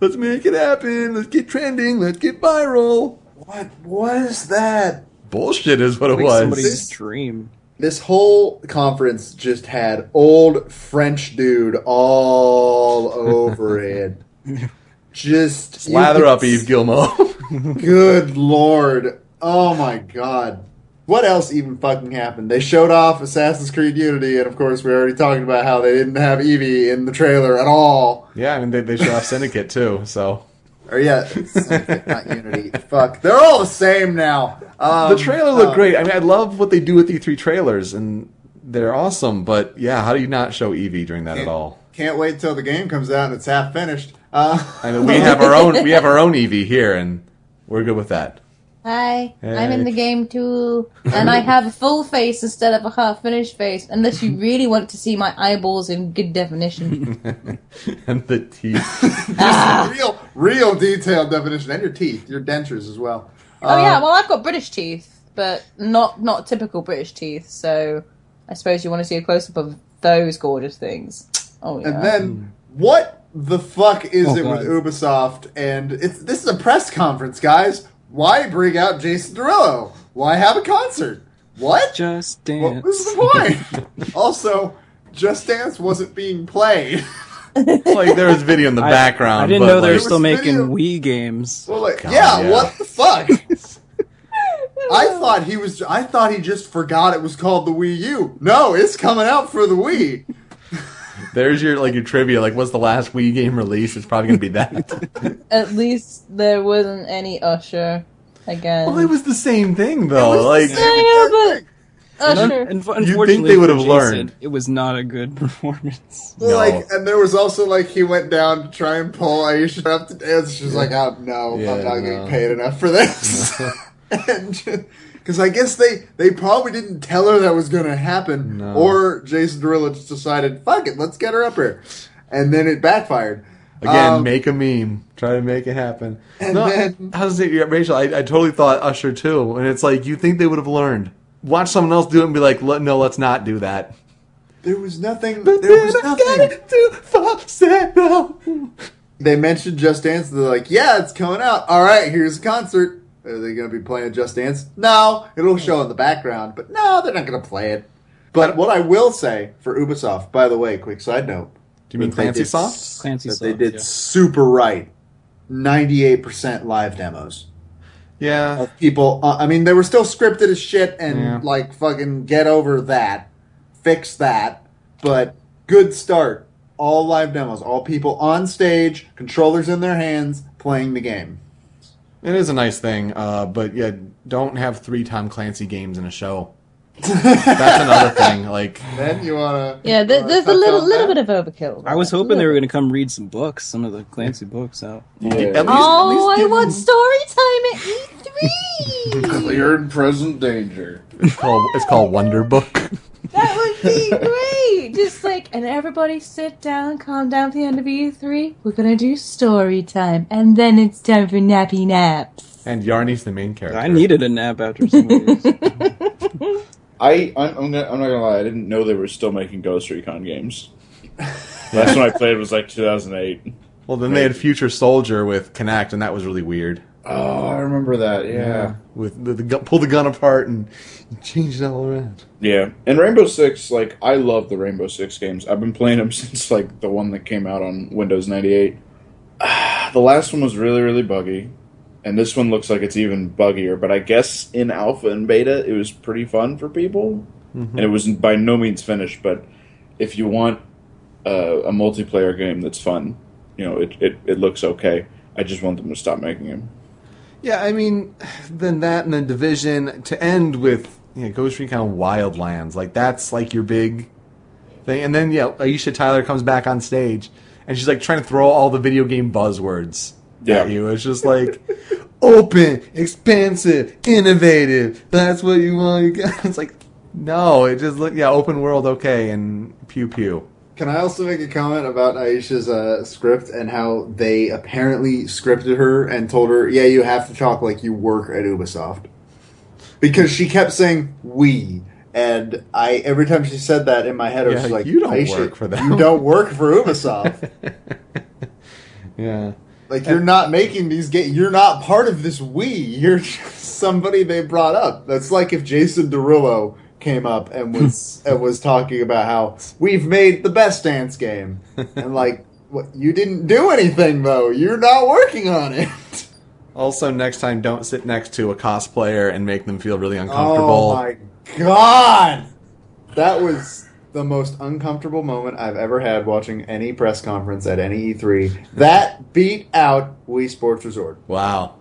Speaker 1: let's make it happen. Let's get trending. Let's get viral.
Speaker 5: What was that?
Speaker 1: Bullshit is what it
Speaker 3: Like
Speaker 1: was.
Speaker 3: somebody's dream.
Speaker 5: This whole conference just had old French dude all over it. Just Slather
Speaker 1: up, Yves Guillemot.
Speaker 5: Good lord. Oh my god. What else even fucking happened? They showed off Assassin's Creed Unity, and of course, we're already talked about how they didn't have Evie in the trailer at all.
Speaker 1: yeah, I mean they, they show off Syndicate too. So
Speaker 5: Or yeah, Syndicate, not Unity. Fuck, they're all the same now. Um,
Speaker 1: the trailer looked
Speaker 5: uh,
Speaker 1: great. I mean, I love what they do with the E3 trailers, and they're awesome. But yeah, how do you not show Evie during that at all?
Speaker 5: Can't wait till the game comes out and it's half finished. Uh,
Speaker 1: I mean, we have our own we have our own Evie here, and we're good with that.
Speaker 7: Hi, I'm in the game too, and I have a full face instead of a half-finished face. Unless you really want to see my eyeballs in good definition.
Speaker 1: and the teeth.
Speaker 5: real, real detailed definition, and your teeth, your dentures as well.
Speaker 7: oh yeah,
Speaker 5: Uh,
Speaker 7: well I've got British teeth, but not not typical British teeth. So I suppose you want to see a close-up of those gorgeous things. Oh yeah.
Speaker 5: And then, what the fuck is
Speaker 3: Oh,
Speaker 5: it
Speaker 3: God.
Speaker 5: with Ubisoft? And it's this is a press conference, guys. Why bring out Jason Derulo? Why have a concert? What?
Speaker 3: Just Dance.
Speaker 5: What
Speaker 3: dance.
Speaker 5: was the point? also, Just Dance wasn't being played.
Speaker 1: like there was video in the
Speaker 3: I-
Speaker 1: background.
Speaker 3: I didn't
Speaker 1: but,
Speaker 3: know they were
Speaker 1: like,
Speaker 3: still
Speaker 5: was
Speaker 3: making
Speaker 5: video-
Speaker 3: Wii games.
Speaker 5: well, like,
Speaker 1: God,
Speaker 5: yeah,
Speaker 1: yeah.
Speaker 5: what the fuck? I thought he was. I thought he just forgot it was called the Wii U. No, it's coming out for the Wii.
Speaker 1: There's your like your trivia. Like, what's the last Wii game release? It's probably gonna be that.
Speaker 7: At least there wasn't any Usher again.
Speaker 1: well, it was the same thing though.
Speaker 5: was the
Speaker 1: like,
Speaker 5: same
Speaker 7: Yeah, but Usher.
Speaker 3: Un-
Speaker 1: think
Speaker 3: unfortunately,
Speaker 1: they would have learned.
Speaker 3: It was not a good performance.
Speaker 5: Well,
Speaker 1: No.
Speaker 5: Like, and there was also like he went down to try and pull Aisha up to dance. She's like, "Oh no,
Speaker 1: Yeah,
Speaker 5: I'm not
Speaker 1: no.
Speaker 5: getting paid enough for this." and because I guess they they probably didn't tell her that was going to happen,
Speaker 1: No.
Speaker 5: or Jason Derulo just decided, "Fuck it, let's get her up here," and then it backfired.
Speaker 1: again,
Speaker 5: Um,
Speaker 1: make a meme. Try to make it happen.
Speaker 5: And
Speaker 1: no,
Speaker 5: then-
Speaker 1: how's it, Rachel? I, I totally thought Usher too, and it's like you think they would have learned. Watch someone else do it and be like, "Le- no, let's not do that.
Speaker 5: there was nothing.
Speaker 1: But
Speaker 5: there was
Speaker 1: I
Speaker 5: nothing.
Speaker 1: gotta do falsetto.
Speaker 5: They mentioned Just Dance. They're like, "Yeah, it's coming out. All right, here's a concert." Are they going to be playing Just Dance? No, it'll show in the background, but no, they're not going to play it. But what I will say for Ubisoft, by the way, quick side note.
Speaker 1: Do you mean
Speaker 5: that they
Speaker 1: Clancy
Speaker 5: did
Speaker 1: Soft?
Speaker 5: s-
Speaker 3: Clancy
Speaker 5: that they did
Speaker 3: yeah.
Speaker 5: super right. Ninety-eight percent live demos
Speaker 1: Yeah,
Speaker 5: of people. Uh, I mean, they were still scripted as shit, and
Speaker 1: Yeah.
Speaker 5: like fucking get over that, fix that. But good start. All live demos, all people on stage, controllers in their hands, playing the game.
Speaker 1: It is a nice thing, uh, but yeah, don't have three Tom Clancy games in a show. That's another thing. Like,
Speaker 5: Then you wanna?
Speaker 7: yeah, there,
Speaker 5: wanna
Speaker 7: there's a little little
Speaker 5: that?
Speaker 7: bit of overkill.
Speaker 3: I was hoping they were going to come read some books, some of the Clancy books out.
Speaker 1: at least,
Speaker 7: Oh,
Speaker 1: at least
Speaker 7: I
Speaker 1: give
Speaker 7: want
Speaker 1: them-
Speaker 7: story time at E3.
Speaker 6: Clear and present danger.
Speaker 1: It's called, it's called Wonder Book.
Speaker 7: that would be great. Just like, and everybody sit down, calm down. At the end of E3, we're gonna do story time, and then it's time for nappy naps.
Speaker 1: And Yarny's the main character.
Speaker 3: I needed a nap after some of these.
Speaker 6: I I'm, I'm, not, I'm not gonna lie. I didn't know they were still making Ghost Recon games. Last one I played was like 2008.
Speaker 1: Well, then they had Future Soldier with Kinect, and that was really weird.
Speaker 6: Oh, I remember that. Yeah.
Speaker 1: with the, the gun, pull the gun apart and change it all around.
Speaker 6: Yeah, and Rainbow Six, like I love the Rainbow Six games. I've been playing them since like the one that came out on Windows ninety eight. Ah, the last one was really really buggy, and this one looks like it's even buggier. But I guess in alpha and beta, it was pretty fun for people, mm-hmm. and it was by no means finished. But if you want a, a multiplayer game that's fun, you know it, it it looks okay. I just want them to stop making them.
Speaker 1: Yeah, I mean, then that and then Division to end with you know, Ghost Recon Wildlands. Like that's like your big thing. And then yeah, Aisha Tyler comes back on stage and she's like trying to throw all the video game buzzwords
Speaker 6: Yeah.
Speaker 1: at you. It's just like open, expansive, innovative. That's what you want. You got. It's like no, it just look yeah, open world okay and pew pew.
Speaker 5: Can I also make a comment about Aisha's uh, script and how they apparently scripted her and told her, "Yeah, you have to talk like you work at Ubisoft," because she kept saying "we," and I every time she said that in my head, I was
Speaker 1: Yeah,
Speaker 5: like,
Speaker 1: you don't
Speaker 5: "Aisha,
Speaker 1: work for them."
Speaker 5: You don't work for Ubisoft.
Speaker 1: Yeah.
Speaker 5: like you're not making these games. You're not part of this we. You're just somebody they brought up. That's like if Jason Derulo came up and was and was talking about how we've made the best dance game, and like, what you didn't do anything though. You're not working on it.
Speaker 1: Also, next time, don't sit next to a cosplayer and make them feel really uncomfortable.
Speaker 5: Oh my god, that was the most uncomfortable moment I've ever had watching any press conference at any E3. That beat out Wii Sports Resort.
Speaker 1: Wow.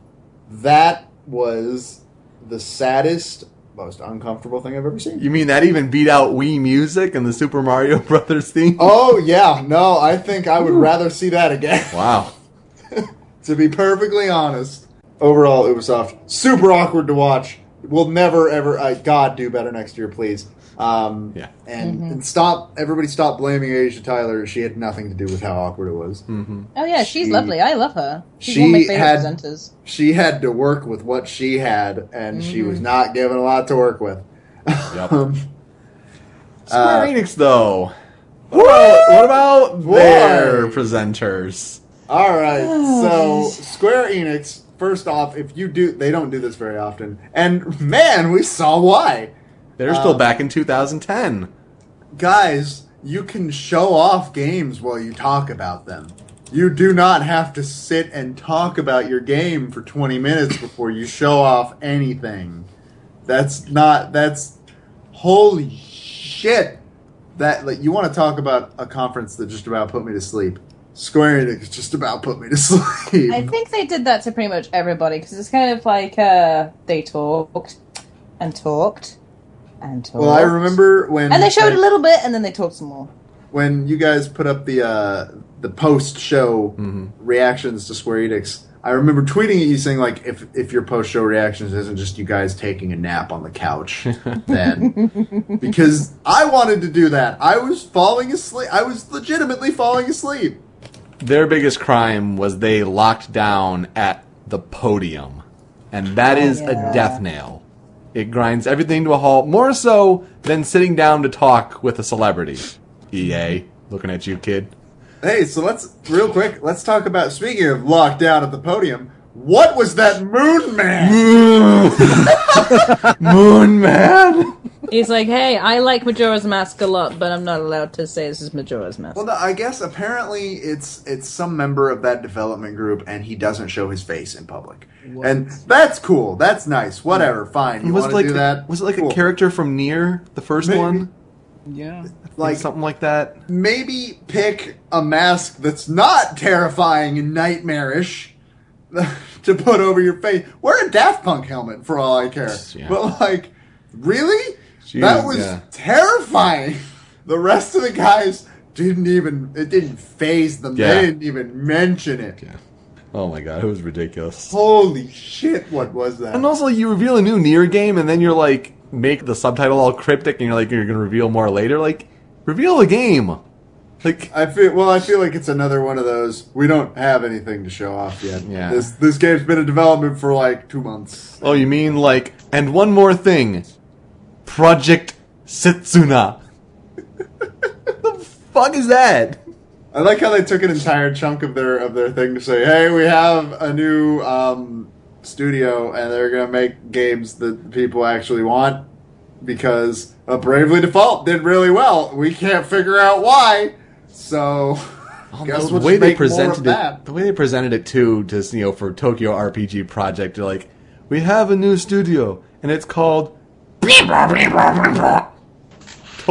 Speaker 5: That was the saddest, most uncomfortable thing I've ever seen.
Speaker 1: You mean that even beat out Wii Music and the Super Mario Brothers theme?
Speaker 5: Oh yeah, no, I think I would rather see that again.
Speaker 1: Wow.
Speaker 5: to be perfectly honest, overall Ubisoft super awkward to watch. We'll never ever, uh, God, do better next year, please. Um,
Speaker 1: Yeah.
Speaker 5: and, and stop. Everybody, stop blaming Aisha Tyler. She had nothing to do with how awkward it was.
Speaker 7: Oh yeah, she's
Speaker 5: She-
Speaker 7: lovely. I love her. She's
Speaker 5: she
Speaker 7: one of my favorite
Speaker 5: had-
Speaker 7: presenters.
Speaker 5: She had to work with what she had, and she was not given a lot to work with.
Speaker 1: Yep.
Speaker 5: Um,
Speaker 1: Square
Speaker 5: uh,
Speaker 1: Enix, though. What about, what about their presenters?
Speaker 5: All right. So Square Enix, first off, if you do, they don't do this very often, and man, we saw why.
Speaker 1: They're still
Speaker 5: Um,
Speaker 1: back in 2010.
Speaker 5: Guys, you can show off games while you talk about them. You do not have to sit and talk about your game for 20 minutes before you show off anything. That's not that's holy shit. That like you want to talk about a conference that just about put me to sleep. Square Enix just about put me to sleep.
Speaker 7: I think they did that to pretty much everybody because it's kind of like uh, they talked and talked and talked.
Speaker 5: well, I remember when
Speaker 7: and they showed a little bit, and then they talked some more.
Speaker 5: when you guys put up the uh, the post show
Speaker 1: Mm-hmm.
Speaker 5: reactions to Square Enix, I remember tweeting at you saying like if if your post show reactions isn't just you guys taking a nap on the couch, then because I wanted to do that, I was falling asleep. I was legitimately falling asleep.
Speaker 1: Their biggest crime was they locked down at the podium. And that is
Speaker 7: yeah.
Speaker 1: a death nail. It grinds everything to a halt, more so than sitting down to talk with a celebrity. EA, looking at you, kid.
Speaker 5: Hey, so let's real quick. Let's talk about speaking of locked down at the podium. What was that Moon Man?
Speaker 1: Moon Man!
Speaker 7: He's like, hey, I like Majora's Mask a lot, but I'm not allowed to say this is Majora's Mask.
Speaker 5: Well, no, I guess apparently it's it's some member of that development group, and he doesn't show his face in public, and that's cool. That's nice. Whatever, fine. You
Speaker 1: was
Speaker 5: want
Speaker 1: it
Speaker 5: to
Speaker 1: like
Speaker 5: do that?
Speaker 1: was it like
Speaker 5: Cool.
Speaker 1: a character from NieR, the first
Speaker 5: Maybe.
Speaker 1: one?
Speaker 3: Yeah.
Speaker 1: Like
Speaker 5: Like
Speaker 1: something like that.
Speaker 5: maybe pick a mask that's not terrifying and nightmarish to put over your face. Wear a Daft Punk helmet for all I care.
Speaker 1: Yeah.
Speaker 5: But like, really?
Speaker 1: Jeez,
Speaker 5: that was
Speaker 1: yeah.
Speaker 5: terrifying. The rest of the guys didn't even. It didn't phase them.
Speaker 1: Yeah.
Speaker 5: They didn't even mention it.
Speaker 1: Oh my god, it was ridiculous.
Speaker 5: Holy shit! What was that?
Speaker 1: And also, you reveal a new NieR game, and then you're like, make the subtitle all cryptic, and you're like, you're gonna reveal more later. Like, reveal the game. Like,
Speaker 5: I feel well. I feel like it's another one of those. We don't have anything to show off yet.
Speaker 1: Yeah.
Speaker 5: This this game's been in development for like two months.
Speaker 1: oh, you mean like, and one more thing, Project Setsuna. the fuck is that?
Speaker 5: I like how they took an entire chunk of their of their thing to say, "Hey, we have a new um, studio and they're gonna make games that people actually want because a Bravely Default did really well. We can't figure out why. So guess
Speaker 1: the
Speaker 5: we'll
Speaker 1: way they presented it,
Speaker 5: that.
Speaker 1: the way they presented it too, just you know, for Tokyo RPG Project, they're like, we have a new studio, and it's called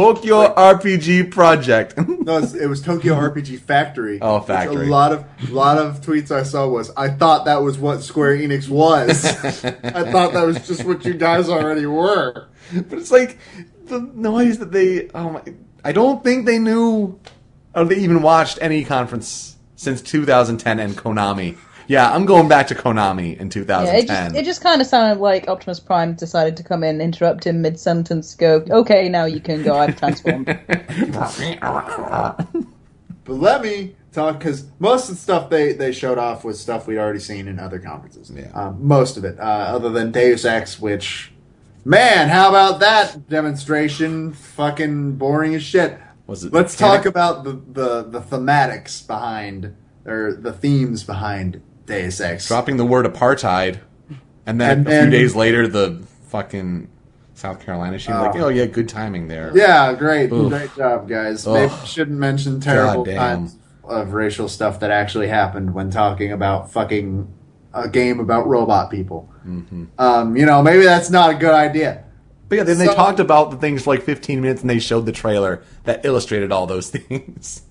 Speaker 1: Tokyo RPG Project.
Speaker 5: No, it was Tokyo RPG Factory.
Speaker 1: Oh,
Speaker 5: Which
Speaker 1: Factory.
Speaker 5: A lot of lot of tweets I saw was I thought that was what Square Enix was. I thought that was just what you guys already were.
Speaker 1: but it's like the noise that they. Oh my! I don't think they knew, or they even watched any conference since 2010 and Konami. Yeah, I'm going back to Konami in
Speaker 7: Yeah,
Speaker 1: 2010.
Speaker 7: it just, it just kind of sounded like Optimus Prime decided to come in, interrupt him mid sentence, go, okay, now you can go, I've transformed.
Speaker 5: But let me talk because most of the stuff they, they showed off was stuff we'd already seen in other conferences.
Speaker 1: Yeah.
Speaker 5: Um, most of it, uh, other than Deus Ex, which, man, how about that demonstration? Fucking boring as shit.
Speaker 1: Was it
Speaker 5: Let's talk about the, the, the thematics behind, or the themes behind Deus Ex.
Speaker 1: dropping the word apartheid, and then
Speaker 5: And
Speaker 1: a few days later, the fucking South Carolina. Was like,
Speaker 5: Oh.
Speaker 1: "Oh yeah, good timing there."
Speaker 5: Yeah, great,
Speaker 1: Oof.
Speaker 5: great job, guys. Maybe shouldn't mention terrible times of racial stuff that actually happened when talking about fucking a game about robot people.
Speaker 1: Mm-hmm.
Speaker 5: Um, you know, maybe that's not a good idea.
Speaker 1: But yeah, then they talked about the things for like 15 minutes, and they showed the trailer that illustrated all those things.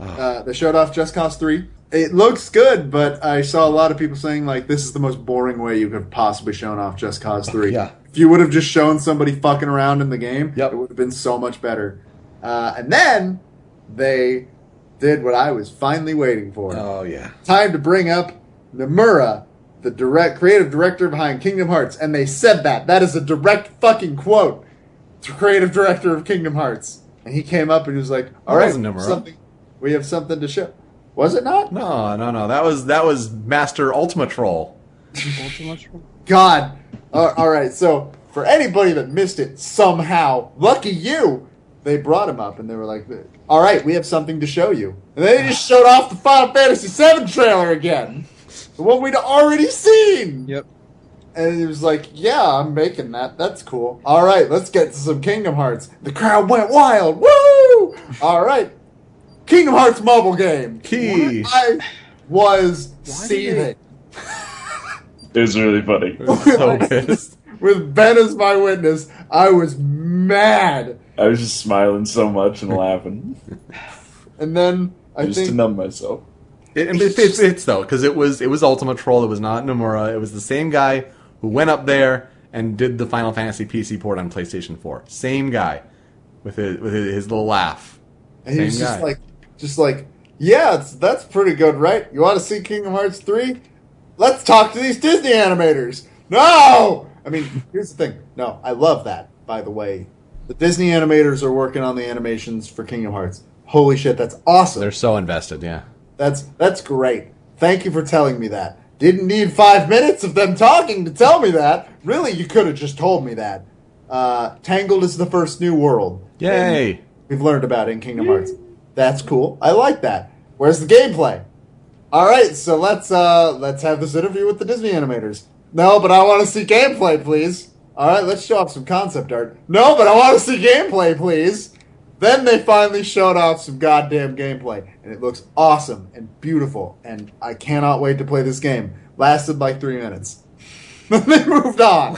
Speaker 5: Uh, they showed off Just Cause Three. It looks good, but I saw a lot of people saying like this is the most boring way you could have possibly shown off Just Cause Three.
Speaker 1: yeah.
Speaker 5: If you would have just shown somebody fucking around in the game,
Speaker 1: Yep.
Speaker 5: it would have been so much better. Uh, and then they did what I was finally waiting for.
Speaker 1: Oh yeah,
Speaker 5: time to bring up Nomura, the direct creative director behind Kingdom Hearts, and they said that. That is a direct fucking quote to creative director of Kingdom Hearts. And he came up and he was like, "All right, something, we have something to show." Was it not?
Speaker 1: no, no, no. That was that was Master Ultima Troll.
Speaker 5: God. Uh, all right, so for anybody that missed it somehow, lucky you. They brought him up and they were like, "All right, we have something to show you." And they just showed off the Final Fantasy VII trailer again, the one we'd already seen.
Speaker 3: Yep.
Speaker 5: And he was like, "Yeah, I'm making that. That's cool. All right, let's get to some Kingdom Hearts." The crowd went wild. Woo! All right, Kingdom Hearts mobile game.
Speaker 1: Key.
Speaker 5: I was
Speaker 3: did
Speaker 5: seething
Speaker 6: It was really funny.
Speaker 1: So pissed.
Speaker 5: with Ben as my witness. I was mad,
Speaker 6: I was just smiling so much and laughing
Speaker 5: and then I
Speaker 6: just to numb myself.
Speaker 1: It, it, it fits, fits though, because it was it was Ultima Troll. It was not Nomura. It was the same guy who went up there and did the Final Fantasy PC port on PlayStation 4. Same guy with his with his, his little laugh.
Speaker 5: and he was
Speaker 1: Same
Speaker 5: just like, just like, yeah, it's, that's pretty good, right? You want to see Kingdom Hearts three? Let's talk to these Disney animators. No, I mean, here's the thing. No, I love that. By the way, the Disney animators are working on the animations for Kingdom Hearts. Holy shit, that's awesome.
Speaker 1: They're so invested. Yeah.
Speaker 5: That's that's great. Thank you for telling me that. Didn't need five minutes of them talking to tell me that. Really, you could have just told me that. Uh, Tangled is the first new world.
Speaker 1: Yay!
Speaker 5: We've learned about in Kingdom Hearts. That's cool. I like that. Where's the gameplay? All right, so let's uh let's have this interview with the Disney animators. No, but I want to see gameplay, please. All right, let's show off some concept art. No, but I want to see gameplay, please. Then they finally showed off some goddamn gameplay, and it looks awesome and beautiful, and I cannot wait to play this game. Lasted like three minutes. Then they moved on.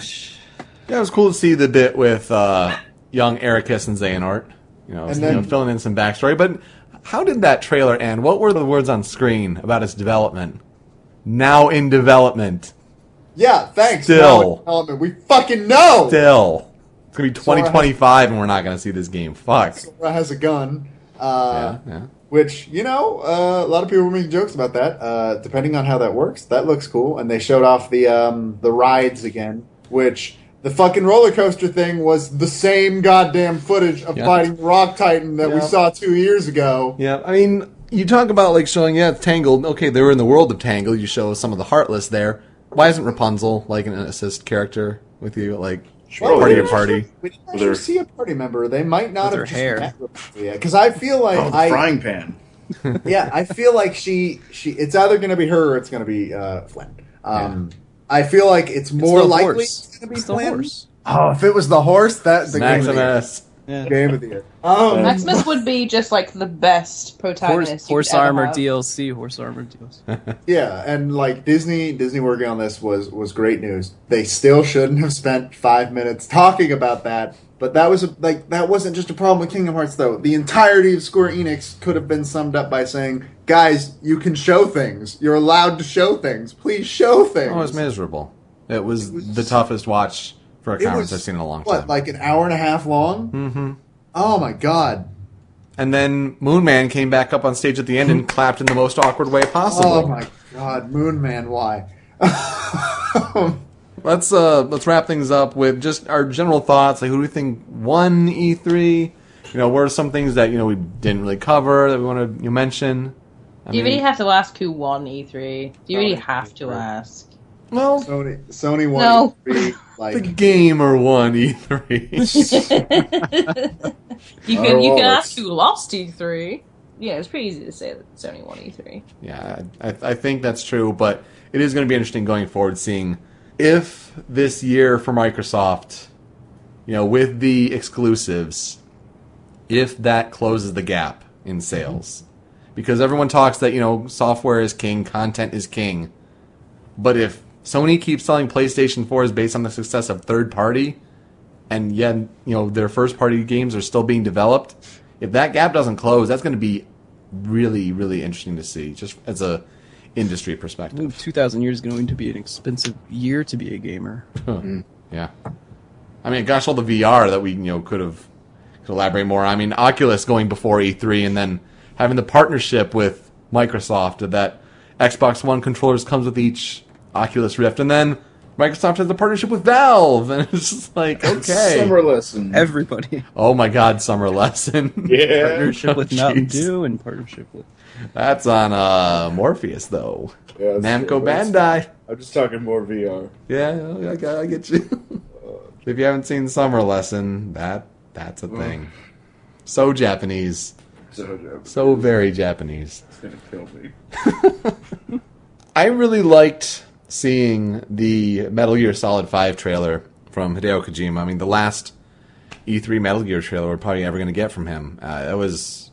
Speaker 1: Yeah, it was cool to see the bit with uh, young Eraqus and Xehanort. You know,
Speaker 5: And
Speaker 1: you know, filling in some backstory. But how did that trailer end? What were the words on screen about its development? Now in development.
Speaker 5: Yeah, thanks.
Speaker 1: Still.
Speaker 5: Development. We fucking know.
Speaker 1: Still. It's gonna be
Speaker 5: Sora has-
Speaker 1: 2025 and we're not gonna see this game. Fuck.
Speaker 5: Sora has a gun. Uh,
Speaker 1: Yeah, yeah.
Speaker 5: Which you know, uh, a lot of people were making jokes about that. Uh, depending on how that works, that looks cool. And they showed off the um, the rides again, which the fucking roller coaster thing was the same goddamn footage of
Speaker 1: Yeah.
Speaker 5: fighting Rock Titan that we saw two years ago.
Speaker 1: Yeah, I mean, you talk about like showing, yeah, it's Tangled. Okay, they were in the world of Tangled. You show some of the Heartless there. Why isn't Rapunzel like an assist character with you, like
Speaker 5: Well,
Speaker 1: part
Speaker 5: we
Speaker 1: of your party?
Speaker 5: actually- We didn't actually
Speaker 6: her-
Speaker 5: see a party member. They might not have
Speaker 3: her
Speaker 5: just
Speaker 3: hair.
Speaker 5: met Rapunzel yet. Because I feel like
Speaker 6: Oh, the
Speaker 5: I
Speaker 6: frying pan.
Speaker 5: yeah, I feel like she she it's either going to be her or it's going to be uh, Flynn. Um, I feel like it's more
Speaker 3: the
Speaker 5: likely
Speaker 3: horse.
Speaker 5: it's going to be
Speaker 3: It's the horse.
Speaker 5: Oh, if it was the horse, that the game of the year.
Speaker 1: Maximus.
Speaker 3: Yeah.
Speaker 5: Game of the year. Um,
Speaker 4: Maximus would be just like the best
Speaker 3: Horse,
Speaker 4: protagonist. you
Speaker 3: horse
Speaker 4: ever
Speaker 3: armor
Speaker 4: have.
Speaker 3: DLC. Horse armor DLC.
Speaker 5: Yeah, and like Disney, Disney working on this was was great news. They still shouldn't have spent five minutes talking about that, but that was a, like that wasn't just a problem with Kingdom Hearts though. The entirety of Square Enix could have been summed up by saying, "Guys, you can show things. You're allowed to show things. Please show things."
Speaker 1: Oh, it was miserable. It was,
Speaker 5: It was-
Speaker 1: the toughest watch for a conference
Speaker 5: was,
Speaker 1: I've seen in a long time.
Speaker 5: what,
Speaker 1: time.
Speaker 5: like an hour and a half long?
Speaker 1: mm-hmm.
Speaker 5: Oh my god!
Speaker 1: And then Moon Man came back up on stage at the end and clapped in the most awkward way possible.
Speaker 5: Oh my god, Moon Man, why?
Speaker 1: Let's uh let's wrap things up with just our general thoughts. Like, who do we think won E3? You know, what are some things that you know we didn't really cover that we want to you mention? I
Speaker 7: Do you really have to ask who won E3? Do you really have to ask?
Speaker 1: well,
Speaker 5: Sony, Sony won
Speaker 7: No.
Speaker 5: E3,
Speaker 1: the gamer won E E3.
Speaker 7: You can you can ask who lost E3. Yeah, it's pretty easy to say that Sony won E E3.
Speaker 1: yeah, I, I think that's true, but it is going to be interesting going forward, seeing if this year for Microsoft, you know, with the exclusives, if that closes the gap in mm-hmm. sales. Because everyone talks that, you know, software is king, content is king. But if Sony keeps selling PlayStation 4s based on the success of third party, and yet, you know, their first party games are still being developed, if that gap doesn't close, that's going to be really, really interesting to see, just as a industry perspective.
Speaker 3: 2000 years is going to be an expensive year to be a gamer.
Speaker 1: Yeah. I mean, gosh, all the VR that we you know could have could elaborate more. I mean, Oculus going before E3 and then having the partnership with Microsoft that Xbox One controllers comes with each Oculus Rift, and then Microsoft has a partnership with Valve, and it's just like okay.
Speaker 6: Summer lesson.
Speaker 3: Everybody.
Speaker 1: Oh my God, Summer Lesson.
Speaker 6: Yeah.
Speaker 3: Partnership with
Speaker 1: Oh,
Speaker 3: Mountain. Dew and partnership with.
Speaker 1: That's on uh, Morpheus though.
Speaker 6: Yeah,
Speaker 1: Namco. Bandai.
Speaker 6: I'm just talking more VR.
Speaker 1: Yeah, I I get you. if you haven't seen Summer Lesson, that that's a thing. So Japanese,
Speaker 6: So it's
Speaker 1: so very Japanese.
Speaker 6: It's gonna kill me.
Speaker 1: I really liked seeing the Metal Gear Solid 5 trailer from Hideo Kojima. I mean, the last E3 Metal Gear trailer we're probably ever going to get from him. Uh, it was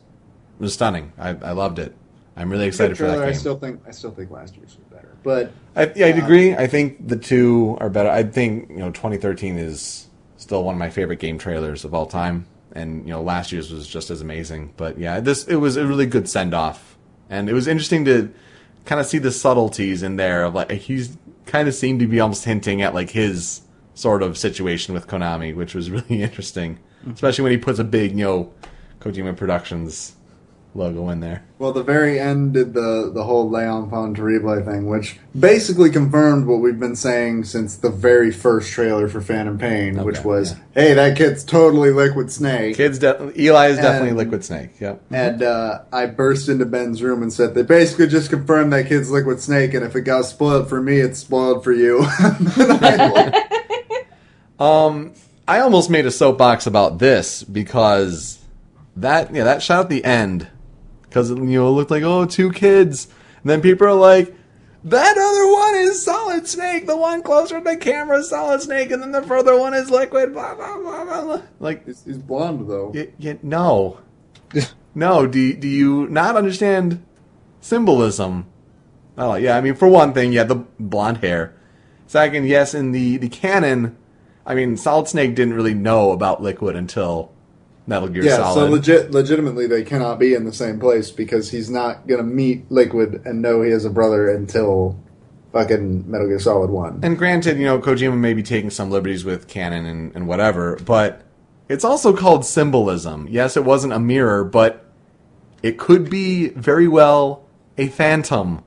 Speaker 1: it was stunning. I, I loved it. I'm really excited for that game.
Speaker 5: I still think I still think last year's was better, but
Speaker 1: I, yeah, I'd um, agree. I think the two are better. I think you know 2013 is still one of my favorite game trailers of all time, and you know last year's was just as amazing. But yeah, this it was a really good send off, and it was interesting to kind of see the subtleties in there of like he's kind of seemed to be almost hinting at like his sort of situation with Konami, which was really interesting, mm-hmm. especially when he puts a big you know Kojima Productions logo in there.
Speaker 5: Well, the very end did the the whole Leon Ponterible thing, which basically confirmed what we've been saying since the very first trailer for Phantom Pain, which was,
Speaker 1: yeah.
Speaker 5: "Hey, that kid's totally Liquid Snake."
Speaker 1: Kids, de- Eli is definitely Liquid Snake. Yep.
Speaker 5: And uh, I burst into Ben's room and said, "They basically just confirmed that kid's Liquid Snake, and if it got spoiled for me, it's spoiled for you." I-
Speaker 1: Um, I almost made a soapbox about this because that yeah that shot at the end because you know it looked like oh two kids. And then people are like that other one is Solid Snake. The one closer to the camera is Solid Snake. And then the further one is Liquid. Blah blah blah blah, blah. like
Speaker 5: he's, he's blonde though.
Speaker 1: y- y- no. No do do you not understand symbolism? Oh yeah I mean for one thing yeah the blonde hair. Second yes in the the canon I mean Solid Snake didn't really know about Liquid until Metal Gear
Speaker 5: Yeah,
Speaker 1: Solid
Speaker 5: so legit, legitimately, they cannot be in the same place because he's not gonna meet Liquid and know he has a brother until fucking Metal Gear Solid One.
Speaker 1: And granted, you know, Kojima may be taking some liberties with canon and, and whatever, but it's also called symbolism. Yes, it wasn't a mirror, but it could be very well a phantom.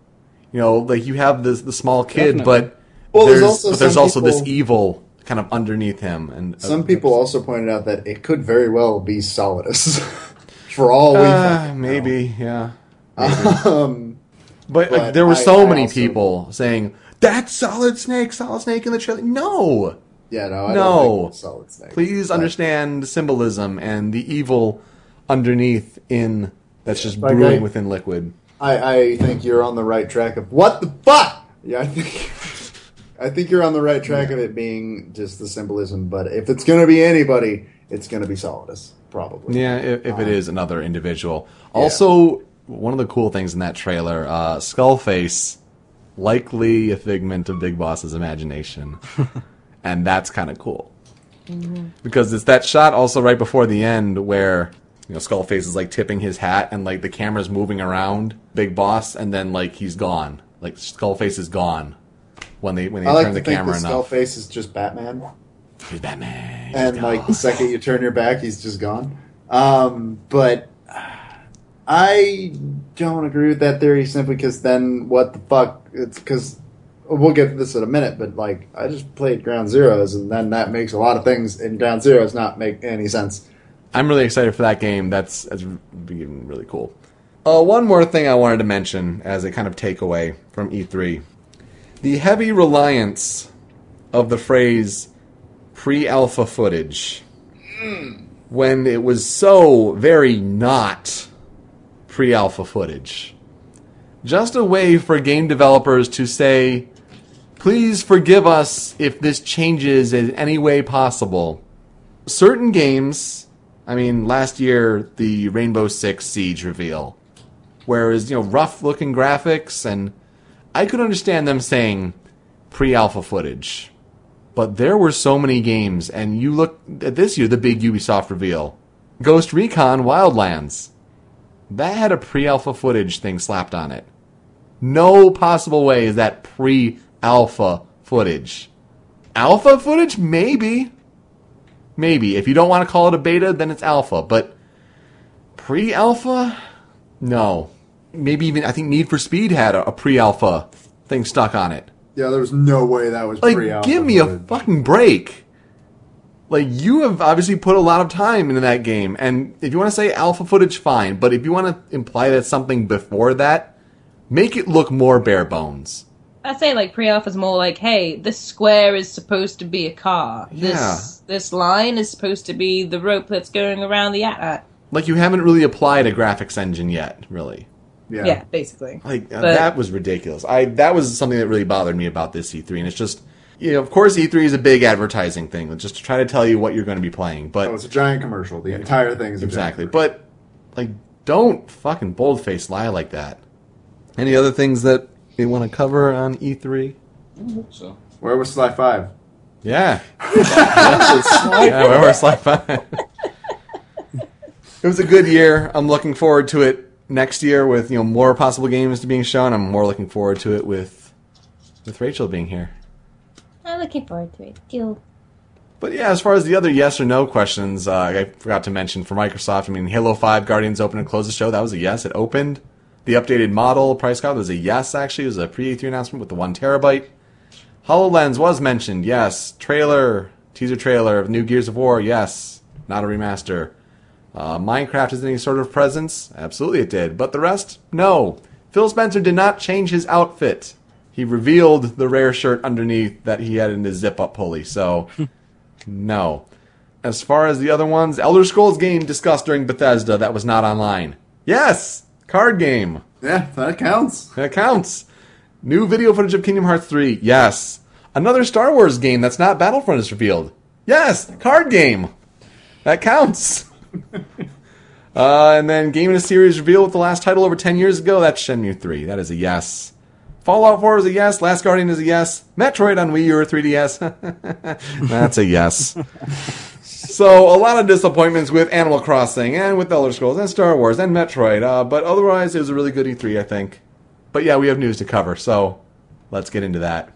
Speaker 1: You know, like you have this the small kid,
Speaker 3: Definitely.
Speaker 1: but
Speaker 5: Well, there's
Speaker 1: there's
Speaker 5: also
Speaker 1: but there's
Speaker 5: some
Speaker 1: also this evil kind of underneath him. And uh,
Speaker 5: Some people also pointed out that it could very well be Solidus, for all we
Speaker 1: uh,
Speaker 5: fucking know.
Speaker 1: maybe, yeah.
Speaker 5: Um,
Speaker 1: But, like, there were
Speaker 5: I-
Speaker 1: so
Speaker 5: I
Speaker 1: many
Speaker 5: also-
Speaker 1: people saying that's Solid Snake, Solid Snake in the trailer. No,
Speaker 5: yeah, no, I
Speaker 1: No.
Speaker 5: don't think it's Solid Snake.
Speaker 1: Please
Speaker 5: But-
Speaker 1: understand symbolism and the evil underneath in that's just
Speaker 5: Like
Speaker 1: brewing
Speaker 5: I-
Speaker 1: within liquid.
Speaker 5: I, I think you're on the right track of what the fuck. Yeah, I think I think you're on the right track of it being just the symbolism. But if it's going to be anybody, it's going to be Solidus, probably.
Speaker 1: Yeah, if, if it is another individual. Also, one of the cool things in that trailer, uh, Skullface, likely a figment of Big Boss's imagination, and that's kind of cool because it's that shot also right before the end where you know Skullface is like tipping his hat and like the camera's moving around Big Boss, and then like he's gone, like Skullface is gone when they when they
Speaker 5: I like
Speaker 1: turn
Speaker 5: to
Speaker 1: the
Speaker 5: think
Speaker 1: camera
Speaker 5: the
Speaker 1: enough.
Speaker 5: Skullface is just Batman,
Speaker 1: He's Batman. he's
Speaker 5: and
Speaker 1: gone.
Speaker 5: like the second you turn your back, he's just gone. Um, but I don't agree with that theory simply because then what the fuck? It's because we'll get to this in a minute, but like I just played Ground Zeroes, and then that makes a lot of things in Ground Zeroes not make any sense.
Speaker 1: I'm really excited for that game. That's that's being really cool. Uh, one more thing I wanted to mention as a kind of takeaway from E3: the heavy reliance of the phrase pre-alpha footage when it was so very not pre-alpha footage. Just a way for game developers to say, please forgive us if this changes in any way possible certain games, I mean, last year the Rainbow Six Siege reveal, where it was you know rough looking graphics, and I could understand them saying pre-alpha footage, but there were so many games, and you look at this year the big Ubisoft reveal, Ghost Recon Wildlands, that had a pre-alpha footage thing slapped on it. No possible way is that pre-alpha footage. Alpha footage, maybe. Maybe. If you don't want to call it a beta, then it's alpha. But pre alpha? No. Maybe even, I think Need for Speed had a, a pre alpha thing stuck on it.
Speaker 5: Yeah, there was no way that was
Speaker 1: Like,
Speaker 5: pre-alpha
Speaker 1: give me a fucking break. Like, you have obviously put a lot of time into that game. And if you want to say alpha footage, fine. But if you want to imply that something before that, make it look more bare bones.
Speaker 7: I'd say like pre-alpha is more like, hey, this square is supposed to be a car.
Speaker 1: Yeah.
Speaker 7: This this line is supposed to be the rope that's going around the at.
Speaker 1: Like, you haven't really applied a graphics engine yet, really.
Speaker 5: Yeah.
Speaker 7: Yeah. basically.
Speaker 1: Like uh,
Speaker 7: But-
Speaker 1: that was ridiculous. I that was something that really bothered me about this E3, and it's just you know, of course, E3 is a big advertising thing, just to try to tell you what you're going to be playing. But
Speaker 5: Oh, it's a giant commercial. The entire thing is a
Speaker 1: exactly,
Speaker 5: Giant
Speaker 1: but like, don't fucking boldface lie like that. Any other things that you want to cover on E E3?
Speaker 6: So
Speaker 5: where was Sly Five?
Speaker 1: Yeah, yeah, where was Slide Five? it was a good year. I'm looking forward to it next year with you know more possible games to being shown. I'm more looking forward to it with with Rachel being here.
Speaker 4: I'm looking forward to it too.
Speaker 1: But yeah, as far as the other yes or no questions, uh, I forgot to mention for Microsoft. I mean, Halo Five Guardians opened and closed the show. That was a yes. It opened. The updated model price guide was a yes. Actually, it was a pre E3 announcement with the one terabyte. Hololens was mentioned. Yes. Trailer, teaser trailer of new Gears of War. Yes. Not a remaster. Uh, Minecraft has any sort of presence? Absolutely, it did. But the rest, no. Phil Spencer did not change his outfit. He revealed the rare shirt underneath that he had in his zip-up pulley. So. No. As far as the other ones, Elder Scrolls game discussed during Bethesda that was not online. Yes! Card game.
Speaker 5: Yeah, that counts.
Speaker 1: That counts. New video footage of Kingdom Hearts 3. Yes. Another Star Wars game that's not Battlefront is revealed. Yes! Card game. That counts. uh, and then game in a series revealed with the last title over 10 years ago. That's Shenmue 3. That is a yes. Fallout 4 is a yes. Last Guardian is a yes. Metroid on Wii U or 3DS. That's a yes. so a lot of disappointments with Animal Crossing and with Elder Scrolls and Star Wars and Metroid. Uh, but otherwise, it was a really good E3, I think. But yeah, we have news to cover, so let's get into that.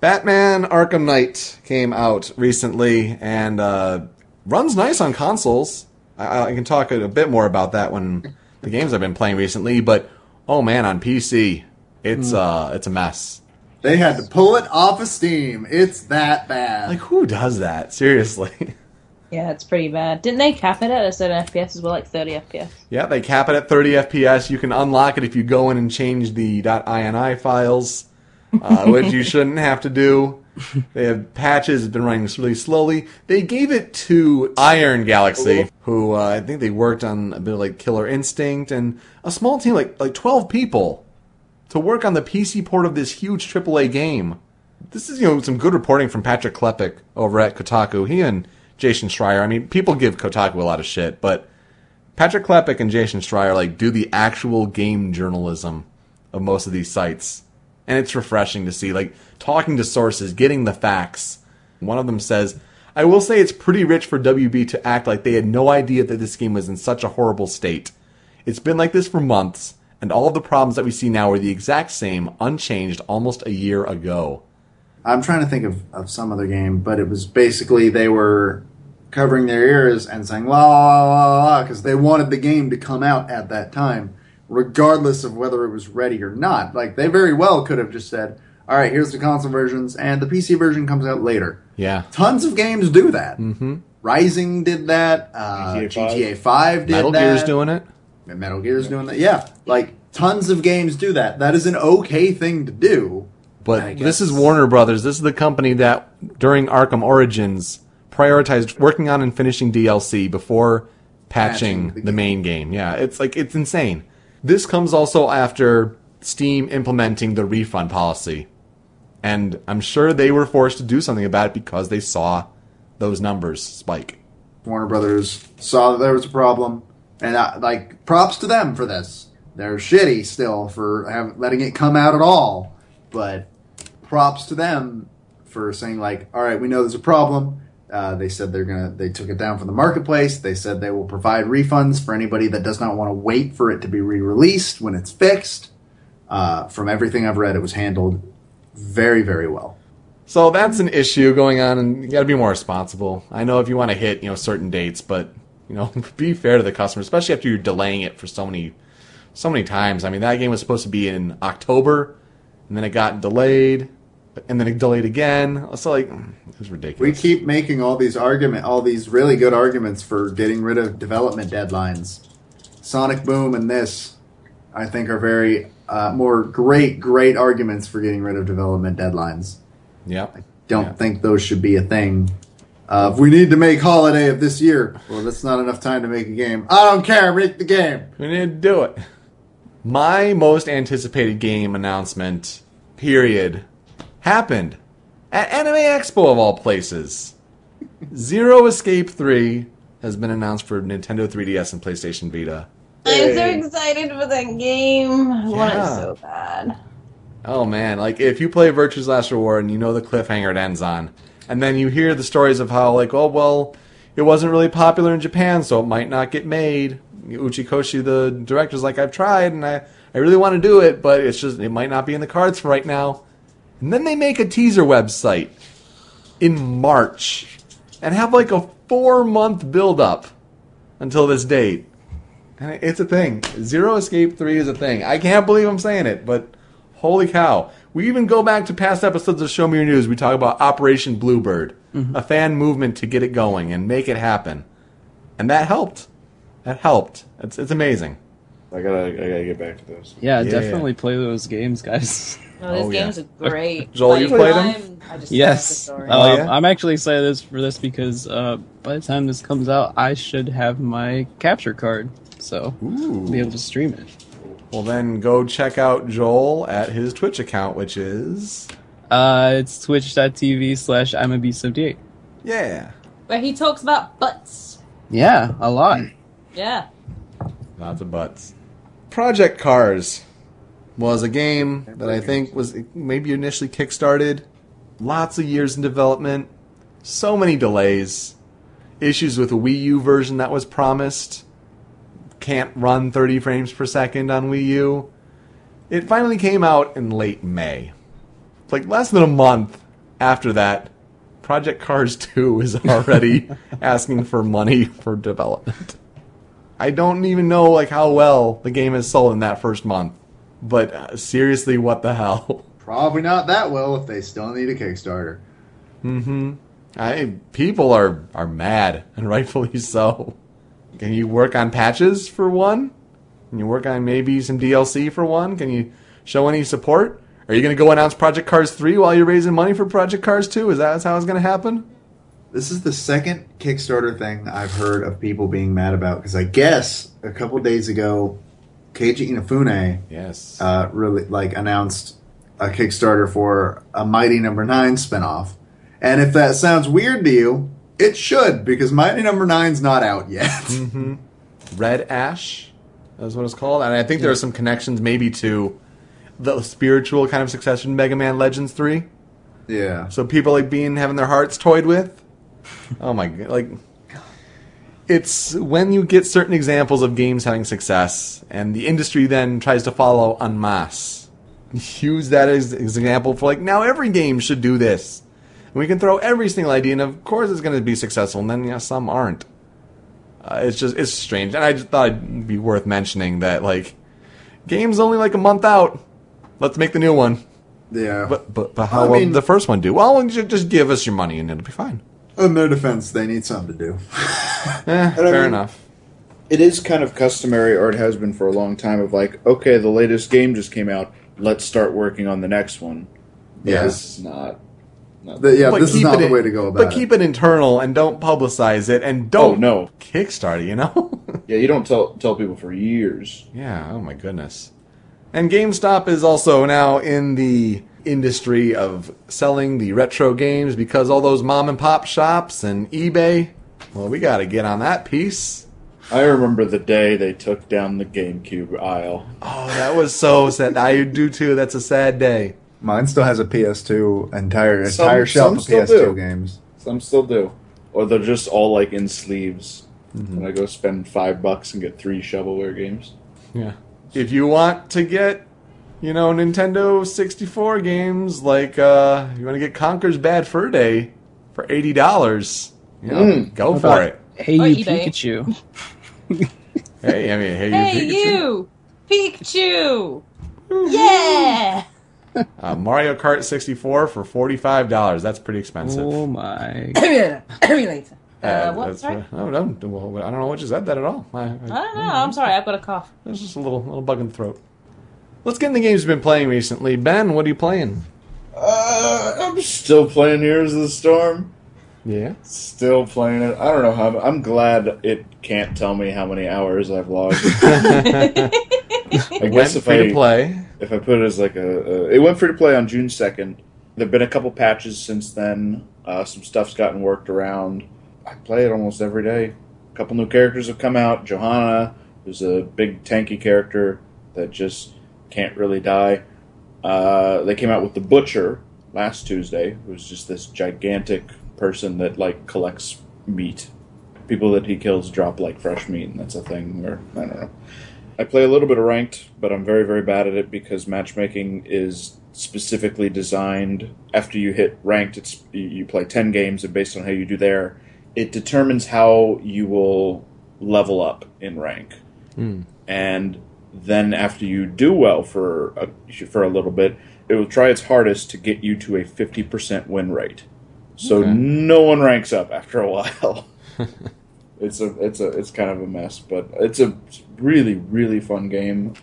Speaker 1: Batman Arkham Knight came out recently and uh, runs nice on consoles. I, I can talk a, a bit more about that when the games I've been playing recently. But oh man, on PC, it's uh, it's a mess.
Speaker 5: They had to pull it off of Steam. It's that bad.
Speaker 1: Like who does that? Seriously.
Speaker 7: Yeah, it's pretty bad. Didn't they cap it at a certain FPS as well, like 30 FPS?
Speaker 1: yeah, they cap it at 30 FPS. You can unlock it if you go in and change the .ini files, uh, which you shouldn't have to do. They have patches. It's been running really slowly. They gave it to Iron Galaxy, who uh, I think they worked on a bit of like Killer Instinct and a small team, like like 12 people, to work on the PC port of this huge AAA game. this is you know some good reporting from Patrick Klepek over at Kotaku. He and Jason Schreier. I mean, people give Kotaku a lot of shit, but Patrick Klepek and Jason Schreier like do the actual game journalism of most of these sites, and it's refreshing to see like talking to sources, getting the facts. One of them says, "I will say it's pretty rich for WB to act like they had no idea that this game was in such a horrible state. It's been like this for months." And all of the problems that we see now are the exact same, unchanged, almost a year ago.
Speaker 5: I'm trying to think of, of some other game, but it was basically they were covering their ears and saying la la la la because they wanted the game to come out at that time, regardless of whether it was ready or not. Like they very well could have just said, "All right, here's the console versions, and the PC version comes out later."
Speaker 1: Yeah.
Speaker 5: Tons of games do that. Mm-hmm. Rising did that. Uh,
Speaker 6: GTA
Speaker 5: GTA, 5 did
Speaker 1: Metal
Speaker 5: that.
Speaker 1: Metal Gear's doing it.
Speaker 5: Metal Gear's doing that. Yeah, like tons of games do that. That is an okay thing to do.
Speaker 1: But this is Warner Brothers. This is the company that during Arkham Origins prioritized working on and finishing DLC before patching,
Speaker 5: Patching the
Speaker 1: the main game. Yeah, it's like it's insane. This comes also after Steam implementing the refund policy. And I'm sure they were forced to do something about it because they saw those numbers spike.
Speaker 5: Warner Brothers saw that there was a problem, and uh, like props to them for this. They're shitty still for have, letting it come out at all, but props to them for saying like, all right, we know there's a problem. Uh, they said they're gonna. They took it down from the marketplace. They said they will provide refunds for anybody that does not want to wait for it to be re-released when it's fixed. Uh, from everything I've read, it was handled very, very well.
Speaker 1: So that's an issue going on, and you got to be more responsible. I know if you want to hit you know certain dates, but you know be fair to the customer, especially after you're delaying it for so many so many times. I mean, that game was supposed to be in October, and then it got delayed, and then it delayed again. So like, it was
Speaker 5: We keep making all these argument, all these really good arguments for getting rid of development deadlines. Sonic Boom and this, I think, are very uh, more great, great arguments for getting rid of development deadlines.
Speaker 1: Yeah, I
Speaker 5: don't
Speaker 1: Yeah.
Speaker 5: think those should be a thing. Uh, if we need to make holiday of this year, well, that's not enough time to make a game. I don't care. Make the game.
Speaker 1: We need to do it. My most anticipated game announcement, period, happened at Anime Expo of all places. Zero Escape 3 has been announced for Nintendo 3DS and PlayStation Vita.
Speaker 4: I'm so excited for that game. I want it so bad.
Speaker 1: Oh man, like if you play Virtue's Last Reward and you know the cliffhanger it ends on, and then you hear the stories of how like, oh well, it wasn't really popular in Japan, so it might not get made. Uchikoshi, the director's like, I've tried and I, I really want to do it, but it's just it might not be in the cards for right now. And then they make a teaser website in March and have like a four month build up until this date. And it's a thing. Zero Escape 3 is a thing. I can't believe I'm saying it, but holy cow. We even go back to past episodes of Show Me Your News. We talk about Operation Bluebird, mm-hmm. a fan movement to get it going and make it happen. And that helped. That helped. It's, it's amazing.
Speaker 6: I gotta, I gotta get back to those.
Speaker 3: Yeah,
Speaker 1: Yeah.
Speaker 3: definitely play those games, guys.
Speaker 4: No, these
Speaker 1: Oh, yeah.
Speaker 4: games are great.
Speaker 1: Joel, you played
Speaker 4: I'm- I just
Speaker 3: yes.
Speaker 4: love the story.
Speaker 1: Oh,
Speaker 3: Uh,
Speaker 1: yeah?
Speaker 3: I'm actually excited this, for this because uh, by the time this comes out, I should have my capture card, so
Speaker 1: Ooh.
Speaker 3: be able to stream it.
Speaker 1: Well, then go check out Joel at his Twitch account, which is.
Speaker 3: Uh, it's twitch.tv slash I'm a beast78.
Speaker 1: Yeah.
Speaker 4: Where he talks about butts.
Speaker 3: Yeah, a lot.
Speaker 4: Yeah.
Speaker 1: Lots of butts. Project Cars was a game that I think was maybe initially kickstarted. Lots of years in development. So many delays. Issues with the Wii U version that was promised. Can't run 30 frames per second on Wii U. It finally came out in late May. Like less than a month after that, Project Cars 2 is already asking for money for development. I don't even know like how well the game has sold in that first month. But uh, seriously, what the hell?
Speaker 5: Probably not that well if they still need a Kickstarter. Mm-hmm.
Speaker 1: I people are are mad and rightfully so. Can you work on patches for one? Can you work on maybe some DLC for one? Can you show any support? Are you going to go announce Project Cars 3 while you're raising money for Project Cars 2? Is that how it's going to happen?
Speaker 5: This is the second Kickstarter thing I've heard of people being mad about because I guess a couple days ago, Keiji Inafune
Speaker 1: Yes.
Speaker 5: uh, really like announced a Kickstarter for a Mighty Number Nine spinoff. And if that sounds weird to you, it should because Mighty Number Nine's not out yet.
Speaker 1: Red Ash, that's what it's called, and I think there are some connections maybe to the spiritual kind of succession, Mega Man Legends Three.
Speaker 5: yeah.
Speaker 1: So people like being having their hearts toyed with. Oh my god! Like, it's when you get certain examples of games having success, and the industry then tries to follow en masse. Use that as an example for like now every game should do this. And we can throw every single idea, and of course it's going to be successful. And then yeah, some aren't. Uh, it's just it's strange, and I just thought it'd be worth mentioning that like games only like a month out. Let's make the new one.
Speaker 5: Yeah.
Speaker 1: But but, but how
Speaker 5: I
Speaker 1: will
Speaker 5: mean-
Speaker 1: the first one do? Well, just give us your money and it'll be fine.
Speaker 5: In their defense, they need something to do.
Speaker 1: Eh, fair
Speaker 6: mean-
Speaker 1: enough.
Speaker 6: it is kind of customary, or it has been for a long time, of like, okay, the latest game just came out. Let's start working on the next one.
Speaker 5: Yeah.
Speaker 6: This is not. not
Speaker 5: The- yeah,
Speaker 1: But
Speaker 5: this is
Speaker 1: keep
Speaker 5: not
Speaker 1: it
Speaker 5: the
Speaker 1: in-
Speaker 5: way to go about
Speaker 1: But
Speaker 5: it.
Speaker 1: keep it internal and don't publicize it and
Speaker 6: Oh,
Speaker 1: don't
Speaker 6: no.
Speaker 1: Kickstarter. You know?
Speaker 6: Yeah, you don't tell tell people for years.
Speaker 1: yeah. Oh my goodness. And GameStop is also now in the industry of selling the retro games because all those mom and pop shops and eBay. Well, we got to get on that piece.
Speaker 6: I remember the day they took down the GameCube aisle.
Speaker 1: Oh, that was so sad. I do too. That's a sad day.
Speaker 5: Mine still has a PS2 entire
Speaker 6: Some-
Speaker 5: entire shelf of PS2
Speaker 6: do.
Speaker 5: games.
Speaker 6: Some still do, or they're just all like in sleeves.
Speaker 1: Mm-hmm.
Speaker 6: And I go spend five bucks and get three shovelware games.
Speaker 1: Yeah. If you want to get, you know, Nintendo 64 games, like, uh, you want to get Conker's Bad Fur Day for $80, you know,
Speaker 6: Mm.
Speaker 1: go
Speaker 3: How
Speaker 1: for it.
Speaker 3: Hey, you. Pikachu.
Speaker 1: Hey, I mean, hey,
Speaker 4: Hey,
Speaker 1: you, Pikachu.
Speaker 4: you! Pikachu! Yeah!
Speaker 1: Uh, Mario Kart 64 for $45. That's pretty expensive.
Speaker 3: Oh my.
Speaker 4: Emulator. Emulator. Uh,
Speaker 1: Uh,
Speaker 4: what? Sorry?
Speaker 1: I don't, well, I don't know what you said that at all. I, I,
Speaker 4: I don't know. I'm sorry. I've got a cough.
Speaker 1: There's just a little, little bug in the throat. Let's get in the games you've been playing recently. Ben, what are you playing?
Speaker 6: Uh, I'm still playing Heroes of the Storm.
Speaker 1: Yeah.
Speaker 6: Still playing it. I don't know how. I'm glad it can't tell me how many hours I've logged. I
Speaker 1: Went
Speaker 6: guess if
Speaker 1: free
Speaker 6: I
Speaker 1: to play.
Speaker 6: if I put it as like a, a it went free to play on June second. There've been a couple patches since then. Uh, some stuff's gotten worked around. I play it almost every day. A couple new characters have come out. Johanna, who's a big tanky character that just can't really die. Uh, they came out with the Butcher last Tuesday, who's just this gigantic person that like collects meat. People that he kills drop like fresh meat, and that's a thing. Where I don't know. I play a little bit of ranked, but I'm very, very bad at it because matchmaking is specifically designed. After you hit ranked, it's you- you play ten games, and based on how you do there, it determines how you will level up in rank. And then after you do well for a, for a little bit, it will try its hardest to get you to a fifty percent win rate. So
Speaker 1: Okay.
Speaker 6: no one ranks up after a while. It's a it's a it's kind of a mess, but it's a really really fun game.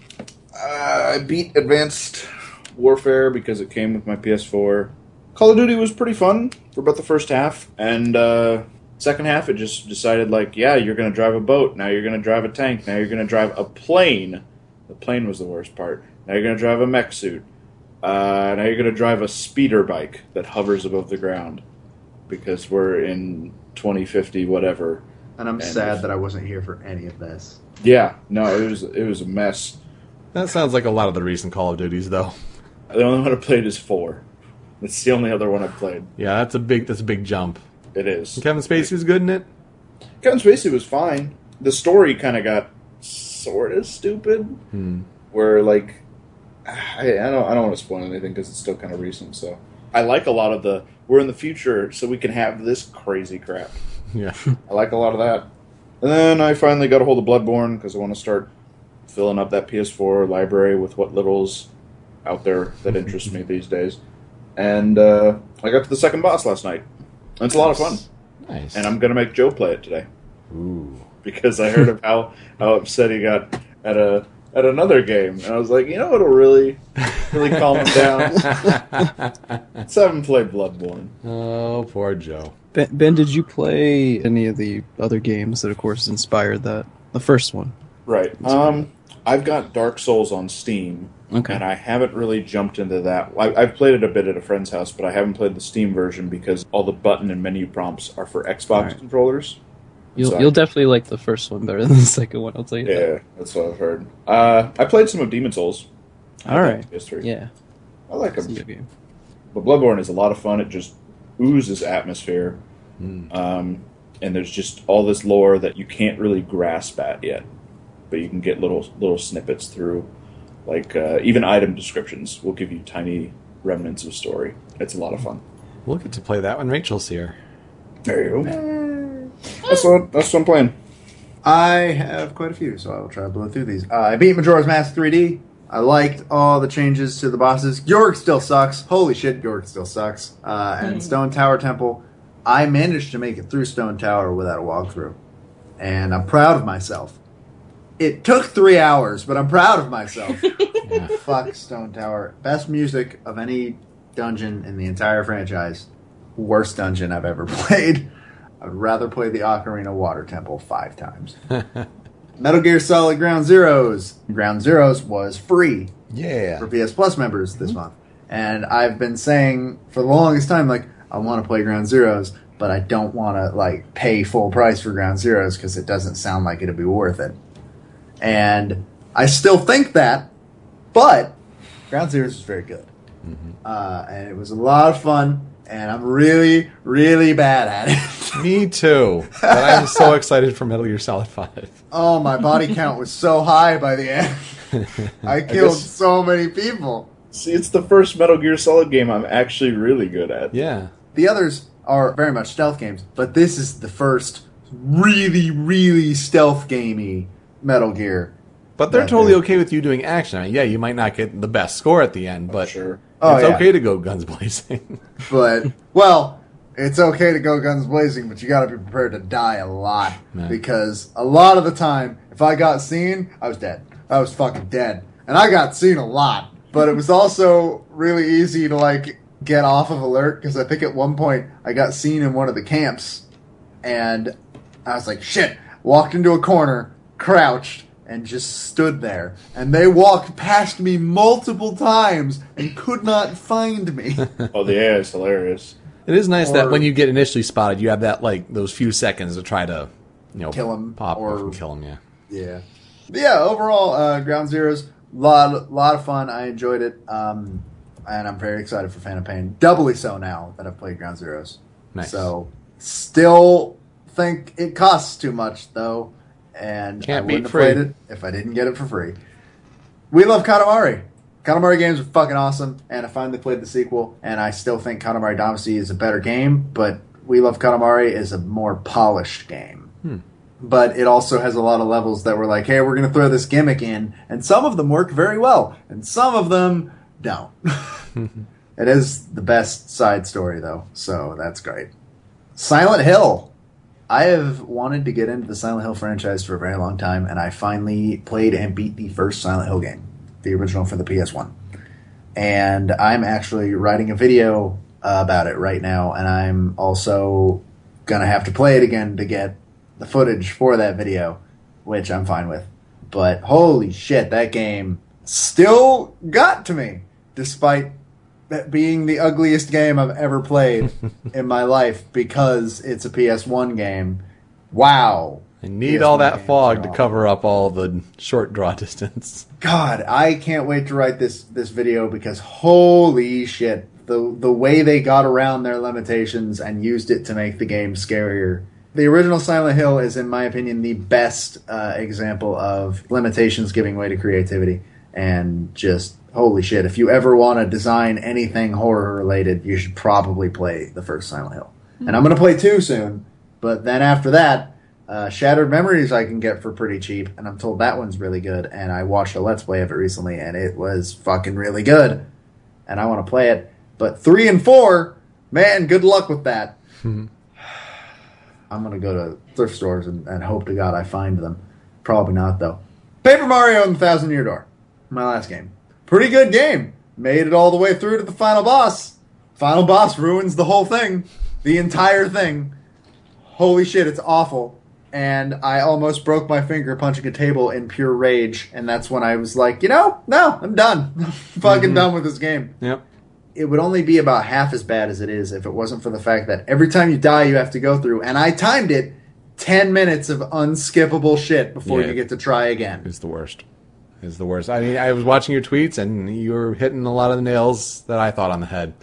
Speaker 6: Uh, I beat Advanced Warfare because it came with my PS4. Call of Duty was pretty fun for about the first half, and uh, second half it just decided like, yeah, you're gonna drive a boat. Now you're gonna drive a tank. Now you're gonna drive a plane. The plane was the worst part. Now you're gonna drive a mech suit. Uh, now you're gonna drive a speeder bike that hovers above the ground because we're in 2050 whatever.
Speaker 5: And I'm
Speaker 6: And
Speaker 5: sad
Speaker 6: if-
Speaker 5: that I wasn't here for any of this.
Speaker 6: Yeah, no, it was it was a mess.
Speaker 1: That sounds like a lot of the recent Call of Duties, though.
Speaker 6: The only one I played is four. That's the only other one I played.
Speaker 1: Yeah, that's a big that's a big jump.
Speaker 6: It is.
Speaker 1: Kevin Spacey was good in it.
Speaker 6: Kevin Spacey was fine. The story kind of got sort of stupid.
Speaker 1: Hmm.
Speaker 6: Where like, I, I don't I don't want to spoil anything because it's still kind of recent. So I like a lot of the we're in the future, so we can have this crazy crap.
Speaker 1: Yeah.
Speaker 6: I like a lot of that. And then I finally got a hold of Bloodborne because I want to start filling up that PS4 library with what littles out there that interest me these days. And uh, I got to the second boss last night. And it's a lot of fun.
Speaker 1: Nice.
Speaker 6: And I'm going to make Joe play it today
Speaker 1: Ooh.
Speaker 6: Because I heard of how, how upset he got at a at another game. And I was like, you know what'll really, really calm him down? Let's have him play Bloodborne.
Speaker 1: Oh, poor Joe.
Speaker 3: Ben, ben, did you play any of the other games that, of course, inspired that? The first one.
Speaker 6: Right. Um, I've got Dark Souls on Steam,
Speaker 3: Okay.
Speaker 6: and I haven't really jumped into that. I, I've played it a bit at a friend's house, but I haven't played the Steam version because all the button and menu prompts are for Xbox
Speaker 3: Alright.
Speaker 6: controllers.
Speaker 3: You'll you'll definitely like the first one better than the second one. I'll tell you. that.
Speaker 6: Yeah, that's what I've heard. Uh, I played some of Demon Souls.
Speaker 3: All right.
Speaker 6: History.
Speaker 3: Yeah.
Speaker 6: I like them.
Speaker 3: game.
Speaker 6: But Bloodborne is a lot of fun. It just oozes atmosphere. Um, and there's just all this lore that you can't really grasp at yet. But you can get little little snippets through. Like, uh, even item descriptions will give you tiny remnants of story. It's a lot of fun.
Speaker 1: We'll get to play that when Rachel's here.
Speaker 6: There you go. That's what, that's what I'm playing.
Speaker 5: I have quite a few, so I will try to blow through these. Uh, I beat Majora's Mask 3D. I liked all the changes to the bosses. Gyorg still sucks. Holy shit, Gyorg still sucks. Uh, and Stone Tower Temple. I managed to make it through Stone Tower without a walkthrough. And I'm proud of myself. It took three hours, but I'm proud of myself. Fuck Stone Tower. Best music of any dungeon in the entire franchise. Worst dungeon I've ever played. I'd rather play the Ocarina Water Temple five times. Metal Gear Solid Ground Zeroes. Ground Zeroes was free
Speaker 1: Yeah.
Speaker 5: for PS Plus members this month. And I've been saying for the longest time, like, I want to play Ground Zeroes, but I don't want to, like, pay full price for Ground Zeroes because it doesn't sound like it'd be worth it. And I still think that, but Ground Zeroes is very good. Uh, and it was a lot of fun, and I'm really, really bad at it.
Speaker 1: Me too. But I'm so excited for Metal Gear Solid 5.
Speaker 5: oh, my body count was so high by the end. I killed
Speaker 6: guess-
Speaker 5: so many people.
Speaker 6: See, it's the first Metal Gear Solid game I'm actually really good at.
Speaker 1: Yeah.
Speaker 5: The others are very much stealth games, but this is the first really, really stealth gamey Metal Gear.
Speaker 1: But they're totally
Speaker 5: dude.
Speaker 1: okay with you doing action. I mean, yeah, you might not get the best score at the end, but
Speaker 6: Sure.
Speaker 5: Oh,
Speaker 1: it's
Speaker 5: yeah.
Speaker 1: okay to go guns blazing.
Speaker 5: But well, it's okay to go guns blazing, but you got to be prepared to die a lot
Speaker 1: Yeah.
Speaker 5: because a lot of the time, if I got seen, I was dead. I was fucking dead, and I got seen a lot. But it was also really easy to like get off of alert because I think at one point I got seen in one of the camps, and I was like, shit. Walked into a corner, crouched, and just stood there. And they walked past me multiple times and could not find me.
Speaker 6: Oh, the AI is hilarious.
Speaker 1: it is nice that when you get initially spotted, you have that like those few seconds to try to, you know,
Speaker 5: kill him,
Speaker 1: pop
Speaker 5: or-
Speaker 1: off and kill him. Yeah.
Speaker 5: Yeah. But yeah, overall, uh, Ground Zeroes, lot, lot of fun. I enjoyed it. Um, and I'm very excited for Phantom Pain. Doubly so now that I've played Ground Zeroes.
Speaker 1: Nice.
Speaker 5: So, still think it costs too much, though. And
Speaker 1: Can't
Speaker 5: I wouldn't have
Speaker 1: free.
Speaker 5: played it if I didn't get it for free. We love Katamari. Katamari games are fucking awesome, and I finally played the sequel, and I still think Katamari Damacy is a better game, but We Love Katamari is a more polished game. Hmm. But it also has a lot of levels that were like, hey, we're going to throw this gimmick in, and some of them work very well, and some of them don't. it is the best side story, though, so that's great. Silent Hill. I have wanted to get into the Silent Hill franchise for a very long time, and I finally played and beat the first Silent Hill game, the original for the PS1. And I'm actually writing a video about it right now, and I'm also gonna have to play it again to get the footage for that video, which I'm fine with. But holy shit, that game still got to me, despite being the ugliest game I've ever played in my life because it's a PS1 game. Wow.
Speaker 1: I need
Speaker 5: PS1
Speaker 1: all that fog to cover up all the short draw distance.
Speaker 5: God, I can't wait to write this this video because holy shit, the the way they got around their limitations and used it to make the game scarier. The original Silent Hill is, in my opinion, the best uh, example of limitations giving way to creativity. And just holy shit, if you ever want to design anything horror related, you should probably play the first Silent Hill. And I'm gonna play two soon, but then after that, uh, Shattered Memories I can get for pretty cheap, and I'm told that one's really good. And I watched a Let's Play of it recently, and it was fucking really good. And I want to play it. But three and four, man, good luck with that. I'm gonna go to thrift stores and, and hope to God I find them. Probably not though. Paper Mario and the Thousand Year Door, my last game. Pretty good game. Made it all the way through to the final boss. Final boss ruins the whole thing, the entire thing. Holy shit, it's awful. and I almost broke my finger punching a table in pure rage. And that's when I was like, you know, no, I'm done. I'm fucking mm-hmm. done with this game.
Speaker 1: Yep.
Speaker 5: It would only be about half as bad as it is if it wasn't for the fact that every time you die, you have to go through, and I timed it 10 minutes of unskippable shit before
Speaker 1: Yeah.
Speaker 5: you get to try again.
Speaker 1: It's the worst. It's the worst. I mean, I was watching your tweets, and you were hitting a lot of the nails that I thought on the head.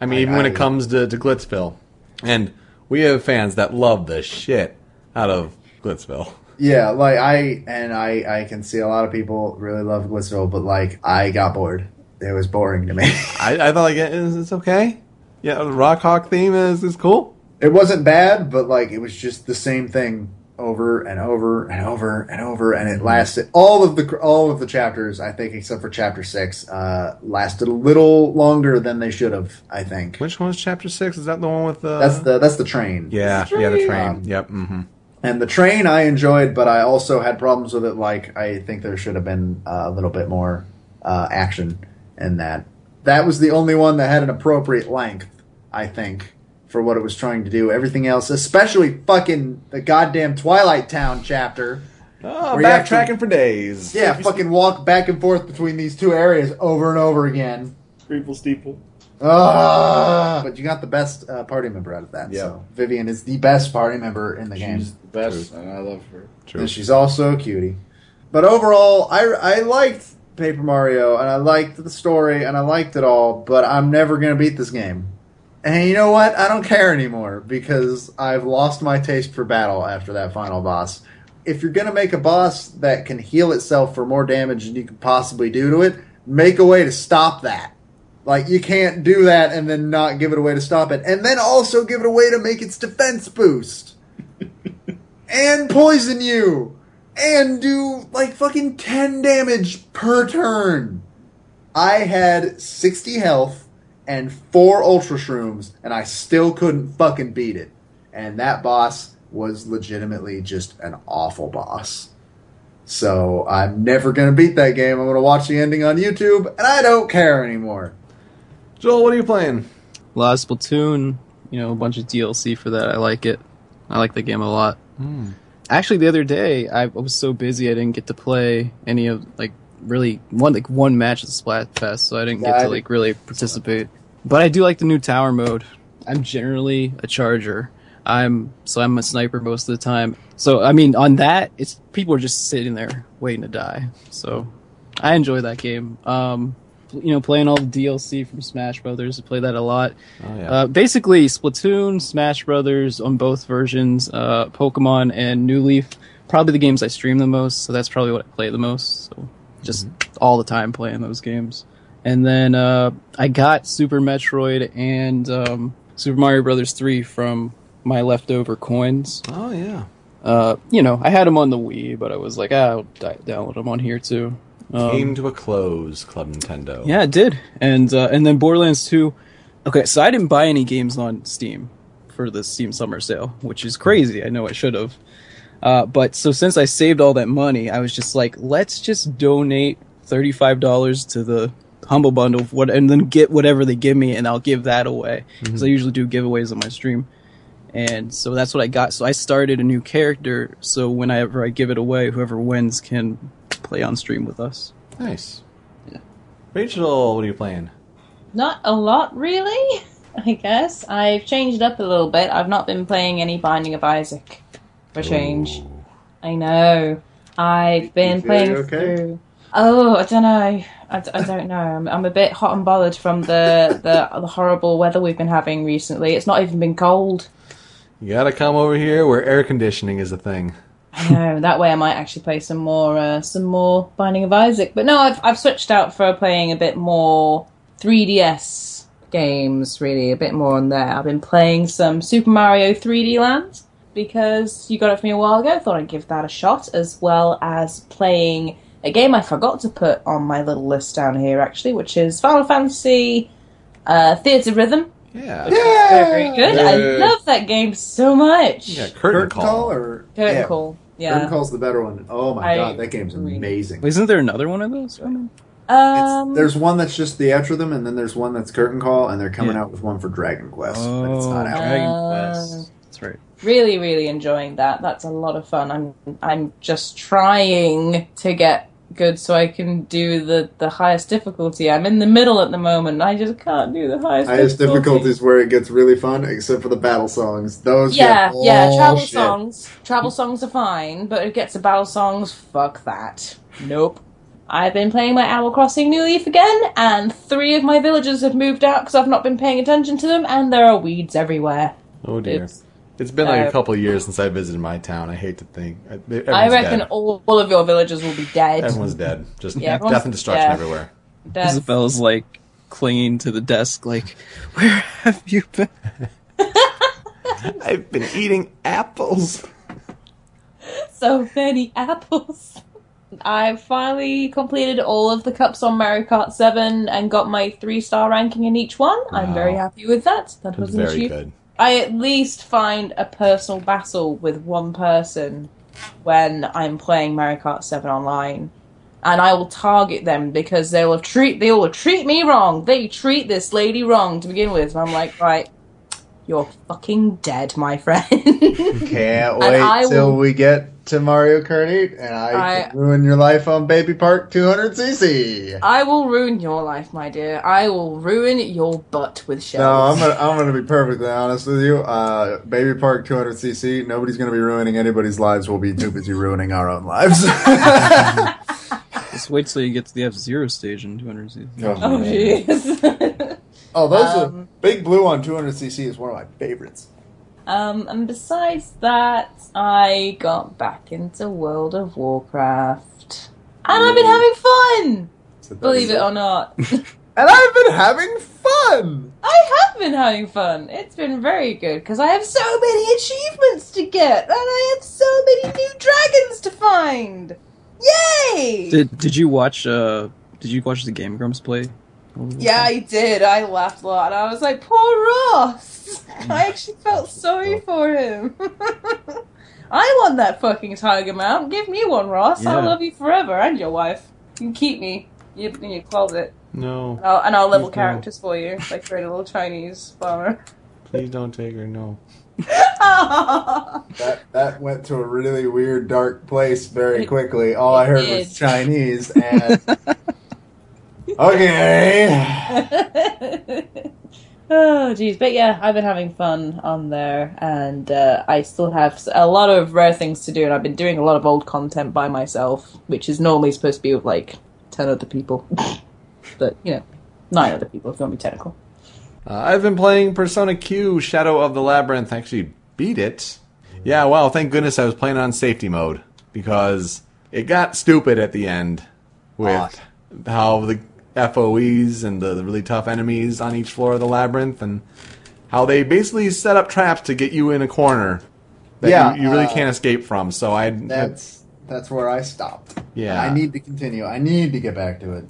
Speaker 1: I mean,
Speaker 5: I-
Speaker 1: even when it comes to, to Glitzville, and we have fans that love the shit out of Glitzville.
Speaker 5: Yeah, like I and I I can see a lot of people really love Glitzville, but like I got bored. It was boring to me.
Speaker 1: I, I thought like it's, it's okay. Yeah, the Rawk Hawk theme is is cool.
Speaker 5: it wasn't bad, but like it was just the same thing over and over and over and over, and it lasted all of the all of the chapters. I think, except for chapter six, uh, lasted a little longer than they should have. I think
Speaker 1: Which one's chapter six? Is that the one with the?
Speaker 5: that's the that's the train.
Speaker 1: yeah, yeah, the train.
Speaker 5: Um,
Speaker 1: yep. hmm
Speaker 5: And the train I enjoyed, but I also had problems with it. Like I think there should have been uh, a little bit more uh, action in that. That was the only one that had an appropriate length, I think, for what it was trying to do. Everything else, especially fucking the goddamn Twilight Town chapter.
Speaker 1: Oh,
Speaker 5: Where to-
Speaker 1: backtracking for days.
Speaker 5: Yeah, fucking walk back and forth between these two areas over and over again.
Speaker 6: Creeple Steeple.
Speaker 5: Ah, but you got the best uh, party member out of that.
Speaker 1: Yeah.
Speaker 5: So Vivian is the best party member in the game.
Speaker 6: She's the best, and I love her.
Speaker 1: True.
Speaker 5: And she's also a cutie. But overall, I, I liked Paper Mario, and I liked the story, and I liked it all, but I'm never going to beat this game. And you know what? I don't care anymore, because I've lost my taste for battle after that final boss. If you're going to make a boss that can heal itself for more damage than you could possibly do to it, make a way to stop that. Like, you can't do that and then not give it a way to stop it, and then also give it a way to make its defense boost and poison you and do like fucking 10 damage per turn. I had 60 health and 4 ultra shrooms and I still couldn't fucking beat it. And that boss was legitimately just an awful boss. So I'm never going to beat that game. I'm going to watch the ending on YouTube and I don't care anymore.
Speaker 1: Joel, what are you playing?
Speaker 3: A lot Splatoon, you know, a bunch of DLC for that. I like it. I like the game a lot. Hmm. Actually, the other day I was so busy I didn't get to play any of like really one like one match at Splatfest, so I didn't
Speaker 5: Yeah,
Speaker 3: get
Speaker 5: I
Speaker 3: to
Speaker 5: did-
Speaker 3: like really participate. But I do like the new tower mode. I'm generally a charger. I'm so I'm a sniper most of the time. So I mean, on that, it's people are just sitting there waiting to die. So I enjoy that game. Um, you know, playing all the DLC from Smash Brothers. I play that a lot.
Speaker 1: Oh yeah.
Speaker 3: Uh, basically, Splatoon, Smash Brothers on both versions, uh, Pokemon, and New Leaf. Probably the games I stream the most, so that's probably what I play the most. So just all the time playing those games. And then uh, I got Super Metroid and um, Super Mario Brothers 3 from my leftover coins.
Speaker 1: oh yeah.
Speaker 3: Uh, you know, I had them on the Wii, but I was like, ah, I'll di- download them on here too. Um,
Speaker 1: Came to a close, Club Nintendo.
Speaker 3: yeah, it did. And uh, and then Borderlands 2. Okay, so I didn't buy any games on Steam for the Steam Summer Sale, which is crazy. I know I should have. Uh, but so since I saved all that money, I was just like, let's just donate thirty-five dollars to the Humble Bundle, what, and then get whatever they give me, and I'll give that away mm-hmm. because I usually do giveaways on my stream. And so that's what I got. So I started a new character. So whenever I give it away, whoever wins can play on stream with us.
Speaker 1: Nice. Yeah. Rachel, what are you playing?
Speaker 4: Not a lot, really. I guess I've changed up a little bit. I've not been playing any Binding of Isaac for change. I know. I've been playing
Speaker 5: okay?
Speaker 4: through. Oh, I don't know. I, d- I don't know. I'm, I'm a bit hot and bothered from the, the the horrible weather we've been having recently. It's not even been cold.
Speaker 1: You gotta come over here where air conditioning is a thing.
Speaker 4: I know. That way, I might actually play some more uh, some more Binding of Isaac. But no, I've I've switched out for playing a bit more 3DS games. Really, a bit more on there. I've been playing some Super Mario 3D Land because you got it for me a while ago. Thought I'd give that a shot, as well as playing a game I forgot to put on my little list down here actually, which is Final Fantasy uh, Theatre Rhythm.
Speaker 1: Yeah.
Speaker 4: Very, very good. I love that game so much.
Speaker 1: Yeah, curtain,
Speaker 5: Curtain
Speaker 1: call.
Speaker 5: call or
Speaker 4: Curtain
Speaker 5: yeah,
Speaker 4: Call. Yeah.
Speaker 5: Curtain call's the better one. Oh my
Speaker 4: I
Speaker 5: god, that game's
Speaker 4: agree.
Speaker 5: amazing.
Speaker 3: Isn't there another one of those?
Speaker 4: Um,
Speaker 5: It's, there's one that's just the Rhythm, and then there's one that's Curtain Call, and they're coming
Speaker 3: Yeah.
Speaker 5: out with one for Dragon Quest, but it's not
Speaker 3: Oh,
Speaker 5: out.
Speaker 3: Dragon
Speaker 4: Uh,
Speaker 3: Quest. That's That's right.
Speaker 4: really really enjoying that that's a lot of fun i'm i'm just trying to get good so i can do the the highest difficulty i'm in the middle at the moment i just can't do the highest
Speaker 5: Highest
Speaker 4: difficulty.
Speaker 5: difficulty is where it gets really fun, except for the battle songs. Those
Speaker 4: yeah
Speaker 5: get
Speaker 4: yeah travel
Speaker 5: bullshit.
Speaker 4: songs travel songs are fine but it gets to battle songs fuck that nope I've been playing my Animal Crossing New Leaf again, and three of my villagers have moved out because I've not been paying attention to them, and there are weeds everywhere.
Speaker 1: Oh dear.
Speaker 4: Oops.
Speaker 1: It's been like a
Speaker 4: Uh,
Speaker 1: couple of years since I visited my town. I hate to think. Everyone's
Speaker 4: I reckon
Speaker 1: dead.
Speaker 4: all, all of your villagers will be dead.
Speaker 1: everyone's dead. Just
Speaker 4: Yeah, everyone's
Speaker 1: death and destruction
Speaker 4: dead.
Speaker 1: everywhere.
Speaker 4: Death.
Speaker 3: Isabelle's like clinging to the desk, like, "Where have you been?"
Speaker 1: I've been eating apples.
Speaker 4: so many apples. I finally completed all of the cups on Mario Kart 7 and got my three star ranking in each one. I'm
Speaker 1: Wow.
Speaker 4: very happy with that. That
Speaker 1: That's
Speaker 4: was an
Speaker 1: very
Speaker 4: issue.
Speaker 1: good.
Speaker 4: I at least find a personal battle with one person when I'm playing Mario Kart 7 online. And I will target them because they will treat they will treat me wrong. They treat this lady wrong to begin with. And I'm like, right, you're fucking dead, my friend.
Speaker 5: Can't wait
Speaker 4: I
Speaker 5: till
Speaker 4: will-
Speaker 5: we get to Mario Kart 8 and I,
Speaker 4: I-
Speaker 5: ruin your life on Baby Park 200cc.
Speaker 4: I will ruin your life, my dear. I will ruin your butt with shells.
Speaker 5: No, I'm gonna I'm gonna be perfectly honest with you. Uh, Baby Park 200cc. Nobody's gonna be ruining anybody's lives. We'll be too busy ruining our own lives.
Speaker 3: Just wait till you get to the F Zero stage in 200 cc.
Speaker 4: Oh jeez.
Speaker 5: oh, those
Speaker 4: Um,
Speaker 5: are Big Blue on 200cc is one of my favorites.
Speaker 4: um, and besides that, I got back into World of Warcraft, and I've been having fun. Believe it or not,
Speaker 5: And I've been having fun.
Speaker 4: I have been having fun. It's been very good because I have so many achievements to get, and I have so many new dragons to find. Yay!
Speaker 3: Did Did you watch uh Did you watch the Game Grumps play? Mm-hmm.
Speaker 4: Yeah, I did. I laughed a lot. And I was like, poor Ross. I actually felt sorry for him. I want that fucking tiger mount. Give me one, Ross. I'll love you forever and your wife. You can keep me you- in your closet.
Speaker 1: No,
Speaker 4: And I'll, and I'll level
Speaker 1: Please no.
Speaker 4: characters for you, like create a little Chinese farmer.
Speaker 1: please don't take her. No.
Speaker 5: That that went to a really weird dark place very quickly. All I heard
Speaker 4: did.
Speaker 5: was Chinese and Okay.
Speaker 4: oh, jeez. But yeah, I've been having fun on there, and uh, I still have a lot of rare things to do, and I've been doing a lot of old content by myself, which is normally supposed to be with like 10 other people. but, you know, nine other people, if you want to be technical.
Speaker 1: Uh, I've been playing Persona Q Shadow of the Labyrinth. I Actually, beat it. Yeah, well, thank goodness I was playing on safety mode because it got stupid at the end with how the FOEs and the, the really tough enemies on each floor of the labyrinth and how they basically set up traps to get you in a corner that
Speaker 5: Yeah,
Speaker 1: you, you really
Speaker 5: uh,
Speaker 1: can't escape from. So I
Speaker 5: That's that's where I stopped.
Speaker 1: Yeah.
Speaker 5: I need to continue. I need to get back to it.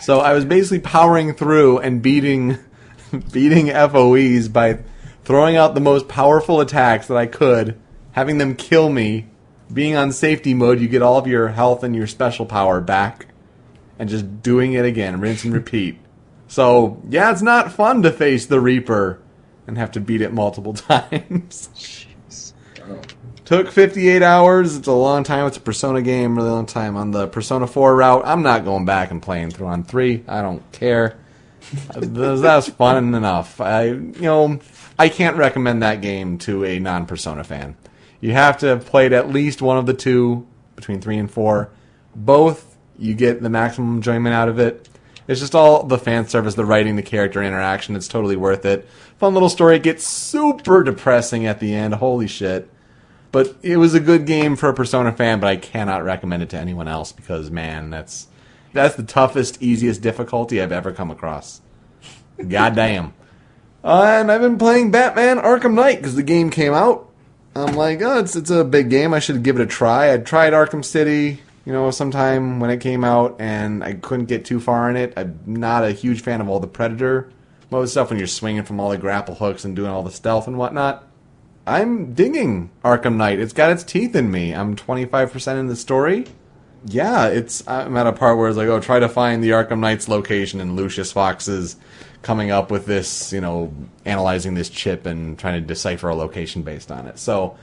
Speaker 1: So I was basically powering through and beating beating FOEs by throwing out the most powerful attacks that I could, having them kill me. Being on safety mode, you get all of your health and your special power back, and just doing it again, rinse and repeat. So, yeah, it's not fun to face the Reaper and have to beat it multiple times. Took 58 hours. It's a long time. It's a Persona game, really long time. On the Persona 4 route, I'm not going back and playing through on 3. I don't care. that was fun enough. I, you know, I can't recommend that game to a non-Persona fan. You have to have played at least one of the two between 3 and 4. Both, you get the maximum enjoyment out of it. It's just all the fan service, the writing, the character interaction. It's totally worth it. Fun little story. It gets super depressing at the end. Holy shit. But it was a good game for a Persona fan, but I cannot recommend it to anyone else because man, that's that's the toughest, easiest difficulty I've ever come across. God damn. Uh, and I've been playing Batman Arkham Knight because the game came out. I'm like, oh, it's it's a big game. I should give it a try. I tried Arkham City, you know, sometime when it came out, and I couldn't get too far in it. I'm not a huge fan of all the Predator mode stuff when you're swinging from all the grapple hooks and doing all the stealth and whatnot. I'm digging Arkham Knight. It's got its teeth in me. I'm 25% in the story, yeah, it's I'm at a part where it's like, oh, try to find the Arkham Knight's location, and Lucius Fox is coming up with this, you know, analyzing this chip and trying to decipher a location based on it. So,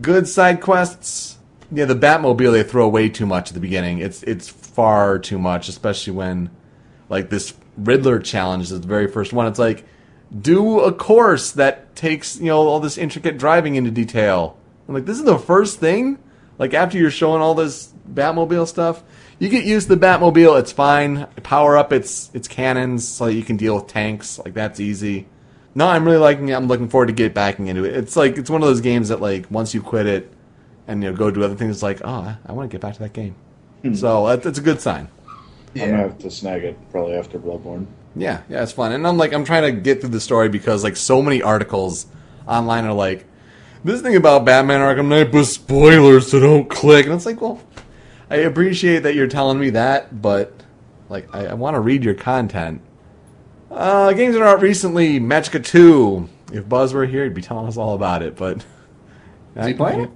Speaker 1: good side quests. Yeah, the Batmobile they throw away too much at the beginning. It's it's far too much, especially when like this Riddler challenge is the very first one. It's like do a course that takes you know all this intricate driving into detail. I'm like, this is the first thing. Like after you're showing all this Batmobile stuff, you get used to the Batmobile. It's fine. Power up its its cannons so you can deal with tanks. Like that's easy. No, I'm really liking it. I'm looking forward to get back into it. It's like it's one of those games that like once you quit it and you know go do other things, it's like oh, I, I want to get back to that game. So that, that's a good sign.
Speaker 6: I'm gonna have to snag it probably after Bloodborne.
Speaker 1: Yeah, yeah, it's fun. And I'm like, I'm trying to get through the story because like so many articles online are like, this thing about Batman Arkham Knight, but spoilers, so don't click. And it's like, well, I appreciate that you're telling me that, but like, I, I want to read your content. Uh, games that are out recently, Magicka 2. If Buzz were here, he'd be telling us all about it. But
Speaker 5: Is he playing it?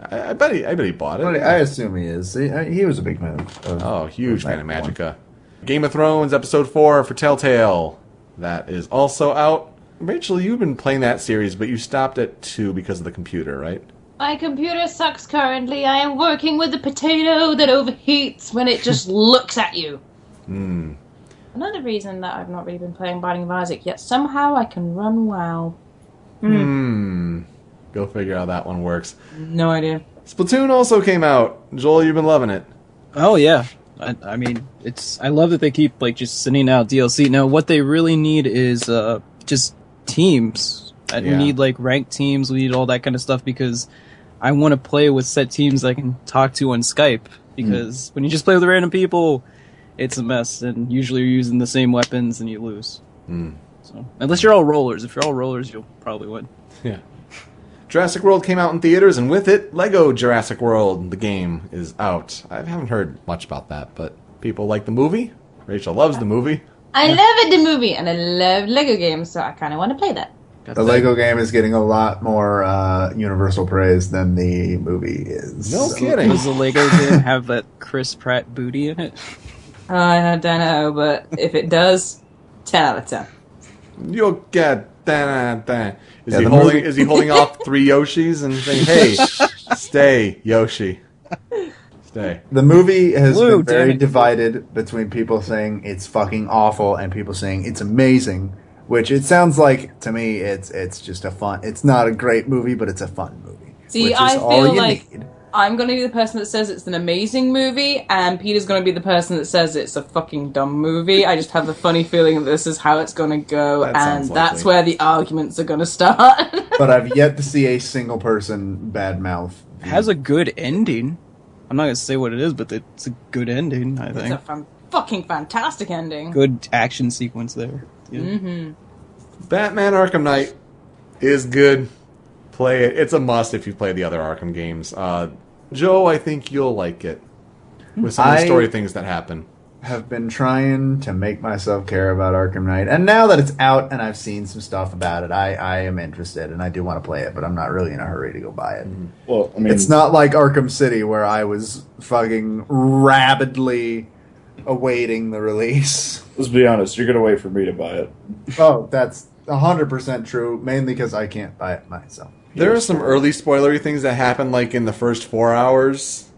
Speaker 1: I, I bet he, I bet he bought it.
Speaker 5: But I assume he is. He, he was a big fan of.
Speaker 1: Oh, huge fan of
Speaker 5: that one.
Speaker 1: Magicka. Game of Thrones episode four for Telltale. That is also out. Rachel, you've been playing that series, but you stopped at two because of the computer, right?
Speaker 4: My computer sucks currently. I am working with a potato that overheats when it just looks at you.
Speaker 1: Hmm.
Speaker 4: Another reason that I've not really been playing Binding of Isaac yet. Somehow I can run WoW.
Speaker 1: Hmm. Go figure how that one works.
Speaker 4: No idea.
Speaker 1: Splatoon also came out. Joel, you've been loving it.
Speaker 3: Oh yeah, I, I mean, it's. I love that they keep like just sending out DLC. Now, what they really need is uh just teams. I
Speaker 1: Yeah.
Speaker 3: need like ranked teams. We need all that kind of stuff because I want to play with set teams I can talk to on Skype. Because when you just play with random people, it's a mess, and usually you're using the same weapons and you lose. So unless you're all rollers, if you're all rollers, you'll probably win.
Speaker 1: Yeah. Jurassic World came out in theaters, and with it, Lego Jurassic World, the game, is out. I haven't heard much about that, but people like the movie. Rachel loves the movie.
Speaker 4: I love the movie and I love Lego games, so I kind of want to play that.
Speaker 5: The Lego game is getting a lot more uh, universal praise than the movie is.
Speaker 1: No
Speaker 5: So-
Speaker 1: kidding.
Speaker 3: Does the Lego game have that Chris Pratt booty in it?
Speaker 4: I don't know, but if it does, 10 out of 10.
Speaker 1: You'll get that. that. Is
Speaker 5: Yeah,
Speaker 1: he holding?
Speaker 5: movie-
Speaker 1: Is he holding off three Yoshis and saying, "Hey, stay, Yoshi, stay"?
Speaker 5: The movie has
Speaker 3: Blue,
Speaker 5: been very divided between people saying it's fucking awful and people saying it's amazing. Which it sounds like to me, it's it's just a fun. It's not a great movie, but it's a fun movie.
Speaker 4: See,
Speaker 5: which is
Speaker 4: I
Speaker 5: all
Speaker 4: feel
Speaker 5: you
Speaker 4: like
Speaker 5: need.
Speaker 4: I'm going to be the person that says it's an amazing movie, and Peter's going to be the person that says it's a fucking dumb movie. I just have the funny feeling that this is how it's going to go,
Speaker 1: That
Speaker 4: and that's where the arguments are going to start.
Speaker 5: but I've yet to see a single person badmouth.
Speaker 3: It has a good ending. I'm not gonna say what it is, but it's a good ending. I think
Speaker 4: it's a fan- fucking fantastic ending.
Speaker 3: good action sequence there. Yeah.
Speaker 4: Mm-hmm.
Speaker 1: Batman Arkham Knight is good. Play it. It's a must if you play the other Arkham games. Uh, Joe, I think you'll like it with some of the
Speaker 5: I-
Speaker 1: story things that happen.
Speaker 5: have been trying to make myself care about Arkham Knight, and now that it's out and I've seen some stuff about it, I, I am interested and I do want to play it, but I'm not really in a hurry to go buy it. Mm-hmm.
Speaker 6: Well, I mean,
Speaker 5: It's not like Arkham City where I was fucking rabidly awaiting the release.
Speaker 6: let's be honest. You're gonna wait for me to buy it.
Speaker 5: Oh, that's 100% true, mainly because I can't buy it myself.
Speaker 1: There are some early spoilery things that happen, like in the first four hours.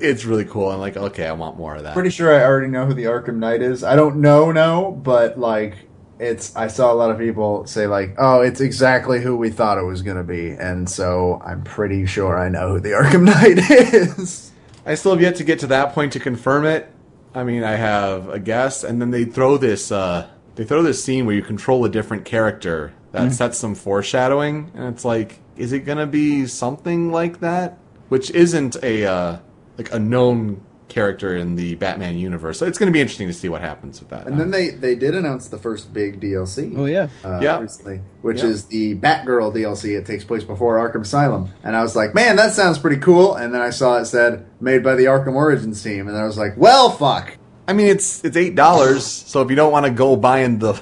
Speaker 1: It's really cool. I'm like, okay, I want more of that.
Speaker 5: Pretty sure I already know who the Arkham Knight is. I don't know, no, but like it's I saw a lot of people say like, "Oh, it's exactly who we thought it was going to be." And so I'm pretty sure I know who the Arkham Knight is.
Speaker 1: I still have yet to get to that point to confirm it. I mean, I have a guess, and then they throw this uh, they throw this scene where you control a different character that sets some foreshadowing, and it's like, is it gonna be something like that? Which isn't a uh, like a known character in the Batman universe, so it's gonna be interesting to see what happens with that.
Speaker 5: And then they they did announce the first big DLC.
Speaker 3: Oh yeah.
Speaker 5: uh,
Speaker 1: Yeah.
Speaker 5: recently, which
Speaker 1: Yeah.
Speaker 5: is the Batgirl DLC. It takes place before Arkham Asylum, and I was like, "Man, that sounds pretty cool." And then I saw it said made by the Arkham Origins team, and I was like, "Well, fuck."
Speaker 1: I mean, it's it's eight dollars, so if you don't want to go buying the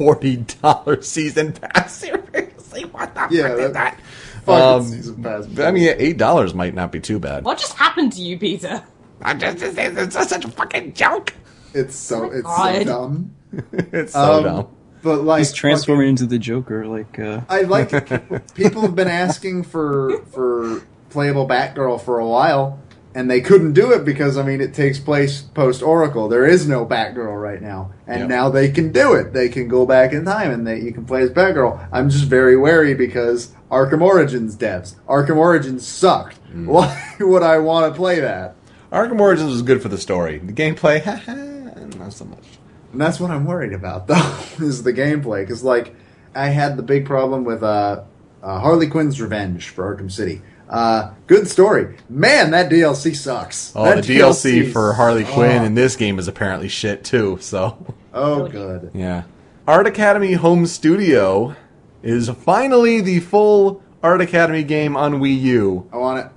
Speaker 1: forty dollar season pass, seriously, what the
Speaker 5: Yeah,
Speaker 1: fuck is
Speaker 5: that-
Speaker 1: that?
Speaker 5: Fucking
Speaker 1: Um,
Speaker 5: season pass.
Speaker 1: I mean, eight dollars might not be too bad.
Speaker 4: What just happened to you, Peter?
Speaker 1: I just it's such a fucking joke.
Speaker 5: It's so it's so dumb.
Speaker 1: It's so
Speaker 5: Um,
Speaker 1: dumb.
Speaker 5: But like
Speaker 3: He's transforming into the Joker, like uh,
Speaker 5: I like people have been asking for for playable Batgirl for a while, and they couldn't do it because I mean it takes place post Oracle. There is no Batgirl right now, and
Speaker 1: Yep.
Speaker 5: now they can do it. They can go back in time and they you can play as Batgirl. I'm just very wary because Arkham Origins devs, Arkham Origins sucked.
Speaker 1: Mm.
Speaker 5: Why would I want to play that?
Speaker 1: Arkham Origins was good for the story. The gameplay, not so much.
Speaker 5: And that's what I'm worried about, though, is the gameplay. Because, like, I had the big problem with uh, uh, Harley Quinn's Revenge for Arkham City. Uh, good story. Man, that DLC sucks.
Speaker 1: Oh,
Speaker 5: That
Speaker 1: the DLC,
Speaker 5: DLC
Speaker 1: for Harley
Speaker 5: sucks.
Speaker 1: Quinn in this game is apparently shit too. So,
Speaker 5: Oh, good.
Speaker 1: yeah. Art Academy Home Studio is finally the full Art Academy game on Wii U.
Speaker 5: I want it.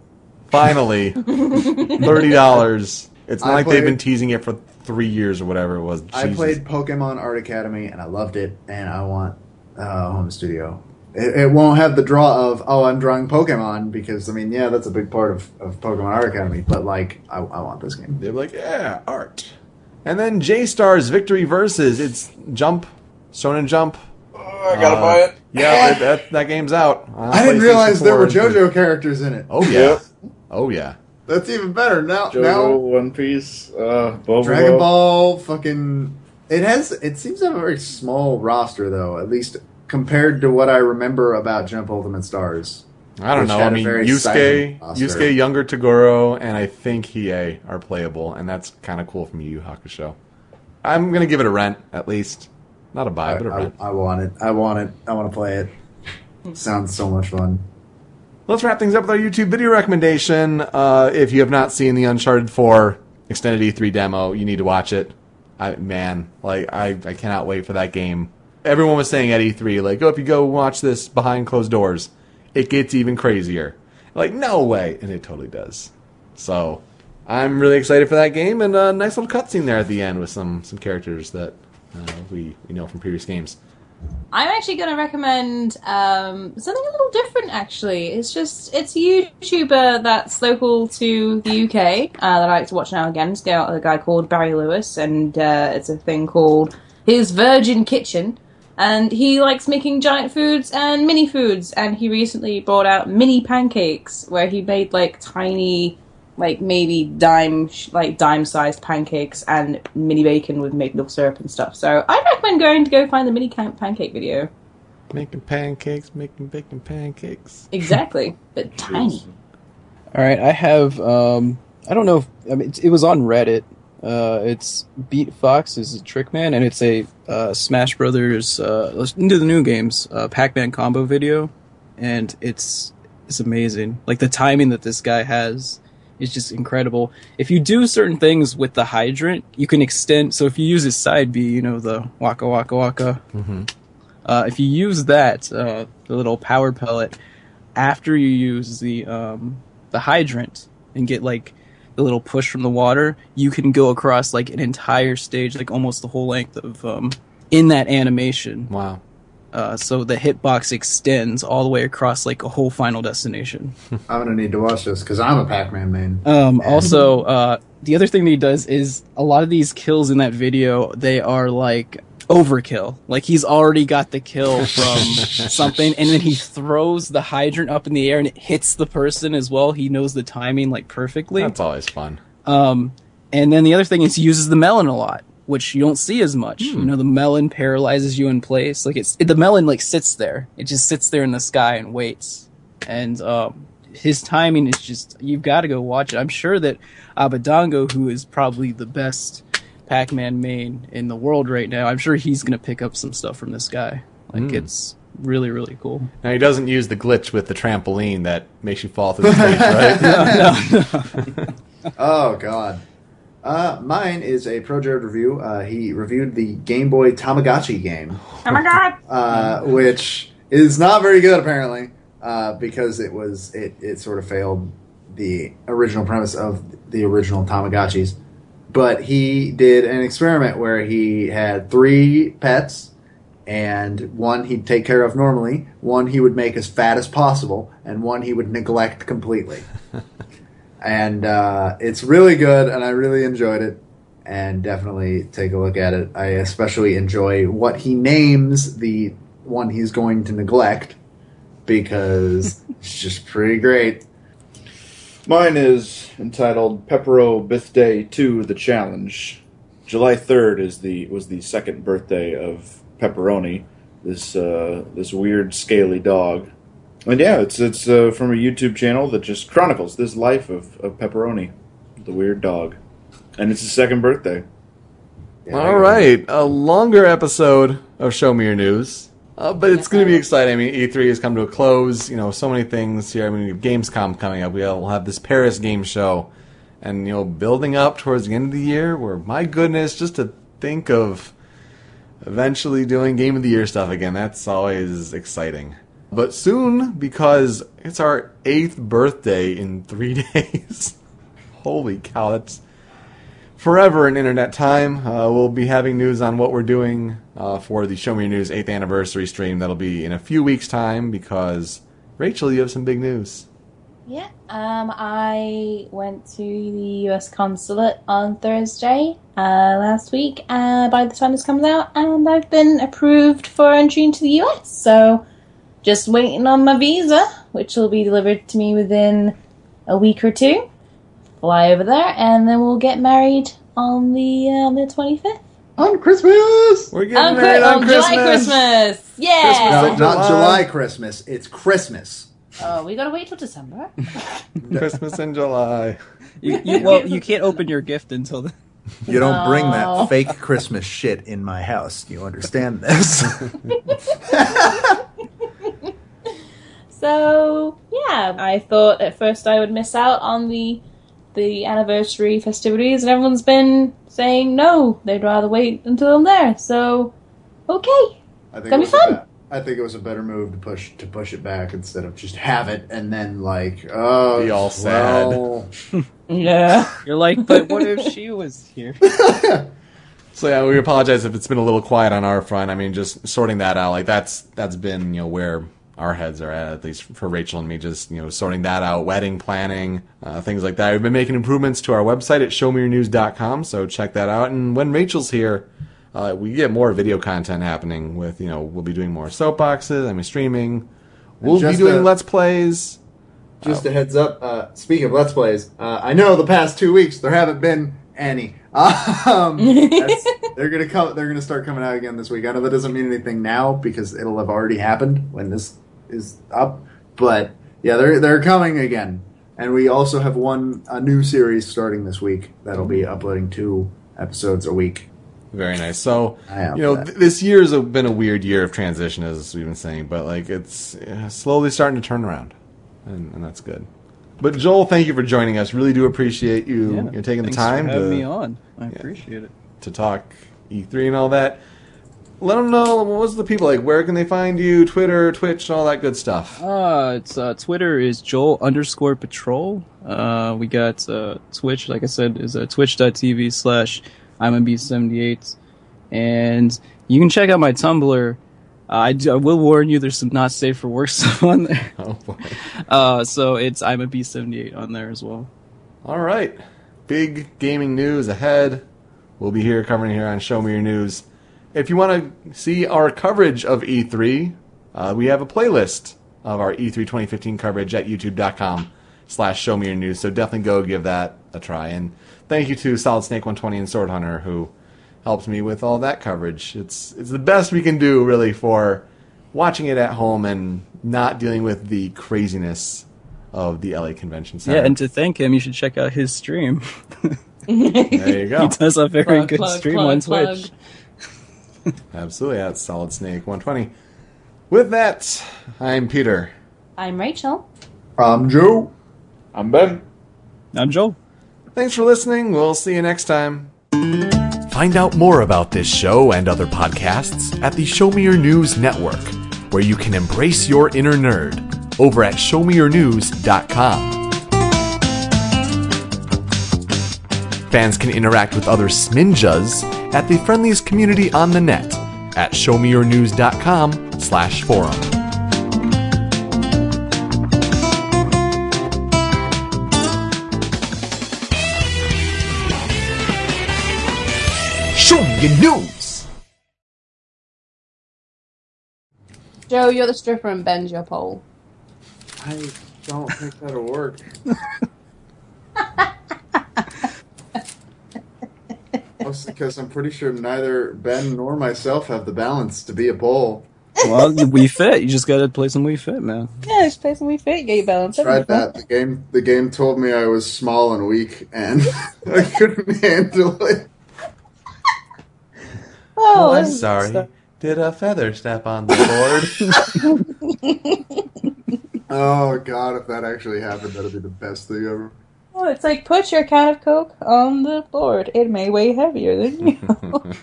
Speaker 1: Finally, thirty dollars. It's not
Speaker 5: I
Speaker 1: like they've been teasing it for three years or whatever it was.
Speaker 5: I played Pokemon Art Academy, and I loved it, and I want uh, Home Studio. It, it won't have the draw of, oh, I'm drawing Pokemon, because, I mean, yeah, that's a big part of, of Pokemon Art Academy, but, like, I, I want this game.
Speaker 1: They're like, yeah, art. And then J Stars Victory Versus. It's Jump, Shonen Jump.
Speaker 6: Oh, I gotta
Speaker 1: Uh,
Speaker 6: buy it.
Speaker 1: Yeah, it- that, that game's out. on
Speaker 5: I didn't realize there
Speaker 1: 4
Speaker 5: were
Speaker 1: and 3.
Speaker 5: JoJo characters in it.
Speaker 1: Oh yeah. Oh yeah.
Speaker 5: That's even better. Now,
Speaker 6: JoJo,
Speaker 5: now
Speaker 6: One Piece, uh, Bobo.
Speaker 5: Dragon Ball, fucking. It has. It seems to have a very small roster, though. At least compared to what I remember about Jump Ultimate Stars.
Speaker 1: I don't know. I mean, Yusuke. Yusuke, younger Toguro, and I think Hiei are playable, and that's kind of cool from Yu Yu Hakusho. I'm gonna give it a rent at least, not a buy,
Speaker 5: I,
Speaker 1: but a
Speaker 5: I,
Speaker 1: rent.
Speaker 5: I want it. I want it. I want to play it. Sounds so much fun.
Speaker 1: Let's wrap things up with our YouTube video recommendation. Uh, if you have not seen the Uncharted 4 extended E3 demo, you need to watch it. I, man, like I, I cannot wait for that game. Everyone was saying at E3, like, oh, if you go watch this behind closed doors, it gets even crazier. Like, no way, and it totally does. So, I'm really excited for that game, and a nice little cutscene there at the end with some some characters that uh, we we know from previous games.
Speaker 7: I'm actually going to recommend um, something a little different. Actually, it's just it's a YouTuber that's local to the UK uh, that I like to watch now and again. It's a guy called Barry Lewis, and uh, it's a thing called his Virgin Kitchen. And he likes making giant foods and mini foods. And he recently brought out mini pancakes, where he made like tiny, like maybe dime, like dime sized pancakes and mini bacon with maple syrup and stuff. So I recommend going to go find the mini can- pancake video.
Speaker 1: Making pancakes, making bacon pancakes.
Speaker 7: Exactly, but tiny.
Speaker 3: All right, I have. Um, I don't know. If, I mean, it, it was on Reddit. Uh, it's Beat Fox is a trick man, and it's a uh, Smash Brothers uh, into the new games uh, Pac-Man combo video, and it's it's amazing. Like the timing that this guy has is just incredible. If you do certain things with the hydrant, you can extend. So if you use his side B, you know the waka waka waka. Uh, if you use that, uh, the little power pellet, after you use the um, the hydrant and get like the little push from the water, you can go across like an entire stage, like almost the whole length of um, in that animation.
Speaker 1: Wow.
Speaker 3: Uh, so the hitbox extends all the way across like a whole final destination.
Speaker 5: I'm gonna need to watch this because I'm a Pac-Man main.
Speaker 3: Um, also, uh, the other thing that he does is a lot of these kills in that video, they are like overkill. Like he's already got the kill from something, and then he throws the hydrant up in the air and it hits the person as well. He knows the timing like perfectly.
Speaker 1: That's always fun.
Speaker 3: Um, and then the other thing is he uses the melon a lot, which you don't see as much. You know, the melon paralyzes you in place. Like it's the melon like sits there. It just sits there in the sky and waits. And um, his timing is just you've got to go watch it. I'm sure that Abadango, who is probably the best Pac-Man main in the world right now, I'm sure he's gonna pick up some stuff from this guy. Like it's really really cool.
Speaker 1: Now he doesn't use the glitch with the trampoline that makes you fall through the stage, right?
Speaker 5: Oh God. Uh, mine is a Pro Jared review. Uh, he reviewed the Game Boy Tamagotchi game,
Speaker 7: Oh my god!
Speaker 5: uh, which is not very good apparently, uh, because it was it, it sort of failed the original premise of the original Tamagotchis. But he did an experiment where he had three pets, and one he'd take care of normally, one he would make as fat as possible, and one he would neglect completely. and uh, it's really good, and I really enjoyed it. And definitely take a look at it. I especially enjoy what he names the one he's going to neglect because it's just pretty great.
Speaker 6: Mine is entitled Pepero Birthday 2 The Challenge. July 3rd is the was the second birthday of Pepperoni, this uh, this weird scaly dog. And yeah, it's it's uh, from a YouTube channel that just chronicles this life of, of Pepperoni, the weird dog. And it's his second birthday.
Speaker 5: Yeah,
Speaker 1: All right, a longer episode of Show Me Your News. Uh, but it's going to be exciting. I mean, E3 has come to a close. You know, so many things here. I mean, we have Gamescom coming up. We'll have this Paris game show. And, you know, building up towards the end of the year, where, my goodness, just to think of eventually doing Game of the Year stuff again, that's always exciting. But soon, because it's our eighth birthday in three days. Holy cow, that's forever in internet time. Uh, we'll be having news on what we're doing uh, for the Show Me Your News 8th anniversary stream. That'll be in a few weeks' time because, Rachel, you have some big news.
Speaker 4: Yeah, um, I went to the US consulate on Thursday uh, last week. Uh, by the time this comes out, and I've been approved for entry into the US. So, just waiting on my visa, which will be delivered to me within a week or two. Fly over there, and then we'll get married on the uh, on the twenty fifth.
Speaker 5: On Christmas!
Speaker 1: We're getting
Speaker 4: On,
Speaker 1: married
Speaker 4: Chri-
Speaker 1: on
Speaker 4: on
Speaker 1: Christmas.
Speaker 4: July Christmas, yeah.
Speaker 1: Christmas
Speaker 5: No, not
Speaker 1: July.
Speaker 5: July Christmas. It's Christmas.
Speaker 4: Oh, we gotta wait till December.
Speaker 1: Christmas in July.
Speaker 3: You, you, well, you can't open your gift until then.
Speaker 5: You don't bring that fake Christmas shit in my house. You understand this?
Speaker 4: So yeah, I thought at first I would miss out on the the anniversary festivities, and everyone's been saying no, they'd rather wait until I'm there. So okay,
Speaker 5: I think
Speaker 4: Gonna
Speaker 5: it
Speaker 4: be
Speaker 5: was a
Speaker 4: fun.
Speaker 5: be- I think it was a better move to push to push it back instead of just have it and then like oh
Speaker 1: Be all sad.
Speaker 5: well,
Speaker 4: yeah,
Speaker 3: You're like, but what if she was here?
Speaker 1: So yeah, we apologize if it's been a little quiet on our front. I mean, just sorting that out. Like that's that's been you know where our heads are at, at least for Rachel and me. Just you know sorting that out, wedding planning, uh, things like that. We've been making improvements to our website at showmeyournews.com, so check that out. And when Rachel's here, uh, we get more video content happening. With you know we'll be doing more soapboxes. I mean streaming. We'll be doing
Speaker 5: a-
Speaker 1: let's plays.
Speaker 5: Just a heads up. Uh, speaking of Let's Plays, uh, I know the past two weeks there haven't been any. Um, they're gonna come. They're gonna start coming out again this week. I know that doesn't mean anything now because it'll have already happened when this is up. But yeah, they're they're coming again, and we also have one a new series starting this week that'll be uploading two episodes a week.
Speaker 1: Very nice. So, you know, th- this year has been a weird year of transition, as we've been saying, but like it's uh, slowly starting to turn around, and, and that's good. But Joel, thank you for joining us. Really do appreciate you
Speaker 3: Yeah.
Speaker 1: you're taking the time
Speaker 3: for having
Speaker 1: to
Speaker 3: me on. I appreciate it.
Speaker 1: to talk E3 and all that. Let them know what's the people like. Where can they find you? Twitter, Twitch, all that good stuff.
Speaker 3: Uh, it's uh, Twitter is Joel underscore Patrol. Uh, we got uh, Twitch, like I said, is uh, twitch.tv slash I'm a B78. And you can check out my Tumblr. Uh, I, do- I will warn you, there's some not safe for work stuff on there.
Speaker 1: Oh boy.
Speaker 3: Uh, so it's I'm a B78 on there as well.
Speaker 1: All right. Big gaming news ahead. We'll be here covering here on Show Me Your News. If you want to see our coverage of E3, uh, we have a playlist of our E3 2015 coverage at youtube.com slash Show Me Your News. So definitely go give that a try. And thank you to Solid Snake 120 and Sword Hunter who helped me with all that coverage. It's it's the best we can do really for watching it at home and not dealing with the craziness of the LA Convention Center.
Speaker 3: Yeah, and to thank him, you should check out his stream.
Speaker 1: there you go.
Speaker 3: he does a very
Speaker 4: Plug,
Speaker 3: good
Speaker 4: plug,
Speaker 3: stream
Speaker 4: plug,
Speaker 3: on
Speaker 4: plug.
Speaker 3: Twitch.
Speaker 1: Absolutely, that's Solid Snake 120. With that, I'm Peter.
Speaker 4: I'm Rachel.
Speaker 5: I'm Joe.
Speaker 6: I'm Ben.
Speaker 3: I'm Joel.
Speaker 1: Thanks for listening. We'll see you next time. Find out more about this show and other podcasts at the Show Me Your News Network, where you can embrace your inner nerd over at showmeyournews.com. Fans can interact with other Sminjas at the friendliest community on the net at showmeyournews.com slash forum.
Speaker 8: Show me your news!
Speaker 4: Joe, you're the stripper and bend your pole.
Speaker 5: I don't think that'll work. Mostly because I'm pretty sure neither Ben nor myself have the balance to be a pole.
Speaker 3: Well, we fit. You just gotta play some Wii Fit, man.
Speaker 4: Yeah, just play some Wii Fit, get your balance.
Speaker 5: Tried that. The game the game told me I was small and weak and I couldn't handle it.
Speaker 4: Oh,
Speaker 1: I'm
Speaker 4: this is
Speaker 1: sorry.
Speaker 4: stuff.
Speaker 1: Did a feather step on the board?
Speaker 5: Oh god, if that actually happened, that'd be the best thing ever.
Speaker 7: Oh, it's like put your can of Coke on the board. It may weigh heavier than you.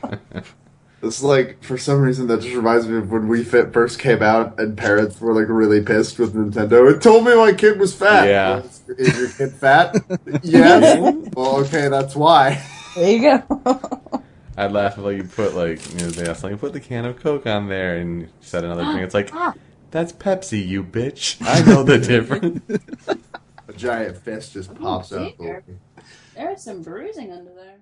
Speaker 5: It's like for some reason that just reminds me of when Wii Fit first came out and parents were like really pissed with Nintendo. It told me my kid was fat.
Speaker 1: Yeah.
Speaker 5: Is, is your kid fat? yes. well, okay, that's why.
Speaker 7: there you go.
Speaker 1: I'd laugh if like you put like you know they asked like put the can of Coke on there and you said another thing. It's like ah. that's Pepsi, you bitch. I know the difference.
Speaker 5: Giant fist just pops
Speaker 4: Oh,
Speaker 5: out.
Speaker 4: dear. There is some bruising under there.